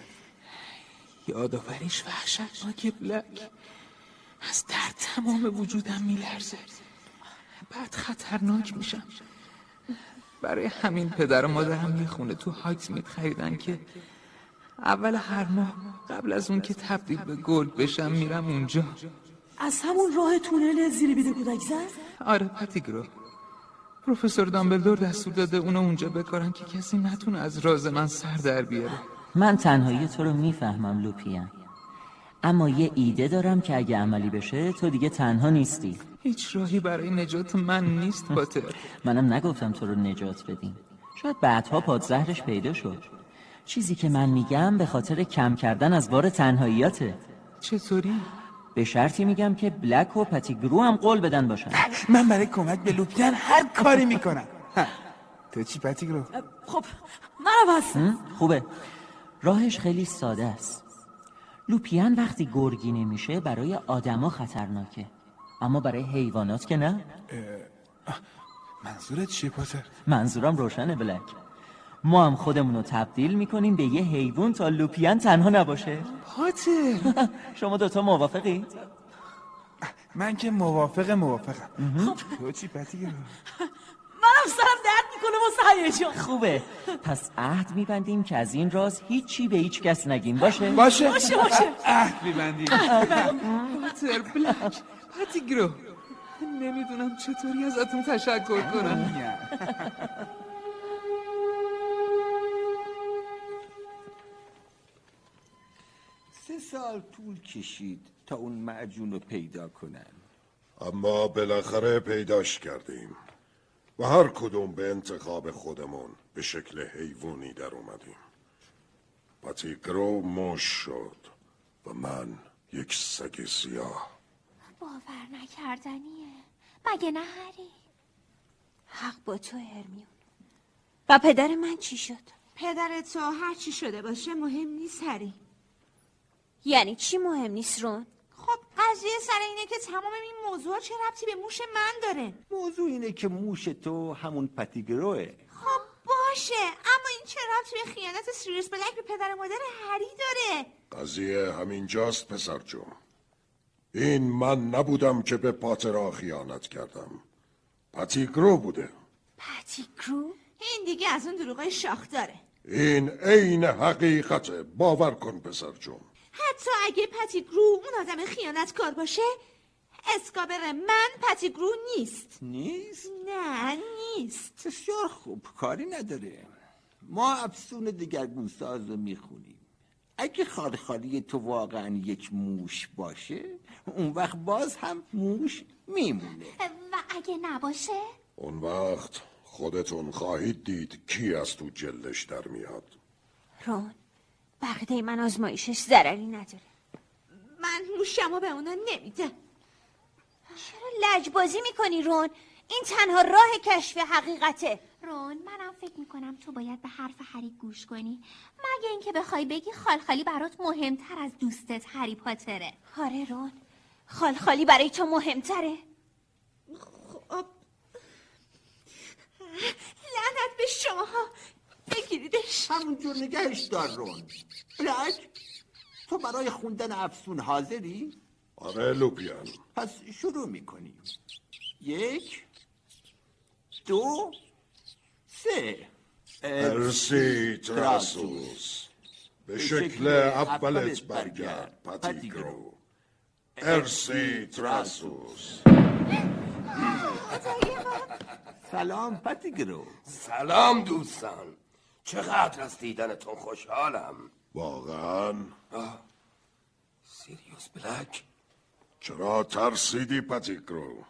یادآوریش وحشتناک بلک از در تمام وجودم میلرزه. بعد خطرناک میشم. برای همین پدر و مادرم یه خونه تو هاکسمیت خریدن که اول هر ماه قبل از اون که تبدیل به گرگ بشم میرم اونجا. از همون راه تونل زیر بید کودک زد؟ آره پتیگرو پروفسور دامبلدور دستور داده اونو اونجا بکارن که کسی نتونه از راز من سر در بیاره. من تنهایی تو رو می‌فهمم لوپیان اما یه ایده دارم که اگه عملی بشه تو دیگه تنها نیستی. هیچ راهی برای نجات من نیست پاتر منم نگفتم تو رو نجات بدیم. شاید بعدها پادزهرش پیدا شد. چیزی که من میگم به خاطر کم کردن از بار تنهاییاته. چطوری؟ به شرطی میگم که بلک و پتیگرو هم قول بدن باشن. من برای کمک به لوپیان هر کاری می‌کنم. تو چی پتیگرو خب هم؟ خوبه. راهش خیلی ساده است. لوپیان وقتی گرگی نمیشه برای آدما خطرناکه. اما برای حیوانات که نه. منظورت چیه پاتر منظورم روشنه بلک ما هم خودمون رو تبدیل می‌کنیم به یه حیوان تا لوپیان تنها نباشه. پاتر شما دوتا موافقید؟ من که موافق موافقم. تو چی پتیگرو منم سرم درد می‌کنه واسه هیجان خوبه. پس عهد میبندیم که از این راز هیچی به هیچ کس نگیم. باشه؟ باشه. باشه باشه. عهد میبندیم. پاتر بلک. پتیگرو نمی‌دونم چطوری ازتون تشکر کنم. سال طول کشید تا اون معجون رو پیدا کنن. اما بالاخره پیداش کردیم و هر کدوم به انتخاب خودمون به شکل حیوانی در اومدیم. پتیگرو موش شد و من یک سگ سیاه. باور نکردنیه. مگه نه هری؟ حق با تو هرمیون. و پدر من چی شد؟ پدر تو هر چی شده باشه مهم نیست هری. یعنی چی مهم نیست رون؟ خب قضیه سر اینه که تمام این موضوع چه ربطی به موش من داره؟ موضوع اینه که موش تو همون پتیگروه. خب باشه. اما این چرا توی خیانت سیریوس بلک به پدر و مادر هری داره؟ قضیه همینجاست پسر جون. این من نبودم که به پاترا خیانت کردم. پتیگرو بوده. پتیگرو؟ این دیگه از اون دروغای شاخ داره. این عین حقیقته باور کن پسر جون. حتی اگه پتیگرو اون آدم خیانتکار باشه اسکابر من پتیگرو نیست. نیست؟ نه نیست. بسیار خوب کاری نداره. ما افسون دگرگونساز رو می‌خونیم. اگه خالخالی تو واقعا یک موش باشه اون وقت باز هم موش میمونه. و اگه نباشه؟ اون وقت خودتون خواهید دید کی از تو جلدش در میاد. رون بقیده من آزمایشش ضرری نداره. من موشمو به اونا نمیدم. چرا لجبازی می‌کنی رون؟ این تنها راه کشف حقیقته. رون منم فکر می‌کنم تو باید به حرف هری گوش کنی. مگه اینکه بخوای بگی خالخالی برات مهمتر از دوستت هری پاتره؟ آره رون. خالخالی برای تو مهمتره. خب. لعنت به شماها. بگیریدش همونجور نگهش دار رون. بلک تو برای خوندن افسون حاضری؟ آره لوپیان پس شروع می‌کنیم یک دو سه. ارسی تراسوس. به شکل اولت برگرد. پتیگرو. ارسی تراسوس. سلام پتیگرو. سلام دوستان. چقدر از دیدنتون خوشحالم. واقعا؟ سیریوس بلک؟ چرا ترسیدی پتیگرو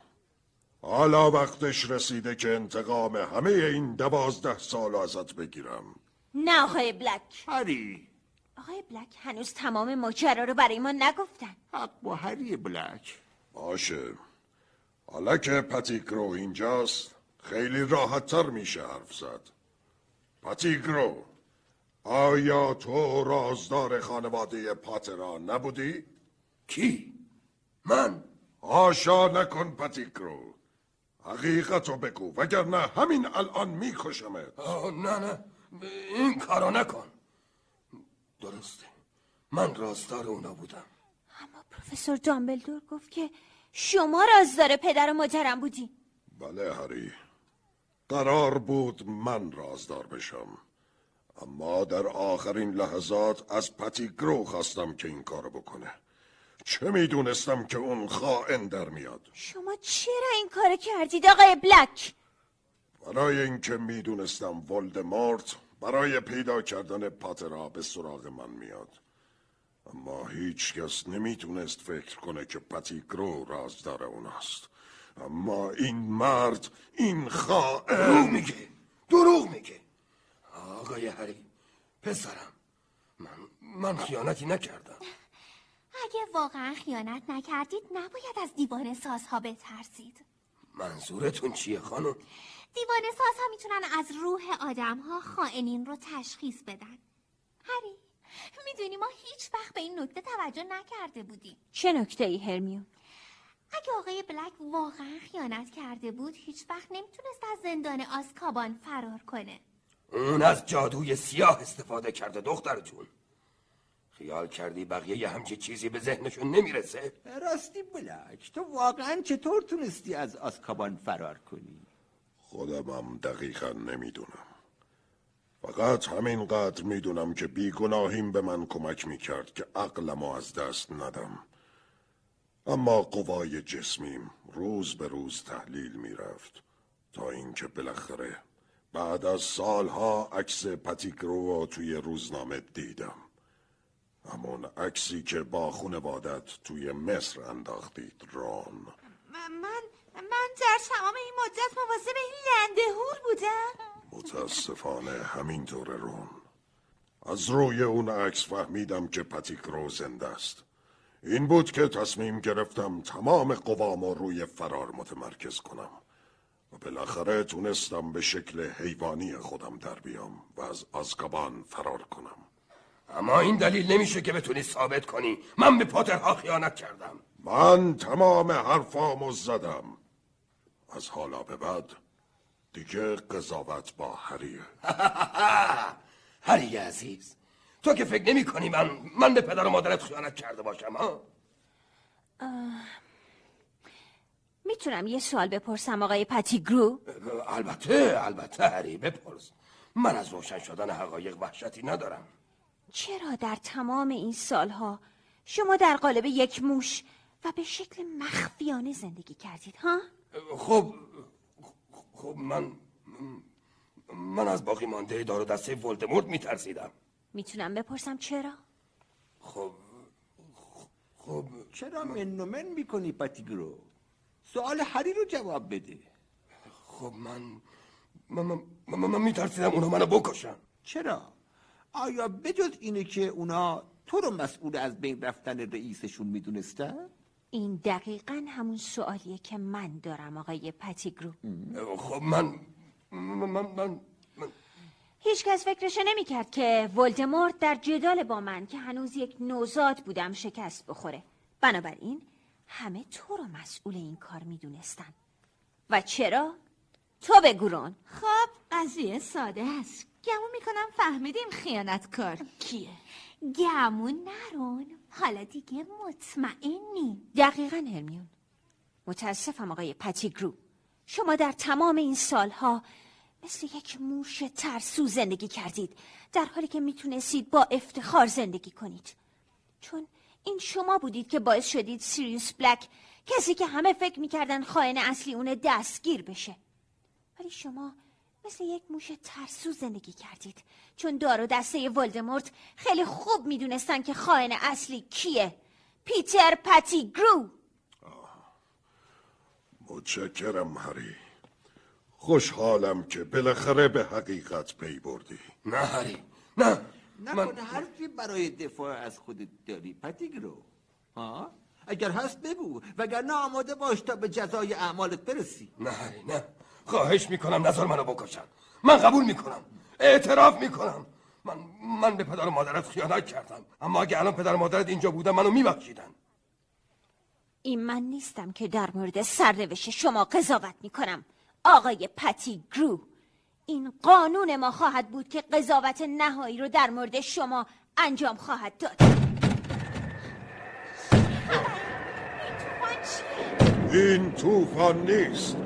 حالا وقتش رسیده که انتقام همه این دوازده سال ازت بگیرم. نه آقای بلک. هری. آقای بلک هنوز تمام ماجرا رو برای ما نگفتن. حق با هری بلک. باشه. حالا که پتیگرو اینجاست خیلی راحتتر میشه حرف زد. پتیگرو آیا تو رازدار خانواده پاترا نبودی؟ کی؟ من؟ آشا نکن پتیگرو حقیقتو بگو وگرنه همین الان میکشمت نه نه این کارو نکن درسته من راستار اونا بودم اما پروفسور دامبلدور گفت که شما رازدار پدر و مادرم بودی بله هری قرار بود من رازدار بشم. اما در آخرین لحظات از پتیگرو خواستم که این کارو بکنه. چه می‌دونستم که اون خائن در میاد؟ شما چرا این کار کردید آقای بلک؟ برای اینکه می‌دونستم ولدمورت برای پیدا کردن پاترا به سراغ من میاد. اما هیچ کس نمی‌تونست فکر کنه که پتیگرو رازدار اوناست. اما این مرد این خائن. دروغ میگه دروغ میگه. آقای هری پسرم من من خیانتی نکردم. اگه واقعا خیانت نکردید نباید از دیوانه سازها بترسید. منظورتون چیه خانم؟ دیوانه سازها می‌تونن از روح آدم ها خائنین رو تشخیص بدن. هری می‌دونی ما هیچ وقت به این نکته توجه نکرده بودیم. چه نکته ای هرمیون؟ اگه آقای بلک واقعا خیانت کرده بود هیچ وقت نمی‌تونست از زندان آسکابان فرار کنه. اون از جادوی سیاه استفاده کرده دختر جون خیال کردی بقیه همچی چیزی به ذهنشون نمی‌رسه؟ راستی بلک تو واقعا چطور تونستی از آسکابان فرار کنی؟ خودمم دقیقا نمی‌دونم. فقط همینقدر می‌دونم که بیگناهیم به من کمک می‌کرد که عقلمو از دست ندم. اما قوای جسمیم روز به روز تحلیل می‌رفت تا اینکه بالاخره بعد از سالها عکس پتیگرو رو توی روزنامه دیدم. همون عکسی که با خونوادت توی مصر انداختید رون من من در تمام این مدت مواظب این لنده هور بودم. متاسفانه همینطور رون از روی اون عکس فهمیدم که پتیگرو زنده است. این بود که تصمیم گرفتم تمام قوامو روی فرار متمرکز کنم و بالاخره تونستم به شکل حیوانی خودم در بیام و از آزکابان فرار کنم. اما این دلیل نمیشه که بتونی ثابت کنی. من به پاترها خیانت کردم. من تمام حرفامو زدم. از حالا به بعد دیگه قضاوت با هریه هری عزیز. تو که فکر نمی کنی من من به پدر و مادرت خیانت کرده باشم ها؟ می‌تونم یه سوال بپرسم آقای پتیگرو؟ البته البته هری بپرس. من از روشن شدن حقایق وحشتی ندارم. چرا در تمام این سالها شما در قالب یک موش و به شکل مخفیانه زندگی کردید ها؟ خب خب من من از باقی مانده دار و دسته ولدمورت میترسیدم. می‌تونم بپرسم چرا؟ خب خب چرا من و من می‌کنی پتیگرو سوال هری رو جواب بده. خب من من, من, من, من میترسیدم اونا منو بکشن. چرا؟ آیا بجز اینه که اونا تو رو مسئول از بین رفتن رئیسشون می‌دونستن؟ این دقیقا همون سوالیه که من دارم آقای پتیگرو خب من من من, من هیچ کس فکرشو نمی‌کرد که ولدمورت در جدال با من که هنوز یک نوزاد بودم شکست بخوره. بنابراین همه تو رو مسئول این کار می‌دونستن. و چرا؟ تو بگو خب قضیه ساده است. گمون می‌کنم فهمیدیم خیانتکار. کیه؟ گمون نرون حالا دیگه مطمئنی. دقیقا هرمیون. متاسفم آقای پتیگرو. شما در تمام این سالها مثل یک موش ترسو زندگی کردید در حالی که می‌تونستید با افتخار زندگی کنید. چون این شما بودید که باعث شدید سیریوس بلک کسی که همه فکر می‌کردن خائن اصلی اون دستگیر بشه. ولی شما مثل یک موش ترسو زندگی کردید. چون دار و دسته ولدمورت خیلی خوب می‌دونستن که خائن اصلی کیه. پیتر پتیگرو. متشکرم هری. خوشحالم که بالاخره به حقیقت پی بردی. نه هری نه. نکنه حرفی برای دفاع از خودت داری پتیگرو. ها؟ اگر هست بگو وگرنه آماده باش تا به جزای اعمالت برسی. نه هری نه. خواهش می‌کنم نظر منو بکشن. من قبول می‌کنم. اعتراف می‌کنم. من من به پدر و مادرت خیانت کردم. اما اگه الان پدر و مادرت اینجا بودن منو میبخشیدن. این من نیستم که در مورد سرنوشت شما قضاوت می‌کنم. آقای پتی گرو این قانون ما خواهد بود که قضاوت نهایی رو در مورد شما انجام خواهد داد. این طوفان نیست.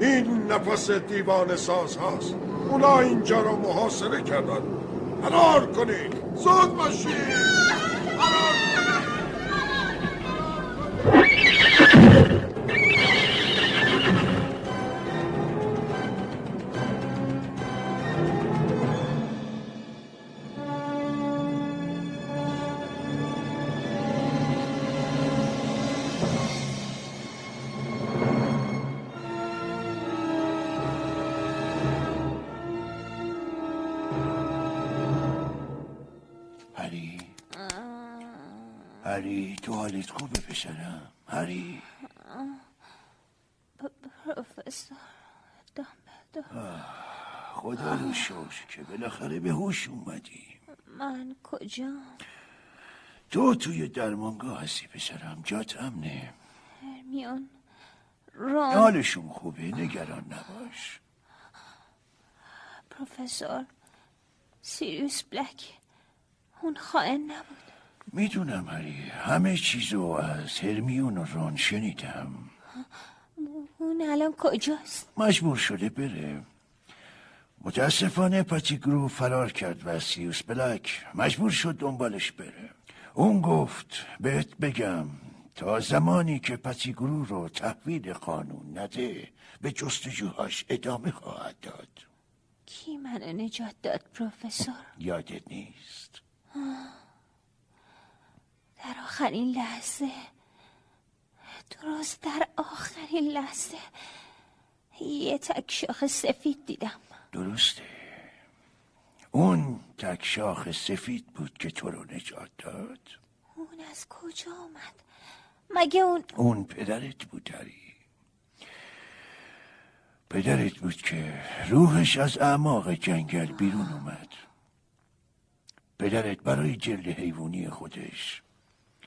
این نفس دیوان ساز هاست. اونا اینجا رو محاصره کردن. فرار کنید. زود باشید. هری تو حالت خوبه پسرم. هری پروفسور دامبلدور خدا رو شکر که بالاخره به هوش اومدی. من کجا؟ تو توی درمانگاه هستی پسرم جات امنه. هرمیون رون. حالشون خوبه نگران نباش. پروفسور سیریوس بلک اون خائن نبود. می‌دونم هری همه چیزو از هرمیون و رون شنیدم. اون الان کجاست؟ مجبور شده بره. متاسفانه پتیگرو فرار کرد و سیوس بلک مجبور شد دنبالش بره. اون گفت بهت بگم تا زمانی که پتیگرو رو تحویل قانون نده به جستجوهاش ادامه خواهد داد. کی منو نجات داد پروفسور؟ یادت نیست. در آخرین لحظه. درست در آخرین لحظه. یه تک شاخ سفید دیدم. درسته. اون تک شاخ سفید بود که تو رو نجات داد. اون از کجا آمد؟ مگه اون اون پدرت بود هری پدرت بود که روحش از اعماق جنگل بیرون اومد. پدرت برای جلد حیوانی خودش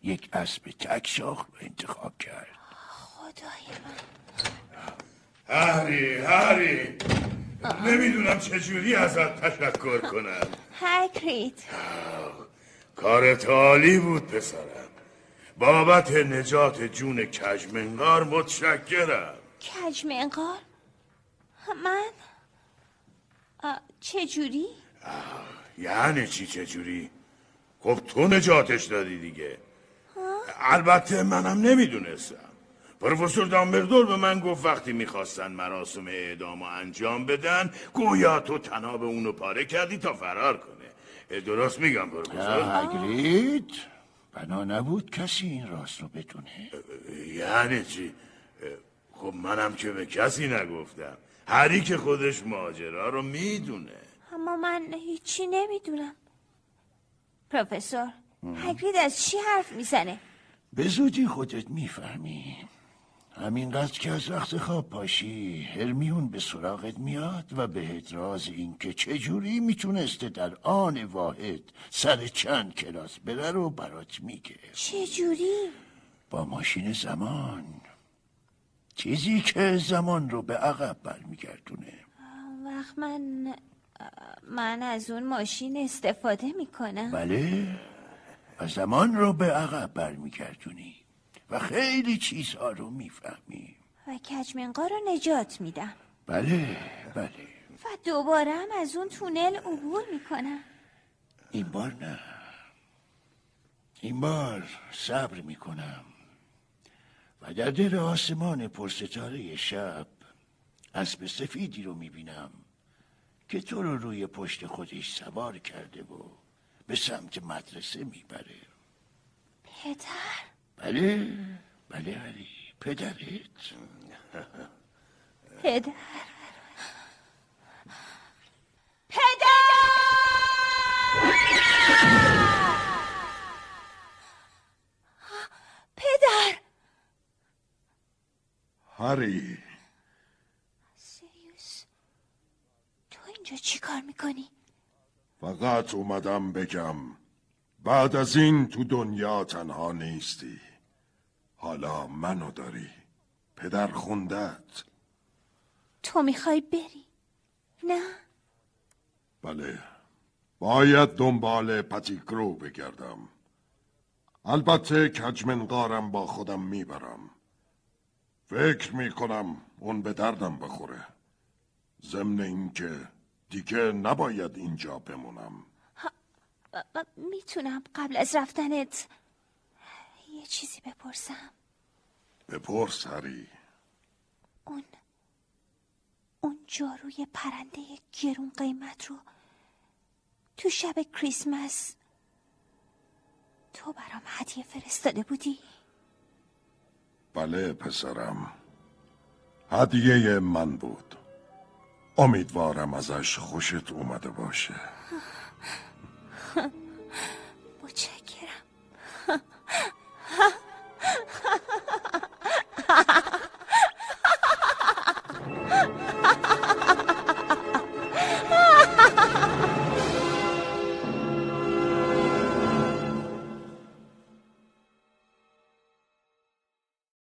یک اسب تک شاخ رو انتخاب کرد. خدای من. هری هری. نمی‌دونم چجوری ازت تشکر کنم. هاگرید کارت عالی بود پسرم. بابت نجات جون کجمنگار متشکرم. کجمنقار من؟ آ، چجوری؟ یعنی چی چجوری؟ خب تو نجاتش دادی دیگه. البته منم نمی‌دونستم. پروفسور دامبردور به من گفت وقتی می‌خواستن مراسم اعدام انجام بدن گویا تو تناب اونو پاره کردی تا فرار کنه. درست میگم پروفسور؟ هگرید بنا نبود کسی این راست رو بدونه. یعنی چی؟ خب منم که به کسی نگفتم. هری که خودش ماجرا رو می‌دونه. اما من هیچی نمی‌دونم. پروفسور هاگرید از چی حرف می‌زنه؟ به زودی خودت می‌فهمی. همینقدر که از وقت خواب پاشی هرمیون به سراغت میاد و بهت راز این که چجوری می‌تونسته در آن واحد سر چند کلاس بره رو برات میگه. چجوری؟ با ماشین زمان. چیزی که زمان رو به عقب برمیگردونه. وقت من من از اون ماشین استفاده می‌کنم. بله. و زمان رو به عقب برمیگردونی و خیلی چیزها رو می‌فهمی و کجمنقا رو نجات میدم. بله بله. و دوباره هم از اون تونل عبور می‌کنم. این بار نه. این بار صبر می‌کنم. و در دل آسمان پرستاره شب اسب سفیدی رو می‌بینم که تو رو روی پشت خودش سوار کرده و به سمت مدرسه می‌بره. پدر؟ بله بله بله پدرت. پدر. پدر! هری. سیریوس تو اینجا چی کار می‌کنی؟ فقط اومدم بگم بعد از این تو دنیا تنها نیستی. حالا منو داری پدر خوندت. تو می‌خوای بری؟ نه؟ بله باید دنبال پتیگرو بگردم. البته کجمنقارم با خودم می‌برم. فکر می‌کنم اون به دردم بخوره. ضمن اینکه دیگه نباید اینجا بمونم. می‌تونم قبل از رفتنت یه چیزی بپرسم. بپرس هری. اون اون جاروی پرنده گرون قیمت رو تو شب کریسمس تو برام هدیه فرستاده بودی؟ بله پسرم. هدیه من بود. امیدوارم ازش خوشت اومده باشه.